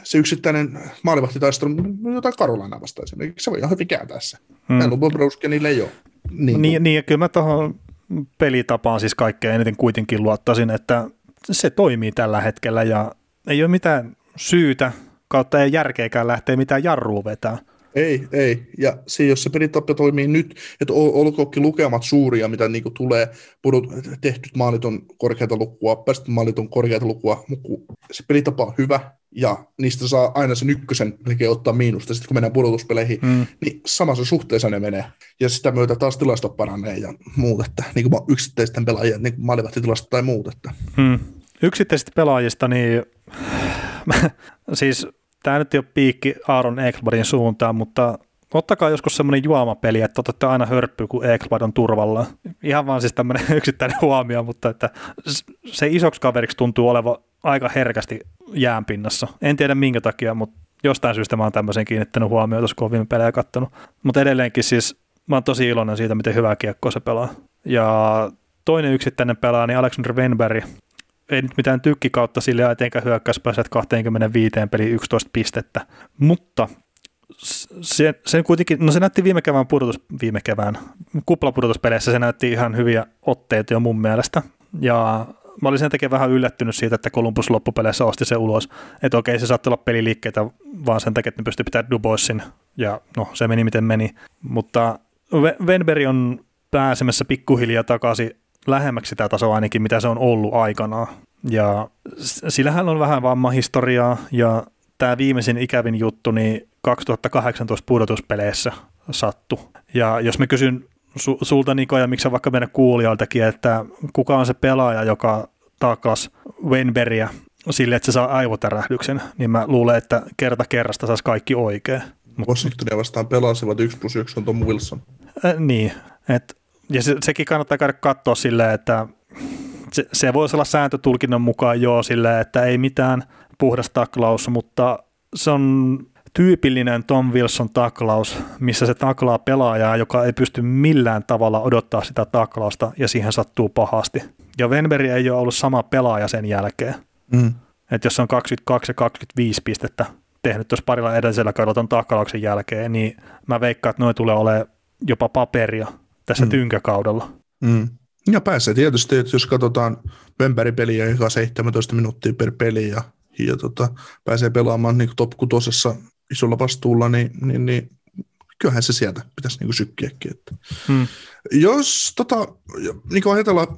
se yksittäinen maalivahtitaistelu, jotain Karolainaa vastaan esimerkiksi, se voi ihan hyvin kääntää se. Hmm. Meillä on ei ole. Niin, niin, niin ja kyllä mä tuohon pelitapaan siis kaikkein eniten kuitenkin luottaisin, että se toimii tällä hetkellä ja ei ole mitään syytä kautta ei järkeäkään lähteä mitään jarrua vetää. Ei, ei. Ja se, jos se pelitapa toimii nyt, että olkoonkin lukemat suuria, mitä niin tulee, pudut, tehtyt maalit on korkeata lukua, päästy maalit on korkeata lukua, mutta se pelitapa on hyvä, ja niistä saa aina sen ykkösen melkein ottaa miinusta, sitten kun mennään pudotuspeleihin, mm. niin samassa suhteessa ne menee, ja sitä myötä taas tilasto paranee ja muut, että niin kuin yksittäisten pelaajien niin maalivahtitilasto tai muut. Että. Mm. Yksittäisistä pelaajista, niin siis tämä nyt ei ole piikki Aaron Ekbladin suuntaan, mutta ottakaa joskus semmoinen juomapeli, että otatte aina hörppy, kun Ekblad on turvalla. Ihan vaan siis tämmöinen yksittäinen huomio, mutta että se isoksi kaveriksi tuntuu oleva aika herkästi jäänpinnassa. En tiedä minkä takia, mutta jostain syystä mä oon tämmöisen kiinnittänyt huomioon, kun viime pelejä katsonut. Mutta edelleenkin siis mä oon tosi iloinen siitä, miten hyvää kiekkoa se pelaa. Ja toinen yksittäinen pelaaja, niin Alexander Wenberg, ei nyt mitään tykkikautta sille etenkään hyökkäyspääset 25 peli 11 pistettä, mutta se, sen kuitenkin, no se näytti viime kevään pudotus, viime kevään kuplapudotuspeleissä se näytti ihan hyviä otteita jo mun mielestä, ja mä olin sen takia vähän yllättynyt siitä, että Columbus loppupeleissä osti se ulos, että okei se saattoi olla peliliikkeitä vaan sen takia, että ne pystyi pitämään Duboisin, ja no se meni miten meni, mutta Venberg on pääsemässä pikkuhiljaa takaisin lähemmäksi sitä tasoa ainakin, mitä se on ollut aikanaan. Ja sillähän on vähän vammahistoriaa ja tämä viimeisin ikävin juttu niin 2018 pudotuspeleissä sattu. Ja jos mä kysyn su- sulta Niko ja miksi vaikka meidän kuulijoiltakin, että kuka on se pelaaja, joka taklas Wenberia sille, että se saa aivotärähdyksen, niin mä luulen, että kerta kerrasta saisi kaikki oikein. Washingtonia vastaan pelasivat 1 plus 1 on Tom Wilson. Äh, niin, että ja se, sekin kannattaa käydä katsoa silleen, että se, se voisi olla sääntötulkinnan mukaan joo silleen, että ei mitään puhdas taklaus, mutta se on tyypillinen Tom Wilson taklaus, missä se taklaa pelaajaa, joka ei pysty millään tavalla odottaa sitä taklausta ja siihen sattuu pahasti. Ja Venberi ei ole ollut sama pelaaja sen jälkeen. Mm. Että jos on 22 ja 25 pistettä tehnyt tuossa parilla edellisellä kaudella ton taklauksen jälkeen, niin mä veikkaan, että noin tulee olemaan jopa paperia tässä mm. tynkäkaudella. Mm. Ja pääsee tietysti, että jos katsotaan peliä joka 17 minuuttia per peli ja, ja tota, pääsee pelaamaan niin top 6 isolla vastuulla, niin, niin, niin kyllähän se sieltä pitäisi niin sykkiäkin. Että. Hmm. Jos tota, niin kuin ajatellaan,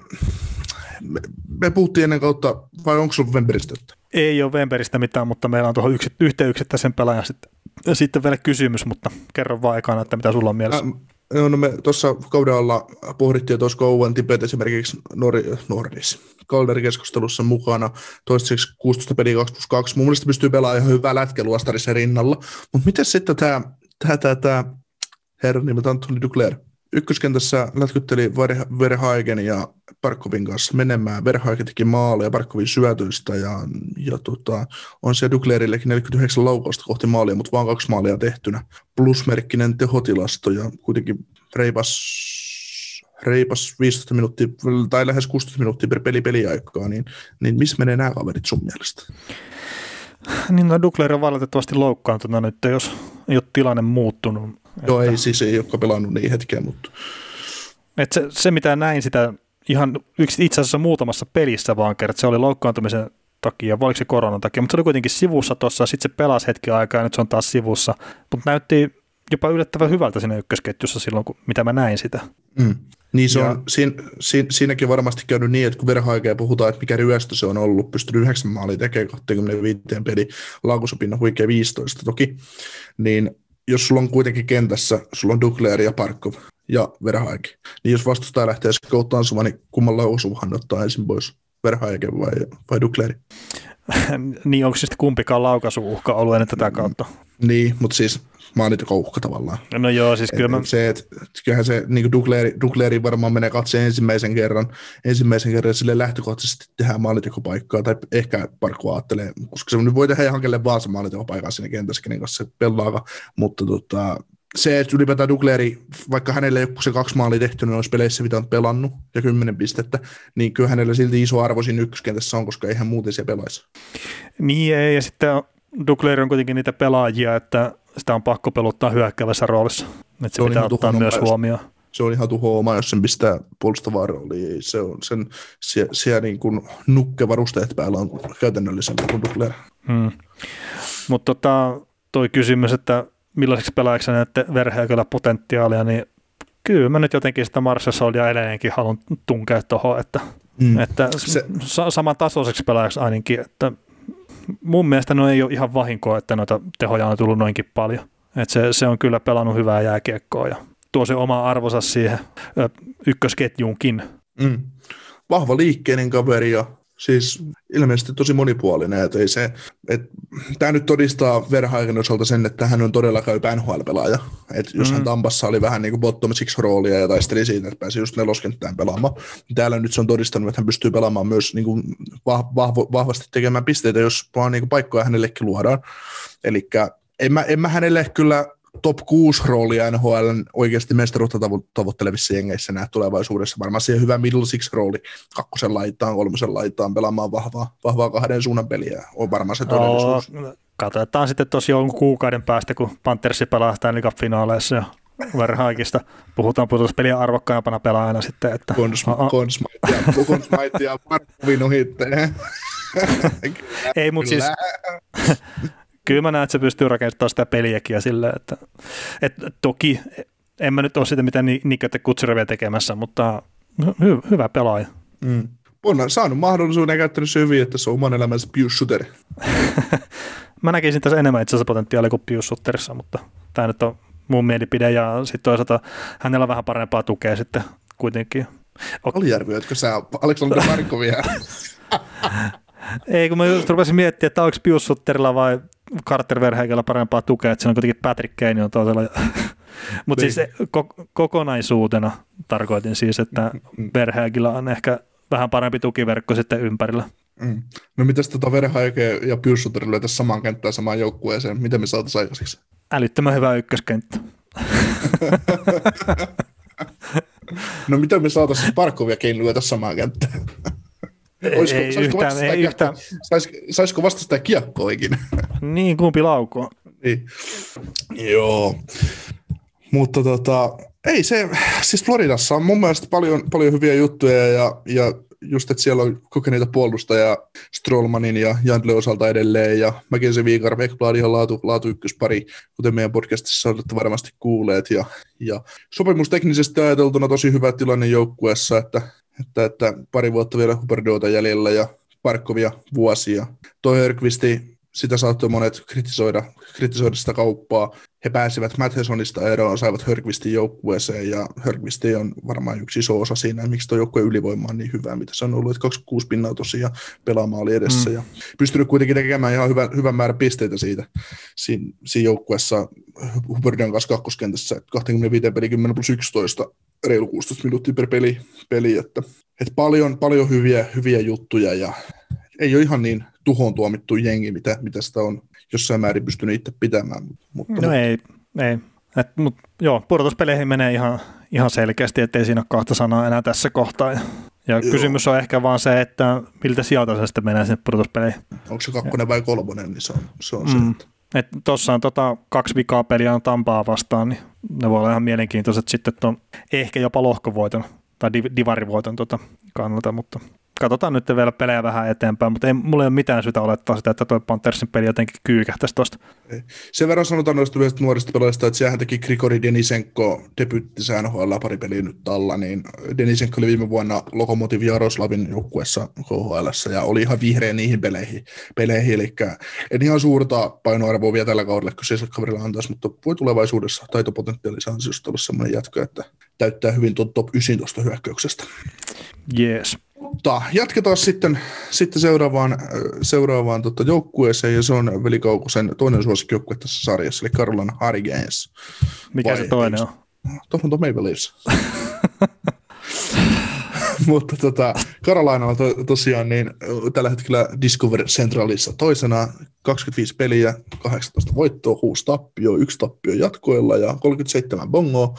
me, me puhuttiin ennen kautta, vai onko sinulla Wemberistä? Ei ole Wemberistä mitään, mutta meillä on tuohon yksi, yhteen yksittäisen pelaajan sitten, sitten vielä kysymys, mutta kerro vaan aikana, että mitä sulla on mielessä. Ä, No, me tuossa kauden alla pohdittiin, että olisiko Owen Tibet esimerkiksi Nor- Nordis Calder-keskustelussa mukana toistaiseksi 16 peliä 2 plus 2. Mun mielestä pystyy pelaamaan ihan hyvää lätkäluostarissa rinnalla. Mutta miten sitten tämä, tämä herra nimeltä Antoni Duclair? Ykköskentässä lätkytteli Verhaegen ja Parkovin kanssa menemään. Verhaegen teki maaleja Parkovin syötöistä ja, ja tota, on se Duclerillekin 49 laukausta kohti maalia, mutta vaan kaksi maalia tehtynä. Plusmerkkinen tehotilasto ja kuitenkin reipas, reipas 15 minuuttia tai lähes 16 minuuttia per peli peliaikaa, niin, niin missä menee nämä kaverit sun mielestä? Niin no Ducler on valitettavasti loukkaantunut nyt, jos ei ole tilanne muuttunut Joo, että, ei siis ei ole pelannut niin hetkeä, mutta... Et se, se, mitä näin sitä ihan yksi, itse asiassa muutamassa pelissä vaan kerran, se oli loukkaantumisen takia, vai oliko se koronan takia, mutta se oli kuitenkin sivussa tuossa, sitten se pelasi hetki aikaa ja nyt se on taas sivussa, mutta näytti jopa yllättävän hyvältä siinä ykkösketjussa silloin, kun, mitä mä näin sitä. Mm. Niin se ja, on, siinä, siinä, siinäkin varmasti käynyt niin, että kun verhaikea puhutaan, että mikä ryöstö se on ollut, pystynyt 9 maalia tekemään 25 peli, laagusopinna huikea 15 toki, niin jos sulla on kuitenkin kentässä, sulla on Dukleer ja Parkov ja Verhaike, niin jos vastustaja lähtee skouttaan sua, niin kummalla osuuhan ottaa ensin pois, Verhaike vai, vai Dukleeri? niin onko sitten kumpikaan laukasuuhka ollut ennen tätä kautta? Niin, mutta siis maaliteko tavallaan. No joo, siis kyllä mä... Se, että kyllähän se niin Dugleri, Dugleri varmaan menee katse ensimmäisen kerran, ensimmäisen kerran sille lähtökohtaisesti tehdään maalitekopaikkaa, tai ehkä Parkko ajattelee, koska se voi tehdä ihan kelle vaan se maalitekopaikkaa siinä kentässä, kenen kanssa se pelaa, mutta tota, se, että ylipäätään Dugleri, vaikka hänelle joku se kaksi maalia tehty, niin olisi peleissä mitä on pelannut ja kymmenen pistettä, niin kyllä hänellä silti iso arvo siinä ykköskentässä on, koska eihän muuten siellä pelaisi. Niin ei, ja sitten Dugleri on kuitenkin niitä pelaajia, että sitä on pakko peluttaa hyökkäävässä roolissa. Että se, se pitää ottaa myös huomioon. Se on ihan tuho oma, jos sen pistää puolustavaa rooliin. Se on sen, siellä, siellä niin kuin nukkevarusteet päällä on käytännöllisempi kuin Dugler. Hmm. Mutta tota, toi kysymys, että millaiseksi pelaajaksi näette verheäköllä potentiaalia, niin kyllä mä nyt jotenkin sitä Marsesoldia edelleenkin haluan tunkea tuohon, että, mm. että se, saman tasoiseksi pelaajaksi ainakin, että mun mielestä no ei ole ihan vahinkoa, että noita tehoja on tullut noinkin paljon. Että se, se on kyllä pelannut hyvää jääkiekkoa ja tuo se oma arvonsa siihen ykkösketjuunkin. Mm. Vahva liikkeinen kaveri ja siis ilmeisesti tosi monipuolinen, että ei se, et, tämä nyt todistaa Verhaiken osalta sen, että hän on todella käypä NHL-pelaaja. Et jos mm. hän Tampassa oli vähän niin kuin bottom six roolia ja taisteli siitä, että pääsi just neloskenttään pelaamaan, niin täällä nyt se on todistanut, että hän pystyy pelaamaan myös niin kuin vahvo, vahvasti tekemään pisteitä, jos vaan niin kuin paikkoja hänellekin luodaan. Eli en mä, en mä hänelle kyllä top 6 roolia NHL oikeasti mestaruutta tavoittelevissa jengeissä näe tulevaisuudessa. Varmaan siihen hyvä middle six rooli kakkosen laitaan, kolmosen laitaan pelaamaan vahvaa, vahvaa kahden suunnan peliä. On varmaan se todellisuus. No, katsotaan sitten tosiaan jonkun kuukauden päästä, kun Panthersi pelaa Stanley Cup-finaaleissa ja Verhaikista puhutaan pudotuspelien arvokkaimpana pelaajana sitten. Että, Consmite ja Markovin ohitteen. Ei, mutta siis kyllä mä näen, että se pystyy rakentamaan sitä peliäkin ja silleen, että, että toki en mä nyt ole sitä mitä Nikete Kutserevia tekemässä, mutta hy, hyvä pelaaja. Mm. On saanut mahdollisuuden ja käyttänyt se hyvin, että se on oman elämänsä Pius mä näkisin tässä enemmän itse asiassa potentiaalia kuin Pius mutta tämä nyt on mun mielipide ja sitten toisaalta hänellä on vähän parempaa tukea sitten kuitenkin. Aliarvioitko sä Aleksandr Markovia? Ei, kun mä just rupesin miettimään, että onko Pius vai Carter Verheigellä parempaa tukea, että se on kuitenkin Patrick Kane on toisella. Mutta siis niin. ko- kokonaisuutena tarkoitin siis, että mm. Verheigillä on ehkä vähän parempi tukiverkko sitten ympärillä. Mm. No mitäs tota Verheige ja Piussutteri löytäisi samaan kenttään samaan joukkueeseen? Miten me saataisiin aikaiseksi? Älyttömän hyvä ykköskenttä. no miten me saataisiin Parkovia Kane lyötä samaan kenttään? Olisiko, ei yhtään, ei yhtään. Sais, saisiko vasta sitä kiekkoa ikinä? Niin, kumpi laukoo. Niin. Joo. Mutta tota, ei se, siis Floridassa on mun mielestä paljon, paljon hyviä juttuja ja, ja just, että siellä on kokeneita puolustajia Strollmanin ja Jantle osalta edelleen, ja Mackenzie Viikar, Ekblad ihan laatu, laatu ykköspari, kuten meidän podcastissa olette varmasti kuulleet, ja, ja sopimusteknisesti ajateltuna tosi hyvä tilanne joukkueessa, että että, että pari vuotta vielä Huberdeota jäljellä ja Parkkovia vuosia. Toi Hörkvisti, sitä saattoi monet kritisoida, kritisoida sitä kauppaa. He pääsivät Matthesonista eroon, saivat Hörkvistin joukkueeseen ja Hörkvisti on varmaan yksi iso osa siinä, miksi tuo joukkue ylivoima on niin hyvä, mitä se on ollut, että 26 pinnaa tosiaan pelaamaan oli edessä mm. ja pystynyt kuitenkin tekemään ihan hyvän, hyvän määrän pisteitä siitä siinä, siinä joukkueessa Huberdeon kanssa kakkoskentässä 25 peli 10 plus 11 reilu 16 minuuttia per peli, peli että, että paljon, paljon hyviä, hyviä juttuja ja ei ole ihan niin tuhoon tuomittu jengi, mitä, mitä sitä on jossain määrin pystynyt itse pitämään. Mutta, no ei, ei. Et, mut, joo, pudotuspeleihin menee ihan, ihan selkeästi, ettei siinä ole kahta sanaa enää tässä kohtaa. Ja, ja kysymys on ehkä vaan se, että miltä sieltä se sitten menee sinne pudotuspeleihin. Onko se kakkonen ja. vai kolmonen, niin se on, se, on mm. se. Tuossa on tota, kaksi vikaa peliä on Tampaa vastaan, niin ne voi olla ihan mielenkiintoiset sitten ehkä jopa lohkovoiton tai divarivoiton tota kannalta, mutta katsotaan nyt vielä pelejä vähän eteenpäin, mutta ei, mulla ei ole mitään syytä olettaa sitä, että tuo Panthersin peli jotenkin kyykähtäisi tuosta. Sen verran sanotaan noista yleistä nuorista pelaajista, että sehän teki Grigori Denisenko debyttisä NHL peli nyt alla, niin Denisenko oli viime vuonna Lokomotiv Jaroslavin joukkuessa KHL ja oli ihan vihreä niihin peleihin, peleihin eli en ihan suurta painoarvoa vielä tällä kaudella, kun se kaverilla antaisi, mutta voi tulevaisuudessa taitopotentiaalissa ansiosta olla sellainen jatko, että täyttää hyvin tuon top 9 tuosta hyökkäyksestä. Jees. Mutta jatketaan sitten, sitten seuraavaan, seuraavaan tota, joukkueeseen, ja se on Veli Kaukosen toinen suosikkijoukkue tässä sarjassa, eli Carolina Hurricanes. Mikä Vai, se toinen on? Toronto Maple Leafs. Mutta tota, Karolainalla to, tosiaan niin tällä hetkellä Discover Centralissa toisena 25 peliä, 18 voittoa, 6 tappio, 1 tappio jatkoilla ja 37 bongoa.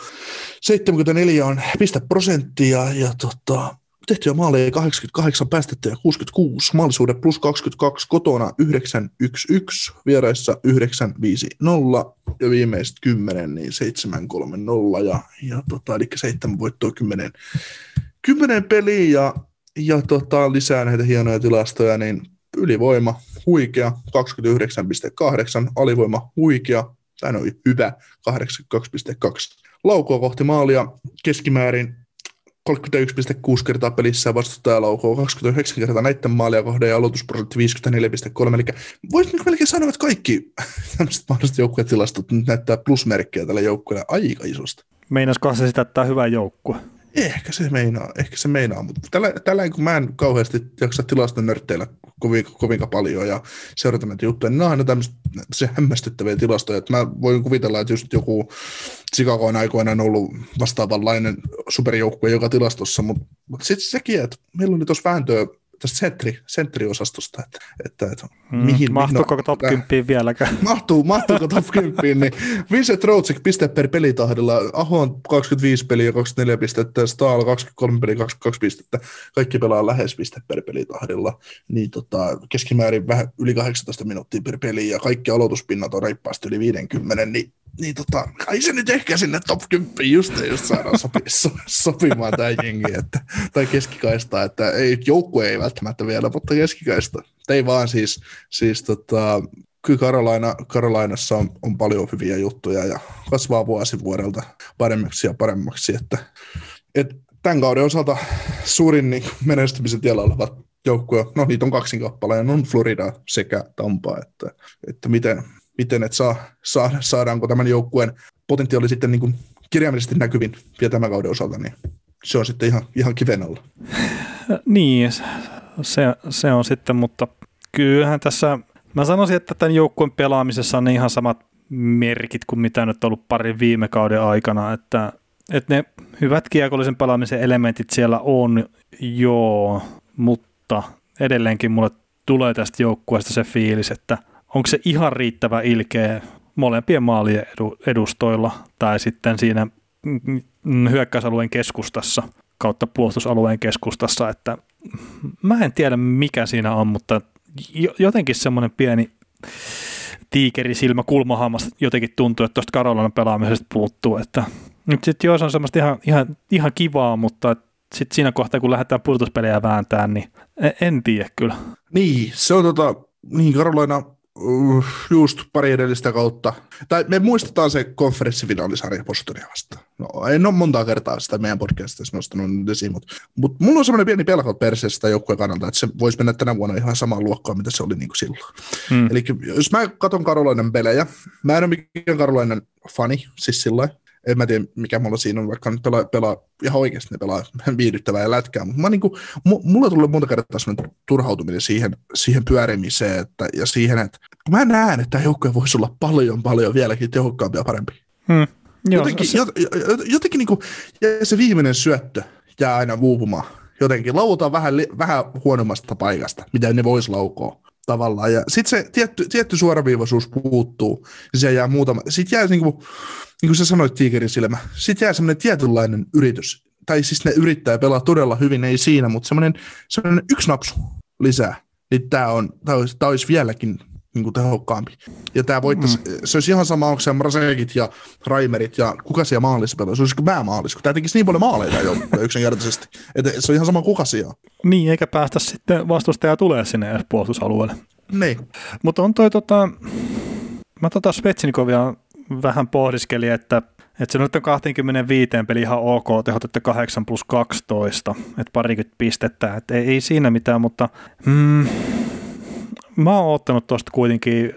74 on pisteprosenttia ja tota, tehtyjä maaleja 88, päästettyjä 66, maalisuuden plus 22, kotona 911, vieraissa 950 ja viimeiset 10, niin 730 ja, ja tota, eli 7 voittoa 10, 10 peliä ja, ja tota, lisää näitä hienoja tilastoja, niin ylivoima huikea 29,8, alivoima huikea, tai no hyvä 82,2. Laukoa kohti maalia keskimäärin 31,6 kertaa pelissä vastustaja laukoo 29 kertaa näiden maalia kohden ja aloitusprosentti 54,3. Eli voisi niin melkein sanoa, että kaikki tämmöiset mahdolliset joukkuetilastot näyttää plusmerkkejä tälle joukkueelle aika isosta. Meinasko se sitä, että hyvä joukkue? Ehkä se meinaa, ehkä se meinaa, mutta tällä, tällä kun mä en kauheasti jaksa tilastonörtteillä kovin, kovin paljon ja seurata näitä juttuja, niin nämä on aina tämmöisiä hämmästyttäviä tilastoja, että mä voin kuvitella, että just joku Chicago on aikoinaan ollut vastaavanlainen superjoukkue joka tilastossa, mutta, mutta sitten sekin, että meillä oli tuossa vääntöä tästä sentri, sentriosastosta, että, että, että mm, mihin... Mahtuuko no, top 10 vieläkään? Mahtuu, mahtuuko top 10, niin Vincent Routsik piste per pelitahdilla, Aho on 25 peliä 24 pistettä, Staal 23 peliä 22 pistettä, kaikki pelaa lähes piste per pelitahdilla, niin tota, keskimäärin vähän yli 18 minuuttia per peli ja kaikki aloituspinnat on reippaasti yli 50, niin niin tota, kai se nyt ehkä sinne top 10 just, just saadaan sopi, so, sopimaan tämä jengi, että, tai keskikaista, että ei, joukkue ei välttämättä vielä, mutta keskikaista. Ei vaan siis, siis tota, kyllä Karolaina, Karolainassa on, on, paljon hyviä juttuja ja kasvaa vuosi vuodelta paremmaksi ja paremmaksi, että, että tämän kauden osalta suurin niin menestymisen tiellä oleva joukkue, no niitä on kaksin kappaleen, on Florida sekä Tampa, että, että miten, miten et saa, saa, saadaanko tämän joukkueen potentiaali sitten niin kuin kirjaimellisesti näkyvin vielä tämän kauden osalta, niin se on sitten ihan, ihan kiven alla. Niin, se, se on sitten, mutta kyllähän tässä, mä sanoisin, että tämän joukkueen pelaamisessa on ihan samat merkit kuin mitä nyt on ollut parin viime kauden aikana, että, että ne hyvät kiekollisen pelaamisen elementit siellä on, joo, mutta edelleenkin mulle tulee tästä joukkueesta se fiilis, että onko se ihan riittävä ilkeä molempien maalien edustoilla tai sitten siinä hyökkäysalueen keskustassa kautta puolustusalueen keskustassa, että mä en tiedä mikä siinä on, mutta jotenkin semmoinen pieni tiikerisilmä kulmahammasta jotenkin tuntuu, että tuosta Karolainen pelaamisesta puuttuu, että nyt sitten joo, se on semmoista ihan, ihan, ihan kivaa, mutta sitten siinä kohtaa, kun lähdetään pudotuspelejä vääntämään, niin en, en tiedä kyllä. Niin, se on tota, niin Karolaina just pari edellistä kautta. Tai me muistetaan se konferenssifinaalisarja Bostonia vastaan. No, en ole monta kertaa sitä meidän podcastissa nostanut esiin, mutta, mutta mulla on semmoinen pieni pelko perseestä joukkueen kannalta, että se voisi mennä tänä vuonna ihan samaan luokkaan, mitä se oli niin kuin silloin. Hmm. Eli jos mä katson Karolainen pelejä, mä en ole mikään Karolainen fani, siis sillä en mä tiedä, mikä mulla siinä on, vaikka nyt pelaa, pelaa ihan oikeasti ne pelaa viihdyttävää lätkää, mutta mä niinku, mulla tulee monta kertaa sellainen turhautuminen siihen, siihen pyörimiseen että, ja siihen, että mä näen, että tämä joukkue voisi olla paljon, paljon vieläkin tehokkaampi ja parempi. Hmm. Joo, jotenkin, se... jotenkin niinku, ja se viimeinen syöttö jää aina uupumaan. Jotenkin lautaa vähän, vähän huonommasta paikasta, mitä ne vois laukoa tavallaan. Ja sitten se tietty, tietty suoraviivaisuus puuttuu, ja se jää muutama. Sitten jää niin kuin, niin kuin sä sanoit tiikerin silmä, sitten jää semmoinen tietynlainen yritys. Tai siis ne yrittää pelaa todella hyvin, ei siinä, mutta semmoinen, semmoinen yksi napsu lisää. Niin tämä, on, tämä, olisi, tämä olisi vieläkin niin kuin tehokkaampi. Ja tämä voittaisi, mm. se olisi ihan sama, onko se Mrasekit ja Raimerit ja kuka siellä maalissa pelaa. Se olisi kuin mä maalissa, kun tämä tekisi niin paljon maaleja jo yksinkertaisesti. Että se on ihan sama kuka siellä. Niin, eikä päästä sitten vastustaja tulee sinne puolustusalueelle. Niin. Mutta on toi tota, mä tota Spetsinikovia vähän pohdiskeli, että että se nyt on 25 peli ihan ok, tehot, että 8 plus 12, että parikymmentä pistettä, että ei, ei siinä mitään, mutta mm, mä oon ottanut tuosta kuitenkin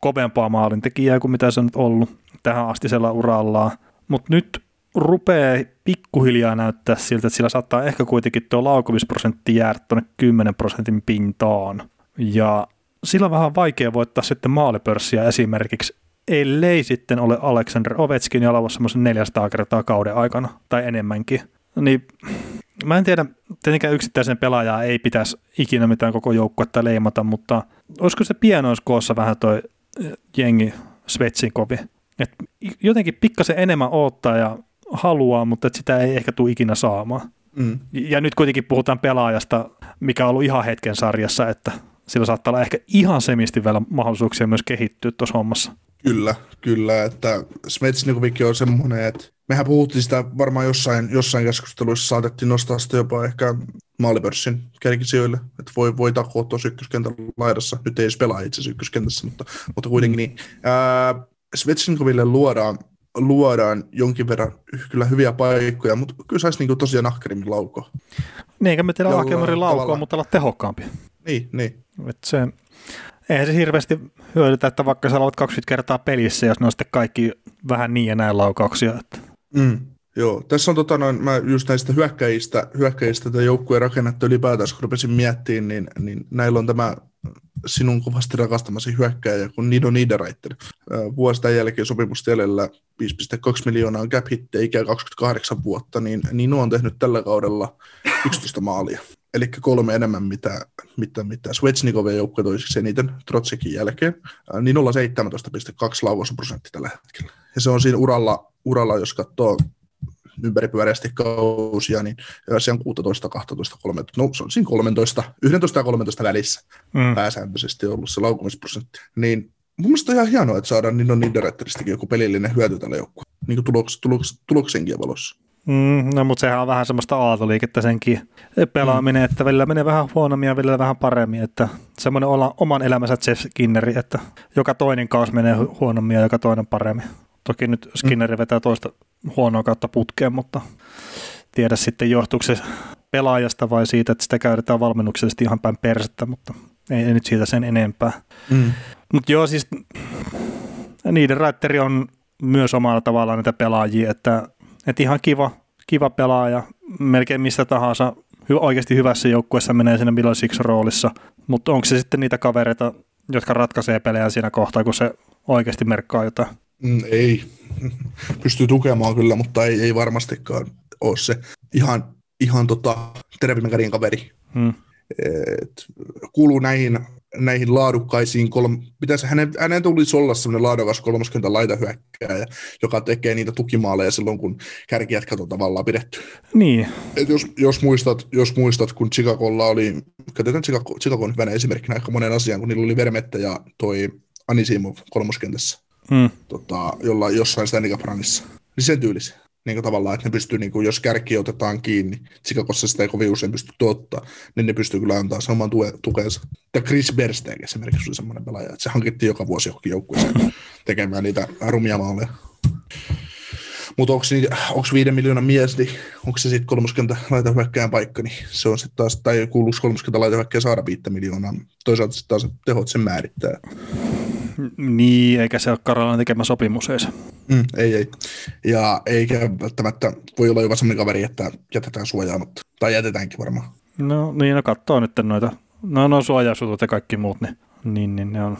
kovempaa maalintekijää kuin mitä se on nyt ollut tähän astisella urallaan, mutta nyt rupeaa pikkuhiljaa näyttää siltä, että sillä saattaa ehkä kuitenkin tuo laukumisprosentti jäädä tuonne 10 prosentin pintaan. Ja sillä on vähän vaikea voittaa sitten maalipörssiä esimerkiksi, ellei sitten ole Alexander Ovechkin jalava semmoisen 400 kertaa kauden aikana tai enemmänkin. Niin mä en tiedä, tietenkään yksittäisen pelaajaa ei pitäisi ikinä mitään koko joukkuetta leimata, mutta olisiko se pienoiskoossa vähän toi jengi Svetsinkovi? Et jotenkin pikkasen enemmän odottaa ja haluaa, mutta että sitä ei ehkä tule ikinä saamaan. Mm. Ja nyt kuitenkin puhutaan pelaajasta, mikä on ollut ihan hetken sarjassa, että sillä saattaa olla ehkä ihan semisti vielä mahdollisuuksia myös kehittyä tuossa hommassa. Kyllä, kyllä, että Smetsnikovikin on semmoinen, että mehän puhuttiin sitä varmaan jossain, jossain keskusteluissa, saatettiin nostaa sitä jopa ehkä maalipörssin kärkisijoille, että voi, voi takoa tuossa ykköskentän laidassa, nyt ei edes pelaa itse asiassa ykköskentässä, mutta, mutta kuitenkin niin. Ää, Svetsnikoville luodaan, luodaan jonkin verran kyllä hyviä paikkoja, mutta kyllä saisi niin tosiaan ahkerimmin laukoa. Niin, eikä me tehdä ahkerimmin laukoa, mutta olla tehokkaampi. Niin, niin. Et se, eihän se hirveästi hyödytä, että vaikka sä olet 20 kertaa pelissä, jos ne on sitten kaikki vähän niin ja näin laukauksia. Että. Mm, joo, tässä on tota noin, mä just näistä hyökkäjistä, hyökkäjistä tätä joukkueen rakennetta ylipäätään, kun rupesin miettimään, niin, niin näillä on tämä sinun kovasti rakastamasi hyökkäjä kuin Nido Niederreiter. Vuosi tämän jälkeen sopimusta jäljellä 5,2 miljoonaa cap hitte, ikä 28 vuotta, niin, nuo on tehnyt tällä kaudella 11 maalia. Eli kolme enemmän, mitä, mitä, mitä Svetsnikovien joukkue toisiksi eniten Trotsikin jälkeen. Niin 0,17,2 laukausprosentti tällä hetkellä. Ja se on siinä uralla, uralla jos katsoo ympäripyöreästi kausia, niin se on 16, 12, 13, no se on siinä 13, 11 ja 13 välissä mm. pääsääntöisesti ollut se laukumisprosentti. Niin mun mielestä on ihan hienoa, että saadaan niin on niin joku pelillinen hyöty tällä joukkueella, niin kuin tuloks, tuloks, tuloksenkin valossa. Mm, no mutta sehän on vähän semmoista aaltoliikettä senkin pelaaminen, mm. että välillä menee vähän huonommin ja välillä vähän paremmin, että semmoinen olla oman elämänsä Jeff Skinneri, että joka toinen kaus menee huonommin ja joka toinen paremmin. Toki nyt Skinneri vetää toista huonoa kautta putkeen, mutta tiedä sitten johtuuko se pelaajasta vai siitä, että sitä käytetään valmennuksellisesti ihan päin persettä, mutta ei, ei nyt siitä sen enempää. Mm. Mutta joo, siis niiden raitteri on myös omalla tavallaan niitä pelaajia, että, että ihan kiva, kiva pelaaja, melkein mistä tahansa oikeasti hyvässä joukkueessa menee sinne Milan Six roolissa, mutta onko se sitten niitä kavereita, jotka ratkaisee pelejä siinä kohtaa, kun se oikeasti merkkaa jotain? Mm, ei. Pystyy tukemaan kyllä, mutta ei, ei varmastikaan ole se ihan, ihan tota, tervimmäkärin kaveri. Hmm. Et, kuuluu näihin, näihin laadukkaisiin, kolm, pitäisi, hänen, hänen tulisi olla sellainen laadukas 30 laitahyökkääjä, joka tekee niitä tukimaaleja silloin, kun kärkijätkät on tavallaan pidetty. Niin. Et jos, jos, muistat, jos muistat, kun Chicagolla oli, katsotaan Chicago, Chicago on hyvänä esimerkkinä aika monen asian, kun niillä oli Vermettä ja toi Anisimov kolmoskentässä mm. tota, jolla, jossain Stanley Niin sen tyylisiä. Niin kuin tavallaan, että ne pystyy, niin kuin, jos kärki otetaan kiinni, Chicagossa sitä ei kovin usein pysty tuottaa, niin ne pystyy kyllä antaa saman tue, tukensa. Ja Chris Bersteg esimerkiksi oli semmoinen pelaaja, että se hankittiin joka vuosi johonkin joukkueeseen tekemään niitä rumia maaleja. Mutta onko, onko viiden miljoonan mies, niin onko se sitten 30 laitahyökkäjän paikka, niin se on sitten taas, tai kuuluuko 30 laitahyökkäjän saada viittä miljoonaa. Toisaalta sitten taas tehot sen määrittää. Niin, eikä se ole Karolan tekemä sopimus edes. Mm, ei, ei. Ja eikä välttämättä voi olla jopa sellainen kaveri, että jätetään suojaamatta. Tai jätetäänkin varmaan. No niin, no katsoo nyt noita. No, no suojausutut ja kaikki muut, niin, niin, niin ne on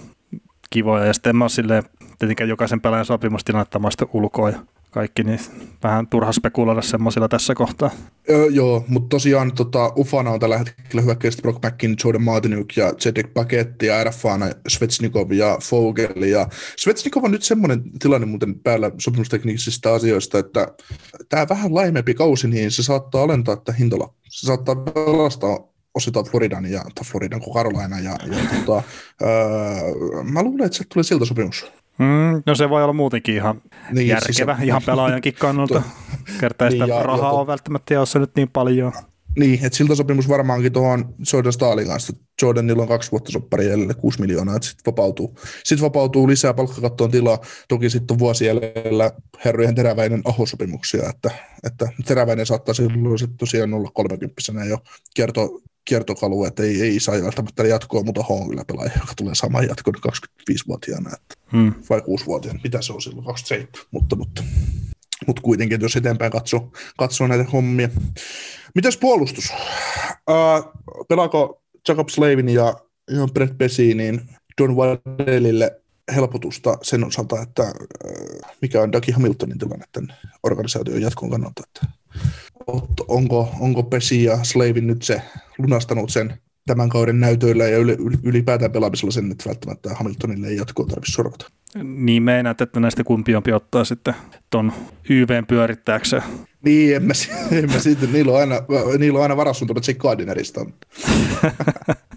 kivoja. Ja sitten mä oon silleen, tietenkään jokaisen pelaajan sopimustilannetta ulkoa ja kaikki, niin vähän turha spekuloida semmoisilla tässä kohtaa. Öö, joo, mutta tosiaan tota, Ufana on tällä hetkellä hyökkäistä Brock McKin, Jordan Martinuk ja Cedric Paketti ja RFAna Svetsnikov ja Fogel. Ja Svetsnikov on nyt semmoinen tilanne muuten päällä sopimusteknisistä asioista, että tämä vähän laimempi kausi, niin se saattaa alentaa tätä hintala. Se saattaa pelastaa osittain Floridan ja, Floridan kuin Carolina. Ja, ja tota, öö, mä luulen, että se tulee siltä sopimus. Mm, no se voi olla muutenkin ihan niin, järkevä, siis ihan pelaajankin kannalta. Kertaa niin, sitä rahaa on välttämättä jossa nyt niin paljon. Niin, että siltä sopimus varmaankin tuohon Jordan Stahlin kanssa. Jordanilla on kaksi vuotta soppari jäljellä, 6 miljoonaa, että sitten vapautuu. Sitten vapautuu lisää palkkakattoon tilaa. Toki sitten on vuosi jäljellä herrojen teräväinen ahosopimuksia, että, että teräväinen saattaa silloin sitten tosiaan olla 30 jo kierto, kiertokalu, että ei, ei saa välttämättä jatkoa, mutta H on kyllä pelaaja, joka tulee saman jatkon 25-vuotiaana, että, hmm. vai 6-vuotiaana, mitä se on silloin, 27, mutta, mutta mutta kuitenkin, jos eteenpäin katsoo, katsoo näitä hommia. Mitäs puolustus? Uh, pelaako Jacob Slavin ja, Brett Besi, niin Don Waddellille helpotusta sen osalta, että uh, mikä on Dougie Hamiltonin tilanne tämän organisaation jatkon kannalta. Että, onko, onko Pesi ja Slavin nyt se lunastanut sen tämän kauden näytöillä ja ylipäätään pelaamisella sen, että välttämättä Hamiltonille ei jatkoa tarvitse sorvata. Niin meinaat, että näistä kumpi on ottaa sitten ton YVn pyörittääkseen. Niin, en mä, en mä siitä, niillä on aina, niillä on aina varastunut Jake Gardinerista.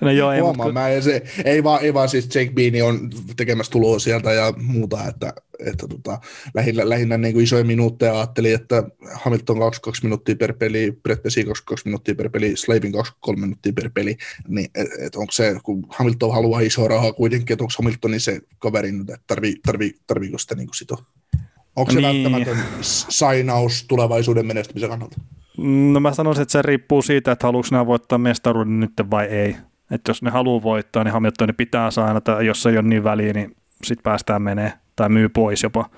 no joo, ei, Huomaa, mutta... mä, se, ei, vaan, ei vaan siis Jake Beanie on tekemässä tuloa sieltä ja muuta, että, että tota, lähinnä, lähinnä niin kuin isoja minuutteja ajattelin, että Hamilton 22 minuuttia per peli, Brett Pessi 22 minuuttia per peli, Slavin 23 minuuttia per peli, niin et, et onko se, kun Hamilton haluaa isoa rahaa kuitenkin, että onko Hamiltonin se kaveri nyt, että tarvii, tarvii, tarviiko sitä niin sitoa? Onko se niin. välttämätön sainaus tulevaisuuden menestymisen kannalta? No mä sanoisin, että se riippuu siitä, että haluatko nämä voittaa mestaruuden nyt vai ei. Että jos ne haluaa voittaa, niin Hamiltonin pitää saada, jos ei ole niin väliä, niin sitten päästään menee tai myy pois jopa.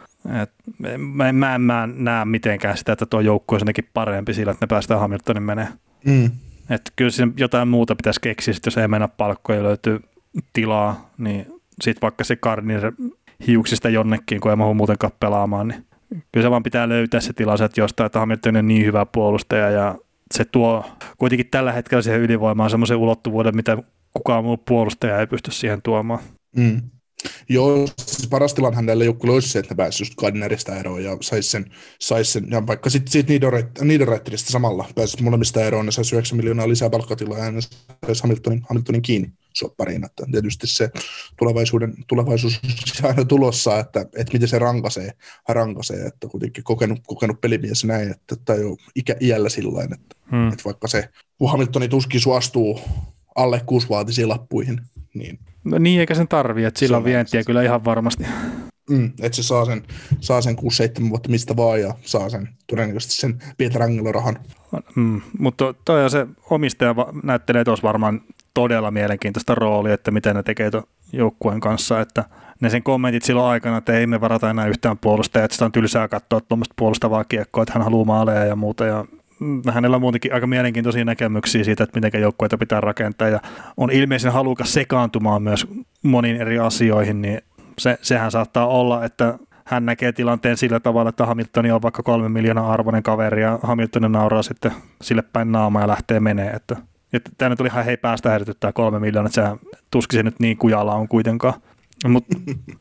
Et mä, mä, en, mä en näe mitenkään sitä, että tuo joukkue on parempi sillä, että ne päästään Hamiltonin menee. Mm. Et kyllä siinä jotain muuta pitäisi keksiä, jos ei mennä palkkoja ja löytyy tilaa, niin sitten vaikka se Gardner hiuksista jonnekin, kun ei mahdu muutenkaan pelaamaan, niin kyllä se vaan pitää löytää se tilansa, että jostain, että Hamilton on niin hyvä puolustaja ja se tuo kuitenkin tällä hetkellä siihen ylivoimaan semmoisen ulottuvuuden, mitä kukaan muu puolustaja ei pysty siihen tuomaan. Mm. Joo, siis paras tilanne hänelle joukkueelle olisi se, että ne pääsisi just Gardnerista eroon ja saisi sen, sais sen ja vaikka sitten siitä Niederreiteristä samalla pääsisi molemmista eroon, ne saisi 9 miljoonaa lisää palkkatilaa ja saisi Hamiltonin, Hamiltonin kiinni soppariin. Että tietysti se tulevaisuuden, tulevaisuus on aina tulossa, että, että miten se rankaisee, rankaisee että kuitenkin kokenut, kokenut pelimies näin, että tai jo ikä, iällä sillä että, hmm. että vaikka se Hamiltoni tuskin suostuu alle kuusivuotisiin lappuihin, niin No niin, eikä sen tarvii, että sillä on vientiä kyllä ihan varmasti. Mm, että se saa sen, saa sen 6-7 vuotta mistä vaan ja saa sen todennäköisesti sen Pietrangelo-rahan. Mm, mutta toi on se omistaja näyttelee tuossa varmaan todella mielenkiintoista roolia, että miten ne tekee joukkueen kanssa, että ne sen kommentit silloin aikana, että ei me varata enää yhtään puolustajaa, että sitä on tylsää katsoa tuommoista puolustavaa kiekkoa, että hän haluaa maaleja ja muuta ja Mm, hänellä on muutenkin aika mielenkiintoisia näkemyksiä siitä, että miten joukkueita pitää rakentaa ja on ilmeisen halukas sekaantumaan myös moniin eri asioihin, niin se, sehän saattaa olla, että hän näkee tilanteen sillä tavalla, että Hamilton on vaikka kolme miljoonaa arvoinen kaveri ja Hamilton nauraa sitten sille päin naama ja lähtee menee. Että, tämä nyt oli ihan hei päästä herätyttää kolme miljoonaa, että sehän tuskin se nyt niin kujalla on kuitenkaan. Mutta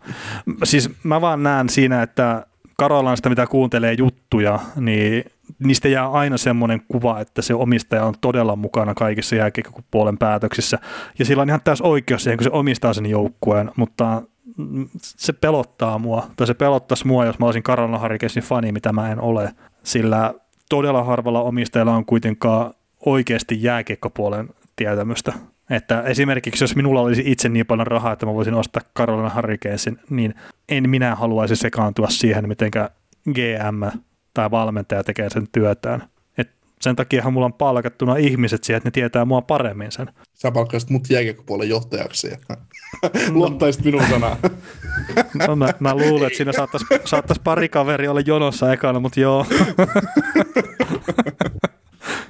siis mä vaan näen siinä, että Karolanista, mitä kuuntelee juttuja, niin niistä jää aina semmoinen kuva, että se omistaja on todella mukana kaikissa jääkiekkopuolen päätöksissä. Ja sillä on ihan täys oikeus siihen, kun se omistaa sen joukkueen, mutta se pelottaa mua, tai se pelottaisi mua, jos mä olisin Karolan Harikesin fani, mitä mä en ole. Sillä todella harvalla omistajalla on kuitenkaan oikeasti jääkiekkopuolen tietämystä. Että esimerkiksi jos minulla olisi itse niin paljon rahaa, että mä voisin ostaa Carolina Hurricanesin, niin en minä haluaisi sekaantua siihen, miten GM tai valmentaja tekee sen työtään. Et sen takiahan mulla on palkattuna ihmiset siihen, että ne tietää mua paremmin sen. Sä palkkaisit mut jääkiekkopuolen johtajaksi ja luottaisit minun sanaa. no, mä, mä luulen, että siinä saattaisi, saattais pari kaveri olla jonossa ekana, mutta joo.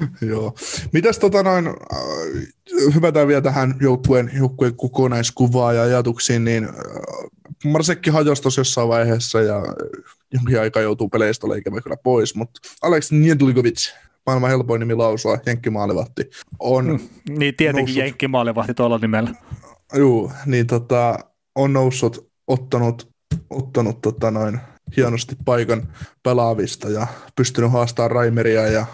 Joo. Mitäs tota noin, äh, hypätään vielä tähän joukkueen, joukkueen kokonaiskuvaan ja ajatuksiin, niin äh, Marsekki hajosi tuossa jossain vaiheessa ja jonkin aikaa joutuu peleistä ikävä kyllä pois, mutta Alex Njedlikovic, maailman helpoin nimi lausua, jenkkimaalivahti, on... Mm, niin tietenkin noussut, jenkkimaalivahti tuolla nimellä. Juu, niin tota, on noussut, ottanut, ottanut tota noin, hienosti paikan pelaavista ja pystynyt haastamaan Raimeria ja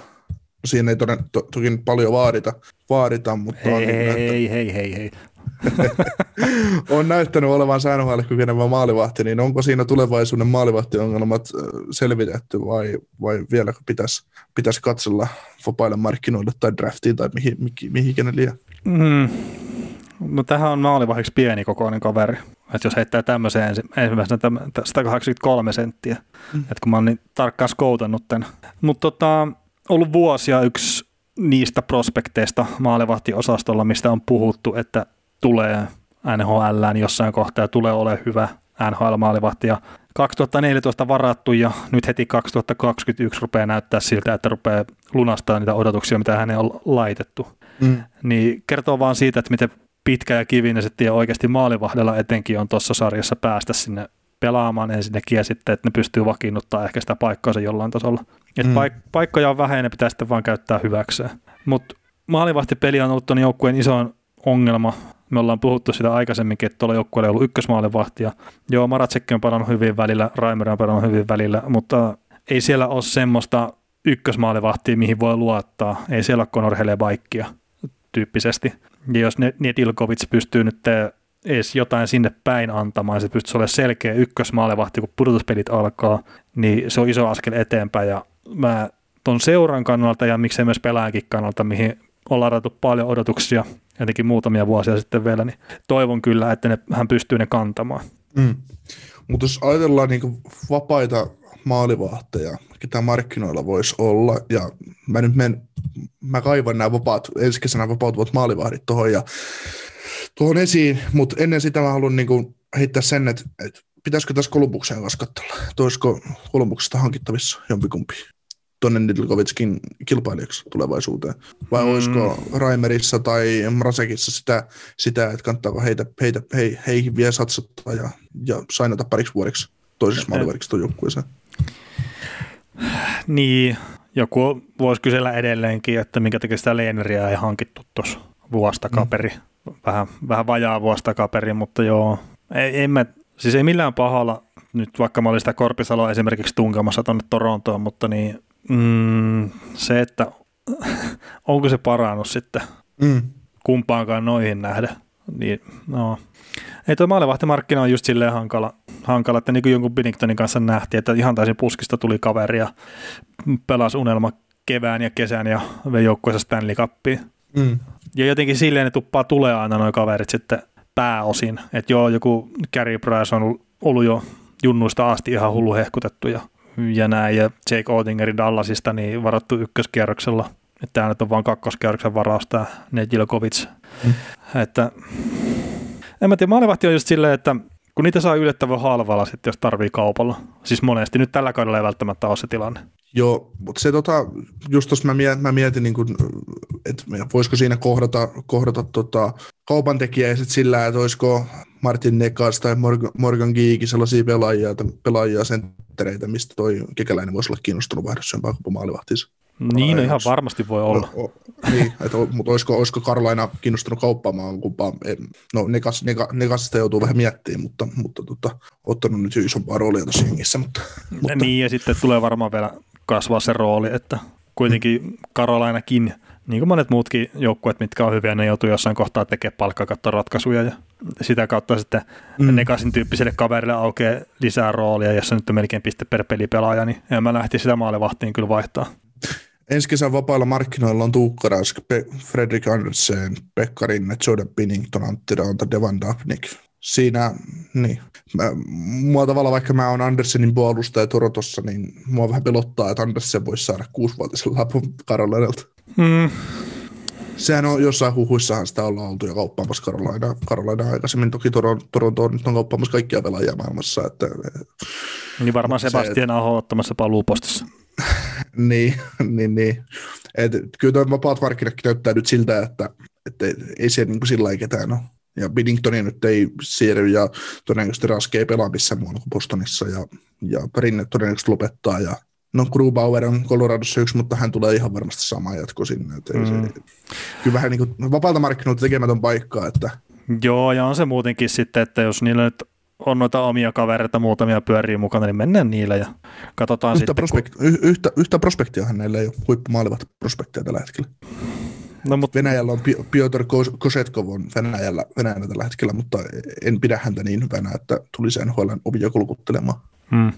siinä ei toden, to, toki paljon vaadita, vaadita mutta hei, on niin hei, hei, hei, hei, hei. on näyttänyt olevan säännöhälle kykenevä maalivahti, niin onko siinä tulevaisuuden maalivahtiongelmat selvitetty vai, vai vielä pitäisi, pitäisi katsella vapaille markkinoille tai draftiin tai mihin, mihin, mihin liian? Mm. No tähän on maalivahdiksi pieni kokoinen kaveri. Että jos heittää tämmöisen ensi, ensimmäisenä 183 senttiä, mm. että kun mä oon niin tarkkaan skoutannut tämän. Mutta tota, ollut vuosia yksi niistä prospekteista maalivahtiosastolla, mistä on puhuttu, että tulee NHL jossain kohtaa ja tulee olemaan hyvä. NHL-maalivahti ja 2014 varattu ja nyt heti 2021 rupeaa näyttää siltä, että rupeaa lunastaa niitä odotuksia, mitä häneen on laitettu. Mm. Niin kertoo vaan siitä, että miten pitkä ja kivinen se tie oikeasti maalivahdella etenkin on tuossa sarjassa päästä sinne pelaamaan ensinnäkin ja sitten, että ne pystyy vakiinnuttaa ehkä sitä paikkaansa jollain tasolla. Et mm. paik- paikkoja on vähän ja ne pitää sitten vaan käyttää hyväkseen. Mutta maalivahtipeli on ollut tuon joukkueen isoin ongelma. Me ollaan puhuttu sitä aikaisemminkin, että tuolla joukkueella ei ollut ykkösmaalivahtia. Joo, Maratsekki on pelannut hyvin välillä, Raimer on pelannut hyvin välillä, mutta ei siellä ole semmoista ykkösmaalivahtia, mihin voi luottaa. Ei siellä ole Conor Helebaikkia tyyppisesti. Ja jos Netilkovic pystyy nyt edes jotain sinne päin antamaan, se pystyisi olemaan selkeä ykkösmaalivahti, kun pudotuspelit alkaa, niin se on iso askel eteenpäin. Ja mä ton seuran kannalta ja miksei myös pelaajankin kannalta, mihin on ladattu paljon odotuksia, jotenkin muutamia vuosia sitten vielä, niin toivon kyllä, että ne, hän pystyy ne kantamaan. Mm. Mutta jos ajatellaan niin vapaita maalivahteja, ketä markkinoilla voisi olla, ja mä nyt men, mä kaivan nämä vapaat, ensi kesänä vapautuvat maalivahdit tuohon ja tuohon esiin, mutta ennen sitä mä haluan niin heittää sen, että, että pitäisikö tässä Kolumbukseen kanssa katsella, olisiko Kolumbuksesta hankittavissa jompikumpi tuonne Nidilkovitskin kilpailijaksi tulevaisuuteen? Vai mm. olisiko Raimerissa tai Mrasekissa sitä, sitä että kannattaako heitä, heitä, he, heihin vielä satsata ja, ja sainata pariksi vuodeksi toisessa maalivariksi tuon joukkueeseen? Niin, joku voisi kysellä edelleenkin, että minkä takia sitä Leeneriä ei hankittu tuossa vuosta kaperi. Mm. Vähän, vähän vajaa vuosta kaperi, mutta joo, ei, ei mä, siis ei millään pahalla, nyt vaikka mä olin sitä Korpisaloa esimerkiksi tunkemassa tuonne Torontoon, mutta niin mm, se, että onko se parannut sitten mm. kumpaankaan noihin nähdä, niin no. Ei tuo maalivahtimarkkina on just silleen hankala, hankala että niin kuin jonkun Binningtonin kanssa nähtiin, että ihan täysin puskista tuli kaveri ja pelasi unelma kevään ja kesän ja vei joukkueessa Stanley Cupiin. Mm. Ja jotenkin silleen ne tuppaa tulee aina noin kaverit sitten pääosin. Että joo, joku Gary Price on ollut jo junnuista asti ihan hullu hehkutettu ja ja näin, ja Jake Oettingerin Dallasista niin varattu ykköskierroksella. Että tämä nyt on vain kakkoskierroksen varaus, tämä Nedjilokovic. Mm. Että, en mä tiedä, maalivahti on just silleen, että kun niitä saa yllättävän halvalla sitten, jos tarvii kaupalla. Siis monesti. Nyt tällä kaudella ei välttämättä ole se tilanne. Joo, mutta se tota, just tuossa mä mietin, mä mietin niin kun, että voisiko siinä kohdata, kohdata tota, kaupan tekijä sit sillä, että olisiko Martin Nekas tai Morgan, Geekin sellaisia pelaajia, pelaajia senttereitä, mistä toi kekäläinen voisi olla kiinnostunut vaihdossa vaikka maalivahtiinsa. Niin, no, ihan varmasti voi olla. O, o, niin, että, mutta olisiko, olisiko Karolaina kiinnostunut kauppaamaan kumpaa? No Nekas, Nekas, Nekasista joutuu vähän miettimään, mutta, mutta tota, ottanut nyt isompaa roolia tuossa jengissä. Mutta, mutta. Niin, ja sitten tulee varmaan vielä kasvaa se rooli, että kuitenkin Karolainakin, niin kuin monet muutkin joukkueet, mitkä on hyviä, ne joutuu jossain kohtaa tekemään palkkakattoratkaisuja ja sitä kautta sitten mm. Nekasin tyyppiselle kaverille aukeaa lisää roolia, jossa nyt on melkein piste per pelipelaaja, niin en mä lähti sitä maalivahtiin kyllä vaihtaa. Ensi kesän vapailla markkinoilla on Tuukka Rask, Pe- Fredrik Andersen, Pekka Rinne, Jordan Pinnington, Antti Raunta, Devan Dapnik. Siinä, niin. Mä, mua tavallaan, vaikka mä oon Andersenin puolustaja Torontossa, niin mua vähän pelottaa, että Andersen voisi saada kuusivuotisen lapun Karolinalta. Hmm. Sehän on jossain huhuissahan sitä ollaan oltu jo kauppaamassa Karolaina, Karolaina aikaisemmin. Toki Toronto, Toronto nyt on kauppaamassa kaikkia pelaajia maailmassa. Että, niin varmaan Sebastian se, Aho ottamassa paluupostissa. niin, niin, niin. Et, kyllä tuo vapaat markkinat näyttää nyt siltä, että, että ei se niin sillä lailla ketään ole. Ja Biddingtonia nyt ei siirry ja todennäköisesti Raske ei pelaa missään muualla kuin Bostonissa ja, ja Rinne todennäköisesti lopettaa ja No Grubauer on Coloradossa yksi, mutta hän tulee ihan varmasti sama jatko sinne. Että mm. se, kyllä vähän niin kuin vapaalta markkinoilta tekemätön paikkaa. Että... Joo, ja on se muutenkin sitten, että jos niillä nyt on noita omia kavereita, muutamia pyörii mukana, niin mennään niillä ja katsotaan yhtä sitten. Prospekt, kun... y- yhtä, yhtä prospektiahan näillä ei ole huippumaalivat prospekteja tällä hetkellä. No, mutta... Venäjällä on Piotr Kosetkov on Venäjällä, Venäjällä tällä hetkellä, mutta en pidä häntä niin hyvänä, että tulisi NHL ovia kulkuttelemaan. Hmm.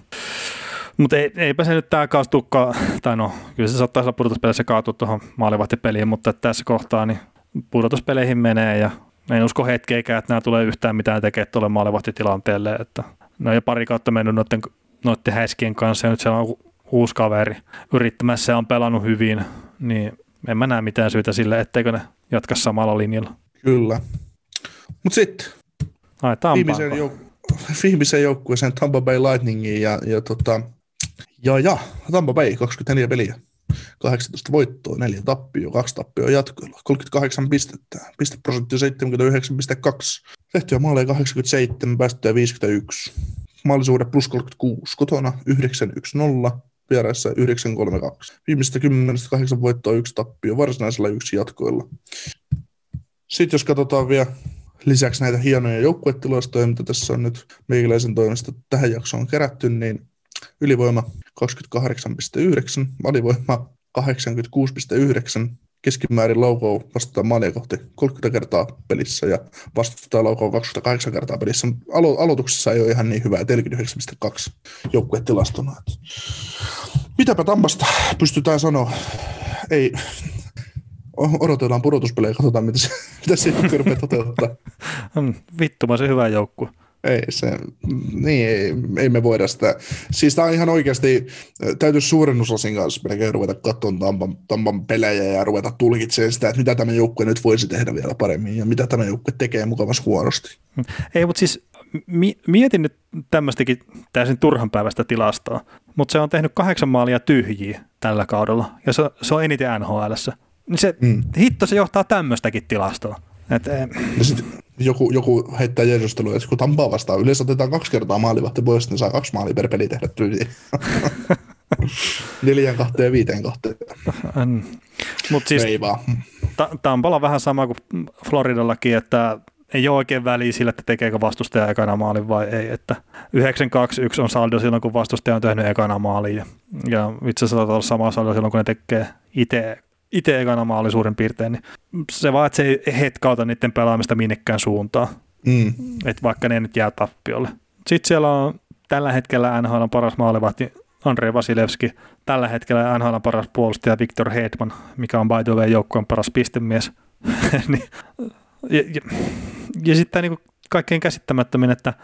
Mutta ei, eipä se nyt tämä kausi tukkaa, tai no kyllä se saattaisi olla pudotuspeleissä kaatua tuohon maalivahtipeliin, mutta tässä kohtaa niin pudotuspeleihin menee ja en usko hetkeäkään, että nämä tulee yhtään mitään tekemään tuolle maalivahtitilanteelle, että ne on jo pari kautta mennyt noiden, noiden häiskien kanssa ja nyt siellä on uusi kaveri yrittämässä ja on pelannut hyvin, niin en mä näe mitään syytä sille, etteikö ne jatka samalla linjalla. Kyllä. Mutta sitten viimeisen, jouk- viimeiseen joukkueeseen Tampa Bay Lightningiin ja, ja, tota, ja, ja Tampa Bay 24 peliä. 18 voittoa, 4 tappioa, 2 tappioa jatkoilla, 38 pistettä, pisteprosentti 79,2, tehtyä maaleja 87, päästöjä 51, maalisuuden plus 36, kotona 910, vieraissa 932. Viimeistä 10 8 voittoa, yksi tappio, varsinaisella yksi jatkoilla. Sitten jos katsotaan vielä lisäksi näitä hienoja joukkuetilastoja, mitä tässä on nyt meikäläisen toimesta tähän jaksoon kerätty, niin ylivoima 28,9, alivoima 86,9, keskimäärin laukoa vastustetaan maalia kohti 30 kertaa pelissä ja vastustetaan laukoa 28 kertaa pelissä. Alo- aloituksessa ei ole ihan niin hyvää, 49,2 joukkuetilastona. Mitäpä Tampasta pystytään sanoa? Ei, odotellaan pudotuspelejä ja katsotaan, mitä se, mitä se rupeaa toteuttaa. Vittumaisen hyvä joukkue. Ei, se, niin, ei, ei, me voida sitä. Siis tämä on ihan oikeasti, täytyisi suurennuslasin kanssa melkein ruveta katsomaan Tampan, Tampan pelejä ja ruveta tulkitsemaan sitä, että mitä tämä joukkue nyt voisi tehdä vielä paremmin ja mitä tämä joukkue tekee mukavasti huonosti. Ei, mutta siis mi- mietin nyt tämmöistäkin täysin turhan päivästä tilastoa, mutta se on tehnyt kahdeksan maalia tyhjiä tällä kaudella ja se, se on eniten nhl Niin se, mm. hitto se johtaa tämmöistäkin tilastoa. Et, ja sit joku, joku heittää järjestelua, että kun Tampaa vastaan yleensä otetaan kaksi kertaa maalivahti pois, niin saa kaksi maalia per peli tehdä tyyliin. Neljän kahteen ja viiteen kahteen. Mutta siis Ei vaan. Ta- Tampalla vähän sama kuin Floridallakin, että ei ole oikein väliä sillä, että tekeekö vastustaja ekana maalin vai ei. Että 9-2-1 on saldo silloin, kun vastustaja on tehnyt ekana maalin. Ja, ja itse asiassa olla sama saldo silloin, kun ne tekee itse itse ekana maali suurin piirtein, niin se vaan, että se ei hetkauta niiden pelaamista minnekään suuntaan. Mm. Että vaikka ne nyt jää tappiolle. Sitten siellä on tällä hetkellä NHL on paras maalivahti Andrei Vasilevski, tällä hetkellä NHL on paras puolustaja Victor Hedman, mikä on by the way joukkueen paras pistemies. niin, ja, ja, ja sitten niin kaikkein käsittämättömin, että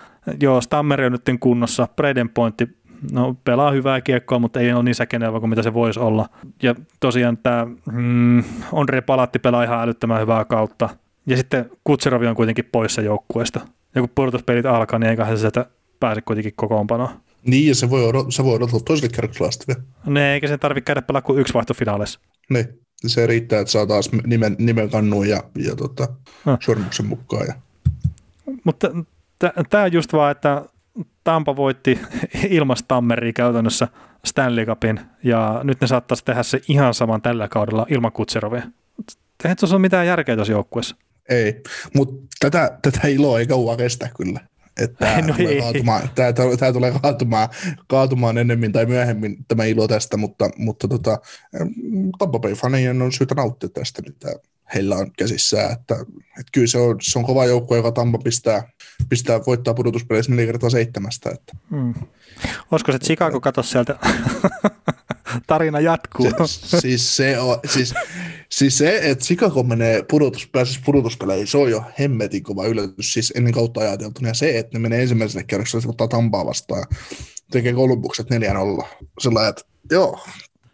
joo, Stammeri on nyt kunnossa, Braden Pointti no, pelaa hyvää kiekkoa, mutta ei ole niin säkenevä kuin mitä se voisi olla. Ja tosiaan tämä mm, Andre Palatti pelaa ihan älyttömän hyvää kautta. Ja sitten Kutserovi on kuitenkin poissa joukkueesta. Ja kun pudotuspelit alkaa, niin eiköhän se sieltä pääse kuitenkin kokoonpanoon. Niin, ja se voi, odot- se voi odottaa toiselle kerrokselle asti vielä. Ne, eikä sen tarvitse käydä pelaa kuin yksi vaihto finaalissa. Niin, se riittää, että saa taas nimen, nimen kannuun ja, ja tota, no. sormuksen mukaan. Ja. Mutta tämä just vaan, että Tampa voitti ilmastammeria käytännössä Stanley Cupin, ja nyt ne saattaisi tehdä se ihan saman tällä kaudella ilman Kutserovia. Eihän tuossa ole mitään järkeä tuossa joukkueessa. Ei, mutta tätä, tätä iloa ei kauan kestä kyllä. Että no tulee kaatumaan, tämä, tämä tulee kaatumaan, kaatumaan ennemmin tai myöhemmin tämä ilo tästä, mutta, mutta tota, Tampa Bay-fanien on syytä nauttia tästä, mitä heillä on käsissään. Että, että kyllä se on, se on kova joukko, joka Tampa pistää, pistää voittaa pudotuspeleissä neljä kertaa seitsemästä. Että. Hmm. Olisiko se Chicago kato sieltä? Tarina jatkuu. Se, siis, se on, siis, siis se, että Chicago menee pudotus, pääsisi pudotuspeleihin, se on jo hemmetin kova yllätys, siis ennen kautta ajateltuna. Ja se, että ne menee ensimmäiselle kerrokselle, se ottaa Tampaa vastaan ja tekee Columbukset 4-0. Sellainen, että joo,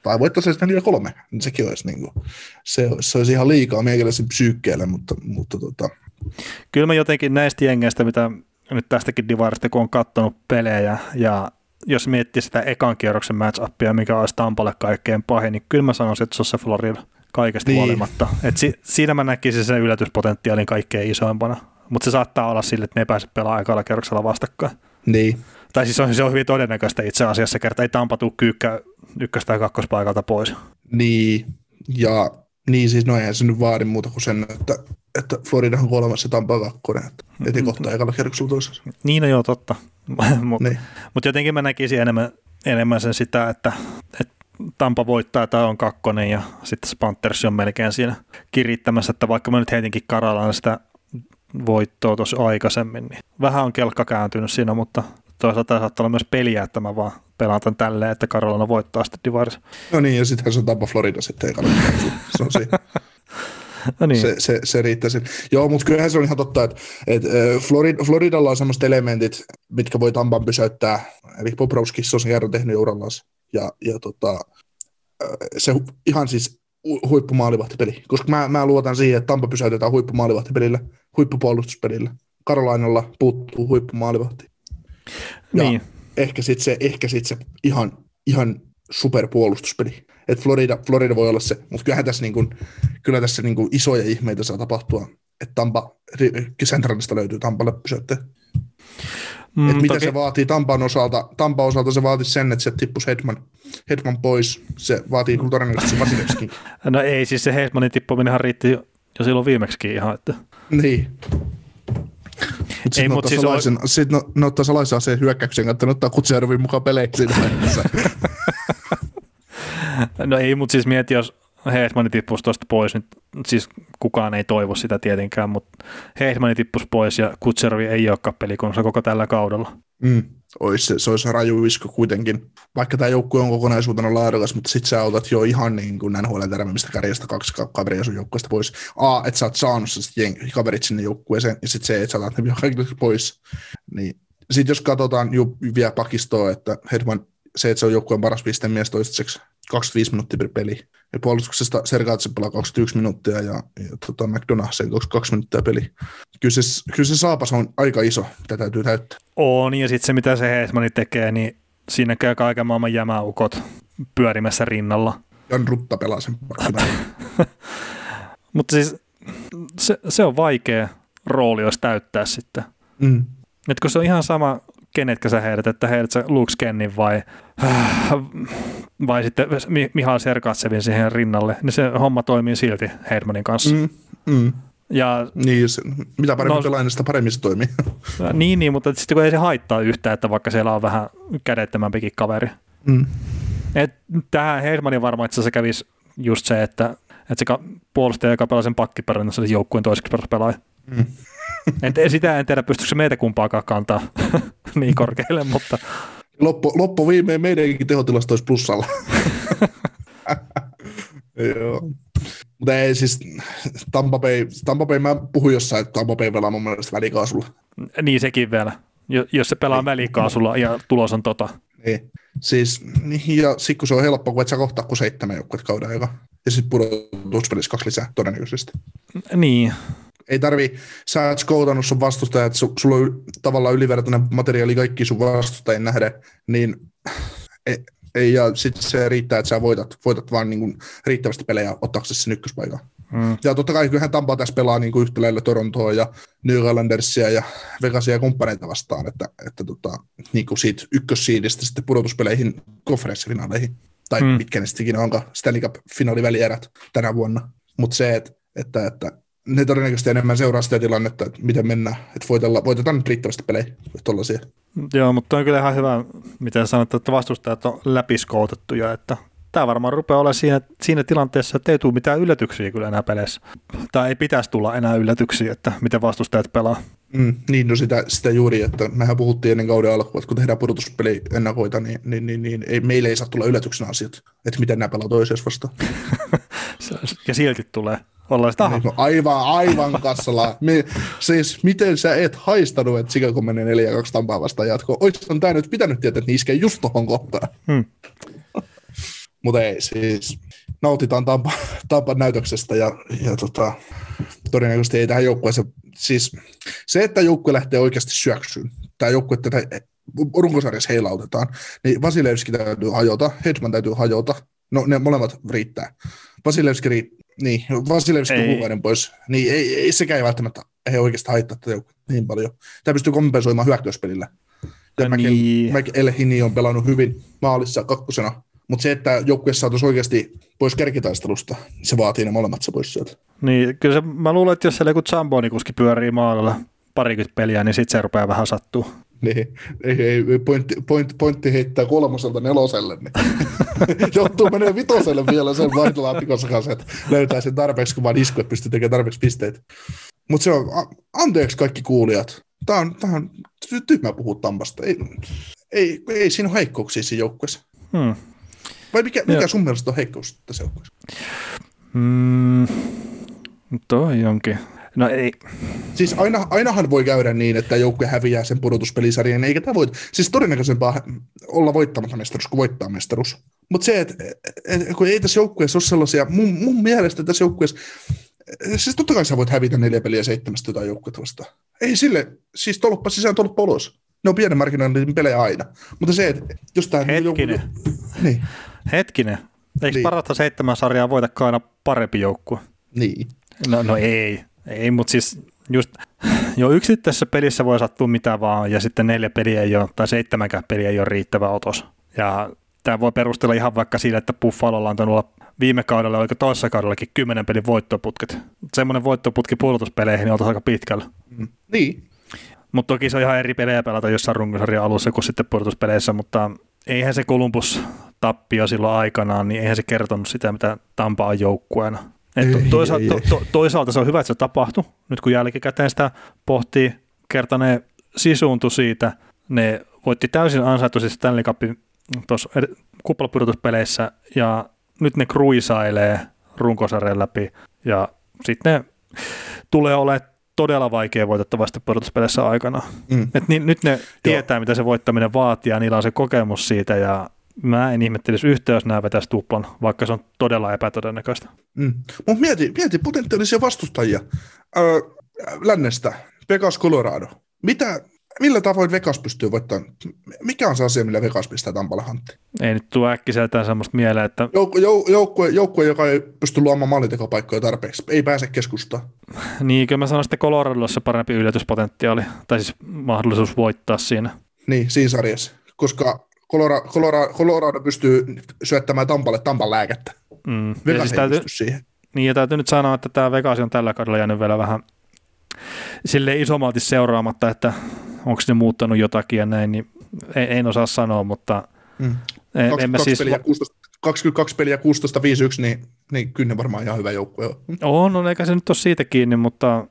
tai voittaisi edes 4-3, niin sekin olisi, niin kuin, se, se olisi ihan liikaa meikäläisen psyykkeelle, mutta, mutta tota. Kyllä mä jotenkin näistä jengeistä, mitä nyt tästäkin divarista, kun on katsonut pelejä ja jos miettii sitä ekan kierroksen match-upia, mikä olisi Tampalle kaikkein pahin, niin kyllä mä sanoisin, että se on se Florida kaikesta niin. huolimatta. Et si- siinä mä näkisin sen yllätyspotentiaalin kaikkein isoimpana, mutta se saattaa olla sille, että ne ei pääse pelaamaan ekalla kierroksella vastakkain. Niin. Tai siis on, se on hyvin todennäköistä itse asiassa, kerta ei Tampa tule kyykkä ykkös- tai kakkospaikalta pois. Niin, ja niin siis no eihän se nyt vaadi muuta kuin sen, että, että Florida on kolmas ja Tampa kakkonen, että eti kohta ekalla kierroksella toisessa. Niin, no joo, totta. Mutta niin. mut jotenkin mä näkisin enemmän, enemmän sen sitä, että, että Tampa voittaa, tämä on kakkonen ja sitten Panthers on melkein siinä kirittämässä, että vaikka mä nyt heitinkin Karalaan sitä voittoa tuossa aikaisemmin, niin vähän on kelkka kääntynyt siinä, mutta toisaalta saattaa olla myös peliä, että mä vaan pelaan tämän tälleen, että Carolina voittaa sitten Divarissa. No niin, ja sittenhän se on Tampa Florida sitten, ei kannata. Se on siinä. No niin. se, se, se riittäisi. Joo, mutta kyllähän se on ihan totta, että, että Florid, Floridalla on semmoiset elementit, mitkä voi Tampan pysäyttää. Eli Bobrovski on sen kerran tehnyt urallaan. Ja, ja tota, se ihan siis huippumaalivahtipeli, koska mä, mä luotan siihen, että Tampa pysäytetään huippumaalivahtipelillä, huippupuolustuspelillä. Karolainalla puuttuu huippumaalivahti. Ja Niin. ehkä sitten se, ehkä sit se ihan, ihan superpuolustuspeli. Et Florida, Florida voi olla se, mutta kyllähän tässä, niin kun, kyllä tässä niin kun isoja ihmeitä saa tapahtua, että Tampa, Centralista löytyy Tampalle pysytte. Mm, Et mitä toki- se vaatii Tampan osalta? Tampan osalta se vaatii sen, että se tippuisi Hedman, Hedman pois. Se vaatii kyllä todennäköisesti se Vasilevskin. No ei, siis se Heismanin tippuminenhan riitti jo, jo silloin viimeksikin ihan, että niin. Mut Ei, sit ne mut ottaa siis salaisen, sit ne, ne ottaa salaisen aseen hyökkäyksen, että ne ottaa Kutservin mukaan peleihin vaiheessa. No ei, mutta siis mieti, jos Heismani tippuisi tuosta pois, niin siis kukaan ei toivo sitä tietenkään, mutta Heismani tippuisi pois ja Kutservi ei olekaan pelikunnossa koko tällä kaudella. Mm. Ois se, se olisi raju isku kuitenkin. Vaikka tämä joukkue on kokonaisuutena laadukas, mutta sit sä otat jo ihan niin kuin NHL tärveimmistä kärjestä kaksi ka- kaveria sun joukkueesta pois. A, että sä oot saanut se jeng- kaverit sinne joukkueeseen, ja sitten se, että sä otat ne kaikille pois. Niin. Sitten jos katsotaan ju, vielä pakistoa, että Hedman, se, että se on joukkueen paras pistemies toistaiseksi 25 minuuttia per peli. Ja puolustuksesta Sergaatse pelaa 21 minuuttia ja, ja tota, McDonough sen 22 minuuttia peli. Kyllä se, kyllä se saapas on aika iso, mitä täytyy täyttää. On, ja sitten se mitä se Heismani tekee, niin siinä käy kaiken maailman jämäukot pyörimässä rinnalla. Jan Rutta pelaa sen. Mutta siis se, se on vaikea rooli, jos täyttää sitten. mm. Et kun se on ihan sama, kenetkä sä heidät, että heidät sä Luke Scannin vai, vai sitten Mi- Mihal Sergatsevin siihen rinnalle, niin se homma toimii silti Heidmanin kanssa. Mm. Mm. Ja Niin, se, mitä paremmin No- pelaa, niin sitä paremmin se toimii. niin, niin, mutta sitten kun ei se haittaa yhtään, että vaikka siellä on vähän kädettömämpikin kaveri. Mm. Et tähän Heidmanin varmaan itse asiassa kävisi just se, että, että se puolustaja, joka pelaa sen pakkiperän, se joukkueen toiseksi pelaaja. Mm. En, sitä en tiedä, pystyykö se meitä kumpaakaan kantaa niin korkealle, mutta Loppu, loppu viimein meidänkin tehotilasto olisi plussalla. Joo. Mutta ei siis, Tampa Bay, Tampa Bay, mä puhuin jossain, että Tampa Bay pelaa mun mielestä välikaasulla. niin sekin vielä. Jo- Jos se pelaa välikaasulla ja tulos on tota. Niin. Siis, niin, ja sit kun se on helppo, kun et sä kohtaa kuin seitsemän joukkuet kauden aika. Ja sitten pudotuspelissä kaksi lisää todennäköisesti. Niin, Ei tarvi, sä et skoutannut sun vastustajat, että su, sulla on tavallaan ylivertainen materiaali kaikki sun vastustajien nähden, niin ei, ei ja sitten se riittää, että sä voitat, voitat vaan niin kuin riittävästi pelejä ottaaksesi sen ykköspaikan. Mm. Ja totta kai kyllähän Tampa tässä pelaa niin kuin yhtä lailla Torontoa ja New Islandersia ja Vegasia ja kumppaneita vastaan, että, että tota, niin kuin siitä ykkössiidistä sitten pudotuspeleihin konferenssifinaaleihin, tai Mm. mm. mitkä ne sitten ikinä onkaan, Stanley Cup-finaalivälierät tänä vuonna. Mutta se, että, että, että ne todennäköisesti enemmän seuraa sitä tilannetta, että miten mennään, että voitella, voitetaan nyt riittävästi pelejä, tuollaisia. joo, mutta on kyllä ihan hyvä, miten sanot, että vastustajat on läpiskoutettuja, että tämä varmaan rupeaa olemaan siinä, siinä tilanteessa, että ei tule mitään yllätyksiä kyllä enää peleissä. Tai ei pitäisi tulla enää yllätyksiä, että miten vastustajat pelaa. Mm, niin, no sitä, sitä juuri, että mehän puhuttiin ennen kauden alkua, että kun tehdään pudotuspeli ennakoita, niin, niin, niin, niin ei, meille ei saa tulla yllätyksenä asiat, että miten nämä pelaa toisiaan vastaan. Ja silti tulee. Ollaan sitä, aha, Niin, aivan, aivan kassalla. Me, siis miten sä et haistanut, että Chicago menee 4-2 Tampaa vastaan jatkoon? Oishan tää nyt pitänyt tietää, että ne iskee just tohon kohtaan. Hmm. Mutta ei, siis nautitaan Tampa, Tampan näytöksestä ja, ja tota, todennäköisesti ei tähän joukkueeseen, siis se, että joukkue lähtee oikeasti syöksyyn, tämä joukkue tätä runkosarjassa heilautetaan, niin Vasilevski täytyy hajota, Hedman täytyy hajota, no ne molemmat riittää. Vasilevski niin, Vasilevski Ei. kuukauden pois, niin ei, ei, sekään ei välttämättä ei oikeastaan haittaa tätä niin paljon. Tämä pystyy kompensoimaan hyökkäyspelillä. Ja No niin. Elhini on pelannut hyvin maalissa kakkosena, mutta se, että joukkue saataisiin oikeasti pois kärkitaistelusta, se vaatii ne molemmat se pois sieltä. niin kyllä se, mä luulen, että jos siellä joku Zamboni-kuski pyörii maalilla parikymmentä peliä, niin sitten se rupeaa vähän sattuu. Niin, ei, ei, pointti, pointti, pointti heittää kolmoselta neloselle, niin joutuu menee vitoselle vielä sen vaihtelaatikon kanssa, että löytää sen tarpeeksi, kun vaan isku, että pystyy tekemään tarpeeksi pisteitä. Mutta se on, anteeksi kaikki kuulijat, tämä on, tää on ty- tyhmä puhua Tampasta. Ei, ei, ei siinä ole heikkouksia siinä joukkueessa. Hmm. Vai mikä, mikä sun mielestä on heikkous tässä joukkueessa? Mm, toi onkin. No ei, Siis aina, ainahan voi käydä niin, että joukkue häviää sen pudotuspelisarjan, eikä tämä voit. Siis todennäköisempää olla voittamatta mestaruus kuin voittaa mestaruus. Mutta se, että et, kun ei tässä joukkueessa ole sellaisia, mun, mun mielestä tässä joukkueessa, siis totta kai sä voit hävitä neljä peliä seitsemästä jotain joukkuetta vastaan. Ei sille, siis tolppa sisään, tolppa ulos. Ne on pienen markkinoinnin pelejä aina. Mutta se, että jos tämä... Hetkinen. Joku, niin, Hetkinen. Eikö Niin. parasta seitsemän sarjaa voitakaan aina parempi joukkue? niin. No, no ei, ei mutta siis just jo yksittäisessä pelissä voi sattua mitä vaan, ja sitten neljä peliä ei ole, tai seitsemänkään peliä ei ole riittävä otos. Ja tämä voi perustella ihan vaikka sillä, että Buffalolla on olla viime kaudella, oliko toisessa kaudellakin kymmenen pelin voittoputket. Semmoinen voittoputki puolustuspeleihin niin oltaisiin aika pitkällä. Mm. Niin. Mutta toki se on ihan eri pelejä pelata jossain runkosarjan alussa kuin sitten puolustuspeleissä, mutta eihän se Columbus tappio silloin aikanaan, niin eihän se kertonut sitä, mitä Tampa on joukkueena. Et toisaalta, ei, to, ei. to, toisaalta se on hyvä, että se tapahtui. Nyt kun jälkikäteen sitä pohtii, kerta ne sisuuntui siitä, ne voitti täysin ansaituisesti Stanley Cupin tuossa kuplapudotuspeleissä ja nyt ne kruisailee runkosarjan läpi ja sitten ne tulee olemaan todella vaikea voitettavasti pudotuspeleissä aikana. Mm. Et ni, nyt ne tietää, mitä se voittaminen vaatii ja niillä on se kokemus siitä ja mä en ihmettelisi yhtään, jos nämä vetäisi tuplan, vaikka se on todella epätodennäköistä. Mm. Mutta mieti, mieti potentiaalisia vastustajia öö, lännestä. Vegas, Colorado. Mitä, millä tavoin Vegas pystyy voittamaan? Mikä on se asia, millä Vegas pistää Tampalle hanttiin? Ei nyt tule äkkiseltään semmoista mieleen, että Jouk- jou- joukkue, joukkue, joka ei pysty luomaan maalintekopaikkoja tarpeeksi, ei pääse keskustaan. niin, kyllä mä sanoisin, että Coloradossa parempi yllätyspotentiaali, tai siis mahdollisuus voittaa siinä. Niin, siinä sarjassa. Koska Colorado, Colorado, Colorado pystyy syöttämään Tampalle Tampan lääkettä. Mm. Ja siis täytyy, siihen. niin, ja täytyy nyt sanoa, että tämä Vegas on tällä kaudella jäänyt vielä vähän sille isommalti seuraamatta, että onko ne muuttanut jotakin ja näin, niin en, en osaa sanoa, mutta Mm. en, en 22, mä siis... peliä, 16, 22 peliä 16-5-1, niin, niin kyllä ne varmaan ihan hyvä joukkue on. On, on, eikä se nyt ole siitä kiinni, mutta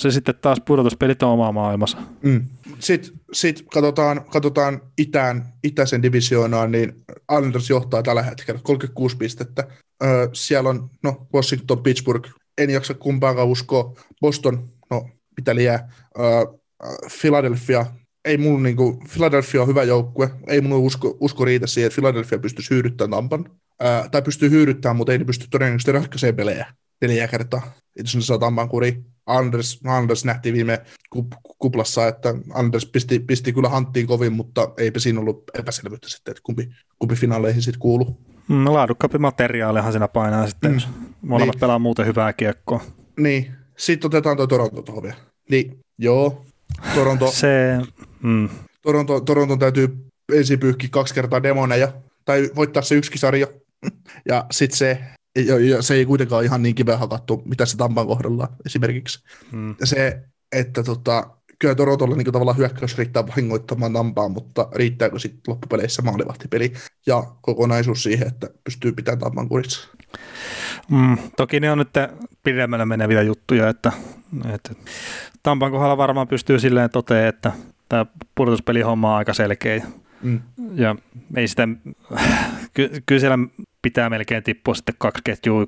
se sitten taas pudotuspelit on oma maailmassa. Mm. Sitten sit katsotaan, katsotaan itään, itäisen divisioonaan, niin Islanders johtaa tällä hetkellä 36 pistettä. Öö, siellä on no, Washington, Pittsburgh, en jaksa kumpaakaan uskoa. Boston, no mitä liää. Öö, Philadelphia, ei mun niinku, Philadelphia on hyvä joukkue, ei mun usko, usko riitä siihen, että Philadelphia pystyisi hyödyttämään Tampan. Öö, tai pystyy hyödyttämään, mutta ei ne pysty todennäköisesti ratkaisemaan pelejä neljä kertaa. Jos ne saa Tampan kuriin. Anders, Anders nähtiin viime kup- kuplassa, että Anders pisti, pisti kyllä hanttiin kovin, mutta eipä siinä ollut epäselvyyttä sitten, että kumpi, kumpi finaaleihin sitten kuuluu. Mm, laadukkaampi materiaalihan siinä painaa sitten, Mm. jos molemmat Niin. pelaa muuten hyvää kiekkoa. Niin, sitten otetaan tuo Toronto tuohon vielä. Niin, joo, Toronto, Se, mm, Toronto, Toronton täytyy ensin pyyhkiä kaksi kertaa demoneja, tai voittaa se yksi sarja, ja sitten se, ja, ja se ei kuitenkaan ihan niin kiveä hakattu, mitä se Tampan kohdalla esimerkiksi. mm. se, että tota, kyllä Torontolla niin tavallaan hyökkäys riittää vahingoittamaan Tampaa, mutta riittääkö sitten loppupeleissä maalivahtipeli ja kokonaisuus siihen, että pystyy pitämään Tampan kurissa? Mm, toki ne on nyt pidemmälle meneviä juttuja, että, että Tampan kohdalla varmaan pystyy silleen toteamaan, että tämä pudotuspelihomma on aika selkeä. Mm. Ja ei sitä, ky, kyllä siellä pitää melkein tippua sitten kaksi ketjua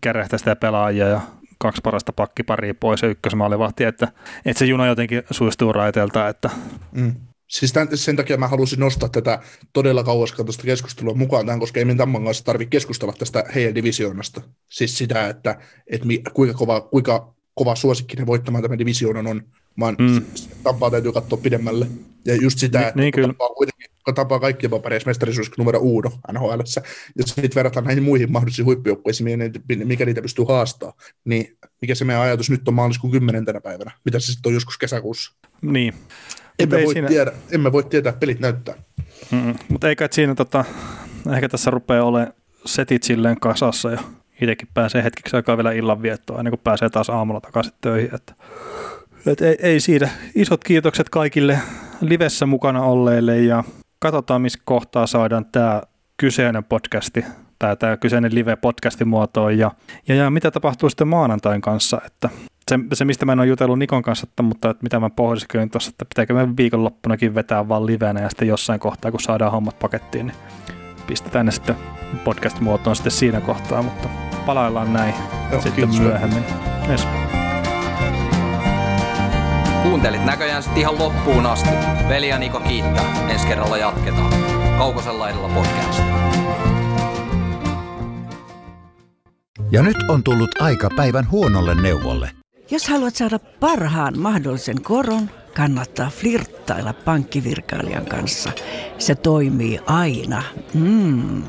kärähtää sitä pelaajia ja kaksi parasta pakkiparia pois ja ykkösmaalivahti, että, että se juna jotenkin suistuu raiteelta, että Mm. Siis tämän, sen takia mä halusin nostaa tätä todella kauaskantoista keskustelua mukaan tähän, koska ei meidän Tamman kanssa tarvitse keskustella tästä heidän divisioonasta. Siis sitä, että, että mi, kuinka, kova, kuinka kova suosikki ne voittamaan tämän divisioonan on, vaan Mm. Tampaa täytyy katsoa pidemmälle. Ja just sitä, Ni- että niin kyllä. On kaikkien papereissa mestarisuus numero uuno NHL, ja sitten verrataan näihin muihin mahdollisiin huippujoukkueisiin, mikä niitä pystyy haastaa, niin mikä se meidän ajatus nyt on maaliskuun 10. päivänä, mitä se sitten on joskus kesäkuussa. niin. Emme voi, siinä- tiedä, emme voi tietää, pelit näyttää. Mutta eikä siinä tota, ehkä tässä rupeaa olemaan setit silleen kasassa ja itsekin pääsee hetkeksi aikaa vielä illanviettoon ennen kuin pääsee taas aamulla takaisin töihin. Että, et ei, ei siinä. Isot kiitokset kaikille livessä mukana olleille ja katsotaan missä kohtaa saadaan tämä kyseinen podcasti tai tämä kyseinen live-podcasti muotoon ja, ja, ja mitä tapahtuu sitten maanantain kanssa, että se, se, mistä mä en ole jutellut Nikon kanssa, että, mutta että mitä mä pohdiskelin tuossa, että pitääkö me viikonloppunakin vetää vaan livenä ja sitten jossain kohtaa, kun saadaan hommat pakettiin, niin pistetään ne sitten podcast-muotoon sitten siinä kohtaa, mutta palaillaan näin Joo, sitten kiitos. myöhemmin. Yes. Kuuntelit näköjään sitten ihan loppuun asti. Veli ja Niko kiittää. Ensi kerralla jatketaan. Kaukosella edellä podcast. Ja nyt on tullut aika päivän huonolle neuvolle. Jos haluat saada parhaan mahdollisen koron, kannattaa flirttailla pankkivirkailijan kanssa. Se toimii aina. Mm.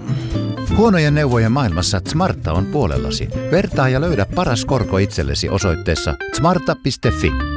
Huonojen neuvojen maailmassa Smarta on puolellasi. Vertaa ja löydä paras korko itsellesi osoitteessa smarta.fi.